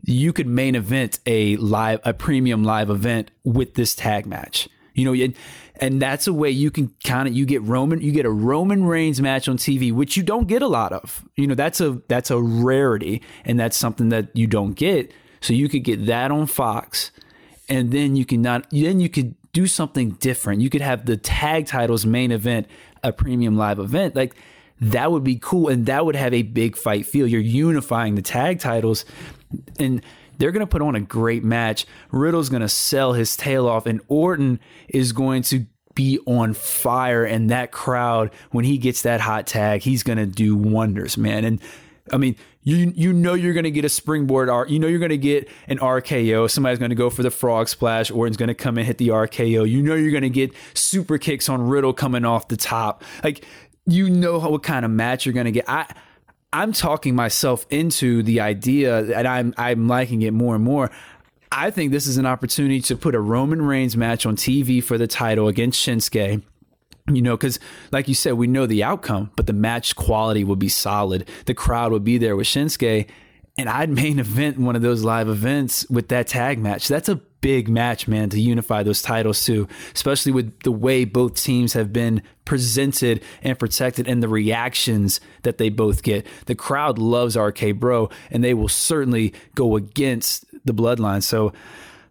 you could main event a live a premium live event with this tag match. You know, and, and that's a way you can kind of you get Roman you get a Roman Reigns match on TV, which you don't get a lot of. You know, that's a that's a rarity, and that's something that you don't get. So you could get that on Fox, and then you can not then you could do something different. You could have the tag titles main event a premium live event like that would be cool and that would have a big fight feel you're unifying the tag titles and they're going to put on a great match. Riddle's going to sell his tail off, and Orton is going to be on fire. And that crowd, when he gets that hot tag, he's going to do wonders, man. And I mean, you you know you're going to get a springboard art. You know you're going to get an RKO. Somebody's going to go for the frog splash. Orton's going to come and hit the RKO. You know you're going to get super kicks on Riddle coming off the top. Like you know what kind of match you're going to get. I I'm talking myself into the idea and I'm I'm liking it more and more. I think this is an opportunity to put a Roman Reigns match on TV for the title against Shinsuke. You know, because like you said, we know the outcome, but the match quality would be solid. The crowd would be there with Shinsuke, and I'd main event one of those live events with that tag match. That's a big match, man, to unify those titles too, especially with the way both teams have been presented and protected and the reactions that they both get. The crowd loves RK Bro, and they will certainly go against the bloodline. So,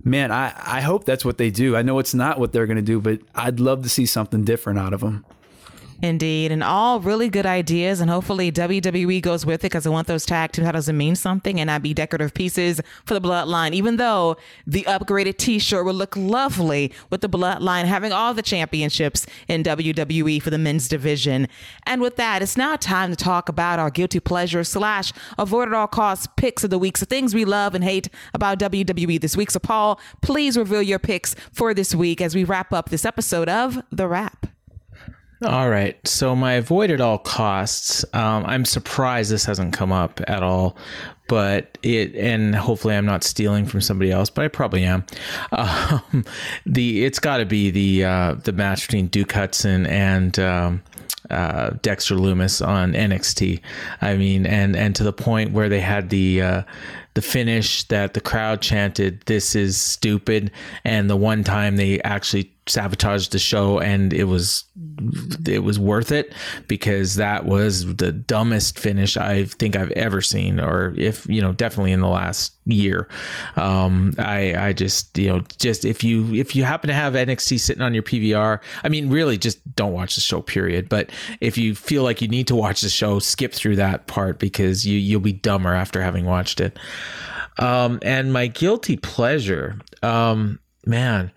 man, I, I hope that's what they do. I know it's not what they're going to do, but I'd love to see something different out of them. Indeed, and all really good ideas, and hopefully WWE goes with it because I want those tag team titles to mean something and not be decorative pieces for the Bloodline. Even though the upgraded T-shirt would look lovely with the Bloodline having all the championships in WWE for the men's division. And with that, it's now time to talk about our guilty pleasure slash avoid at all costs picks of the week. So things we love and hate about WWE this week. So Paul, please reveal your picks for this week as we wrap up this episode of The Wrap. All right. So my avoid at all costs. Um, I'm surprised this hasn't come up at all, but it and hopefully I'm not stealing from somebody else, but I probably am. Um, the it's got to be the uh, the match between Duke Hudson and. Um, uh, Dexter Lumis on NXT. I mean, and and to the point where they had the uh, the finish that the crowd chanted, "This is stupid," and the one time they actually sabotaged the show and it was it was worth it because that was the dumbest finish I think I've ever seen or if you know definitely in the last year. Um I I just you know just if you if you happen to have NXT sitting on your PVR I mean really just don't watch the show period. But if you feel like you need to watch the show skip through that part because you you'll be dumber after having watched it. Um and my guilty pleasure um man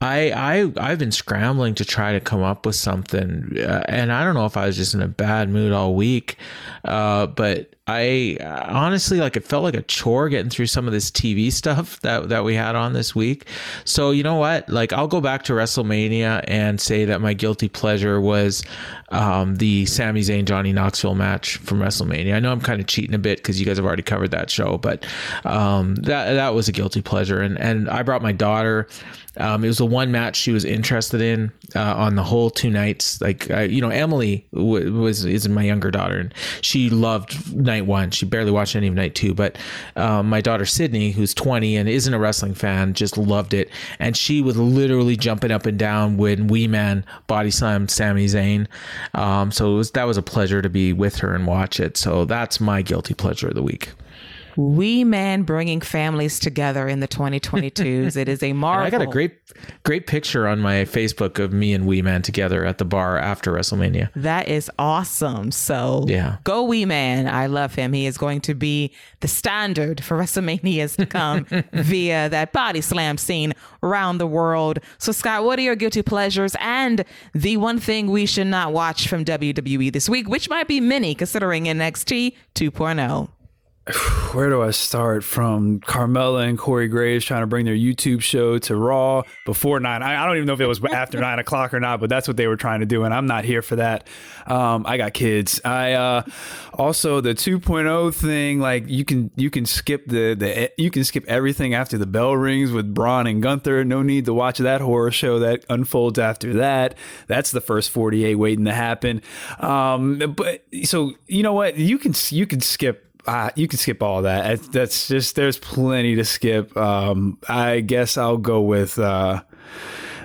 I I I've been scrambling to try to come up with something, uh, and I don't know if I was just in a bad mood all week, uh, but I honestly like it felt like a chore getting through some of this TV stuff that that we had on this week. So you know what? Like I'll go back to WrestleMania and say that my guilty pleasure was um, the Sami Zayn Johnny Knoxville match from WrestleMania. I know I'm kind of cheating a bit because you guys have already covered that show, but um, that that was a guilty pleasure, and and I brought my daughter. Um, it was the one match she was interested in uh, on the whole two nights. Like uh, you know, Emily w- was is my younger daughter, and she loved night one. She barely watched any of night two, but um, my daughter Sydney, who's 20 and isn't a wrestling fan, just loved it, and she was literally jumping up and down when Wee Man body slammed Sami Zayn. Um, so was, that was a pleasure to be with her and watch it. So that's my guilty pleasure of the week. Wee Man bringing families together in the 2022s. it is a marvel. I got a great, great picture on my Facebook of me and Wee Man together at the bar after WrestleMania. That is awesome. So yeah, go Wee Man. I love him. He is going to be the standard for WrestleManias to come via that body slam scene around the world. So Scott, what are your guilty pleasures and the one thing we should not watch from WWE this week, which might be many considering NXT 2.0? Where do I start from Carmella and Corey Graves trying to bring their YouTube show to Raw before nine? I, I don't even know if it was after nine o'clock or not, but that's what they were trying to do, and I'm not here for that. Um, I got kids. I uh, also the 2.0 thing, like you can you can skip the the you can skip everything after the bell rings with Braun and Gunther. No need to watch that horror show that unfolds after that. That's the first 48 waiting to happen. Um, but so you know what you can you can skip uh, you can skip all that. That's just there's plenty to skip. Um, I guess I'll go with. Uh,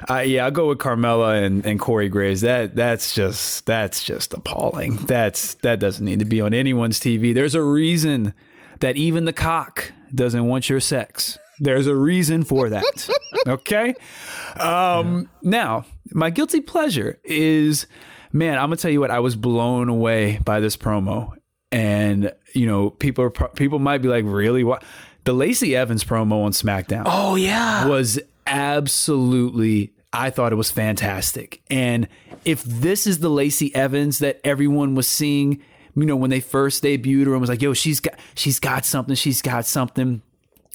uh, yeah, I'll go with Carmella and, and Corey Graves. That that's just that's just appalling. That's that doesn't need to be on anyone's TV. There's a reason that even the cock doesn't want your sex. There's a reason for that. okay. Um, now, my guilty pleasure is, man, I'm gonna tell you what. I was blown away by this promo, and you know, people are people might be like, really? What? The Lacey Evans promo on SmackDown. Oh yeah, was absolutely. I thought it was fantastic. And if this is the Lacey Evans that everyone was seeing, you know, when they first debuted her and was like, "Yo, she's got she's got something. She's got something."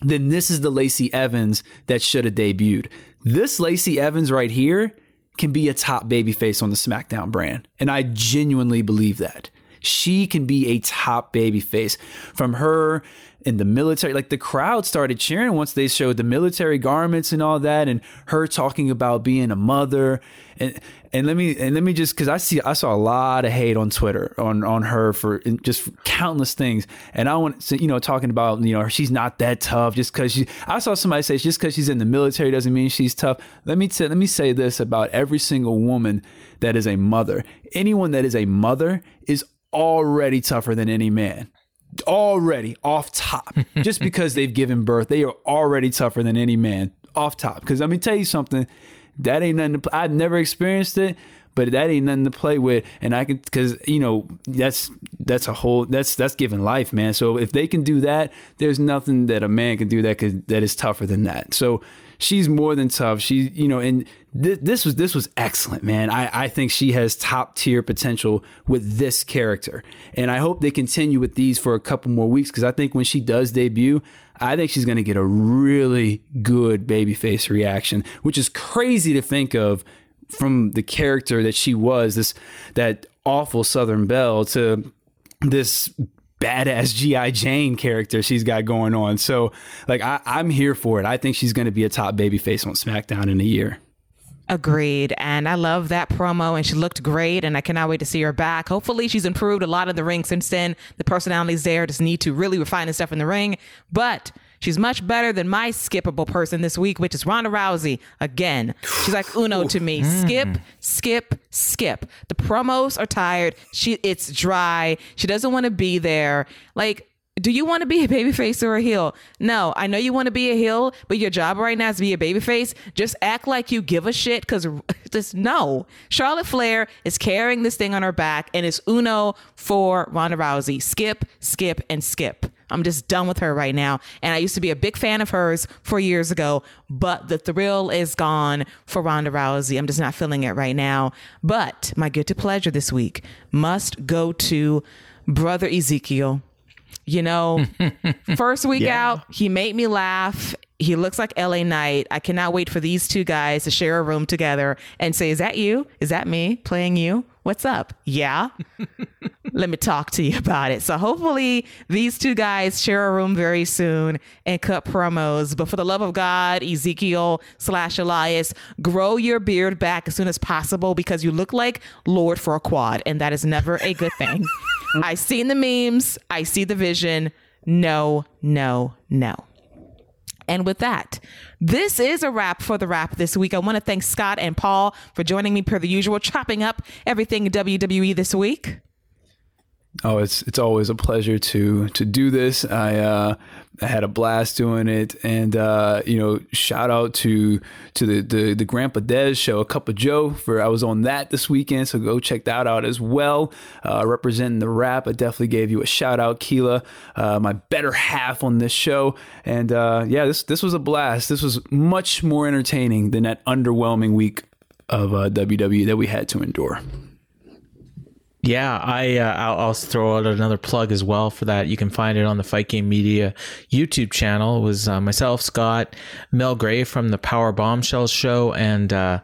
Then this is the Lacey Evans that should have debuted. This Lacey Evans right here can be a top babyface on the SmackDown brand. And I genuinely believe that she can be a top baby face. From her in the military, like the crowd started cheering once they showed the military garments and all that, and her talking about being a mother. And and let me and let me just because I see I saw a lot of hate on Twitter on on her for just countless things, and I want to you know talking about you know she's not that tough just because she. I saw somebody say just because she's in the military doesn't mean she's tough. Let me t- let me say this about every single woman that is a mother. Anyone that is a mother is already tougher than any man. Already off top. Just because they've given birth, they are already tougher than any man off top. Because let me tell you something, that ain't nothing. To, I've never experienced it, but that ain't nothing to play with. And I can, because you know, that's that's a whole that's that's giving life, man. So if they can do that, there's nothing that a man can do that could that is tougher than that. So she's more than tough. She, you know, and th- this was this was excellent, man. I I think she has top tier potential with this character, and I hope they continue with these for a couple more weeks because I think when she does debut, I think she's going to get a really good babyface reaction, which is crazy to think of from the character that she was, this that awful Southern Belle to this badass GI Jane character she's got going on. So like I, I'm here for it. I think she's going to be a top baby face on SmackDown in a year. Agreed. And I love that promo and she looked great and I cannot wait to see her back. Hopefully she's improved a lot in the ring since then. The personality's there, just need to really refine the stuff in the ring. But she's much better than my skippable person this week, which is Ronda Rousey. Again, she's like Uno to me. Hmm. Skip, skip, skip. The promos are tired. She it's dry. She doesn't want to be there. Like do you want to be a babyface or a heel? No, I know you want to be a heel, but your job right now is to be a babyface. Just act like you give a shit because just no. Charlotte Flair is carrying this thing on her back and it's Uno for Ronda Rousey. Skip, skip, and skip. I'm just done with her right now. And I used to be a big fan of hers four years ago, but the thrill is gone for Ronda Rousey. I'm just not feeling it right now. But my good to pleasure this week must go to Brother Ezekiel. You know, first week Yeah. out, he made me laugh. He looks like LA Knight. I cannot wait for these two guys to share a room together and say, Is that you? Is that me playing you? What's up? Yeah. Let me talk to you about it. So hopefully these two guys share a room very soon and cut promos. But for the love of God, Ezekiel slash Elias, grow your beard back as soon as possible because you look like Lord Farquaad, and that is never a good thing. I seen the memes, I see the vision. No, no, no. And with that, this is a wrap for the wrap this week. I want to thank Scott and Paul for joining me per the usual, chopping up everything WWE this week. Oh, it's it's always a pleasure to to do this. I uh, I had a blast doing it, and uh, you know, shout out to to the, the the Grandpa Des show, a cup of Joe, for I was on that this weekend, so go check that out as well. Uh, representing the Wrap, I definitely gave you a shout out, Keela, uh, my better half on this show, and uh, yeah, this this was a blast. This was much more entertaining than that underwhelming week of uh, WWE that we had to endure. Yeah, I uh, I'll, I'll, throw out another plug as well for that. You can find it on the Fight Game Media YouTube channel. It was uh, myself, Scott, Mel Gray from the Power Bombshells show, and uh,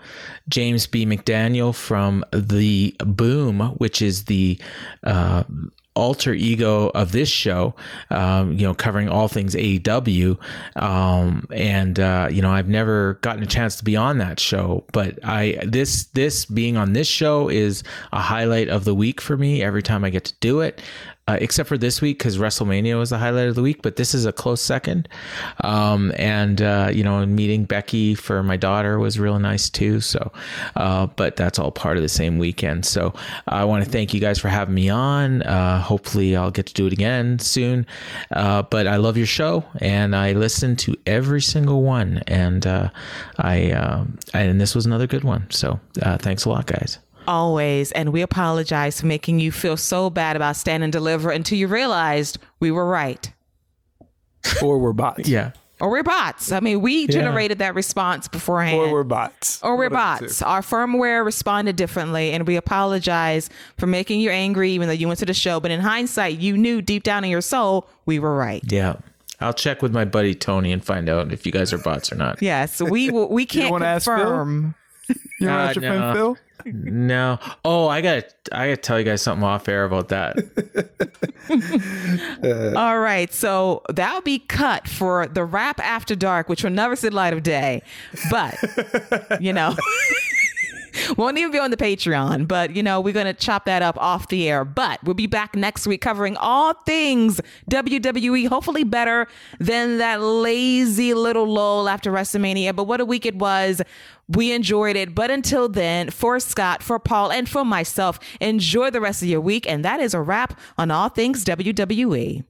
James B. McDaniel from the Boom, which is the uh, alter ego of this show, um, you know, covering all things AEW. Um, and uh, you know, I've never gotten a chance to be on that show, but I this this being on this show is a highlight of the week for me. Every time I get to do it, uh, except for this week because WrestleMania was the highlight of the week. But this is a close second. Um, and uh, you know, meeting Becky for my daughter was really nice too. So, uh, but that's all part of the same weekend. So I want to thank you guys for having me on. Uh, hopefully, I'll get to do it again soon. Uh, but I love your show and I listen to every single one. And uh, I um, and this was another good one. So thanks a lot, guys always. And we apologize for making you feel so bad about stand and deliver until you realized we were right. Or we're bots. yeah. Or we're bots. I mean, we generated that response beforehand. Or we're bots. Or we're bots. Our firmware responded differently, and we apologize for making you angry, even though you went to the show. But in hindsight, you knew deep down in your soul we were right. Yeah. I'll check with my buddy Tony and find out if you guys are bots or not. Yes, we we can't confirm. You want to ask your uh, friend Phil? No. Oh, I got I got to tell you guys something off air about that. uh, All right. So that'll be cut for the Wrap after dark, which will never see the light of day. But, you know. Won't even be on the Patreon, but you know, we're going to chop that up off the air. But we'll be back next week covering all things WWE, hopefully better than that lazy little lull after WrestleMania. But what a week it was. We enjoyed it. But until then, for Scott, for Paul, and for myself, enjoy the rest of your week. And that is a wrap on all things WWE.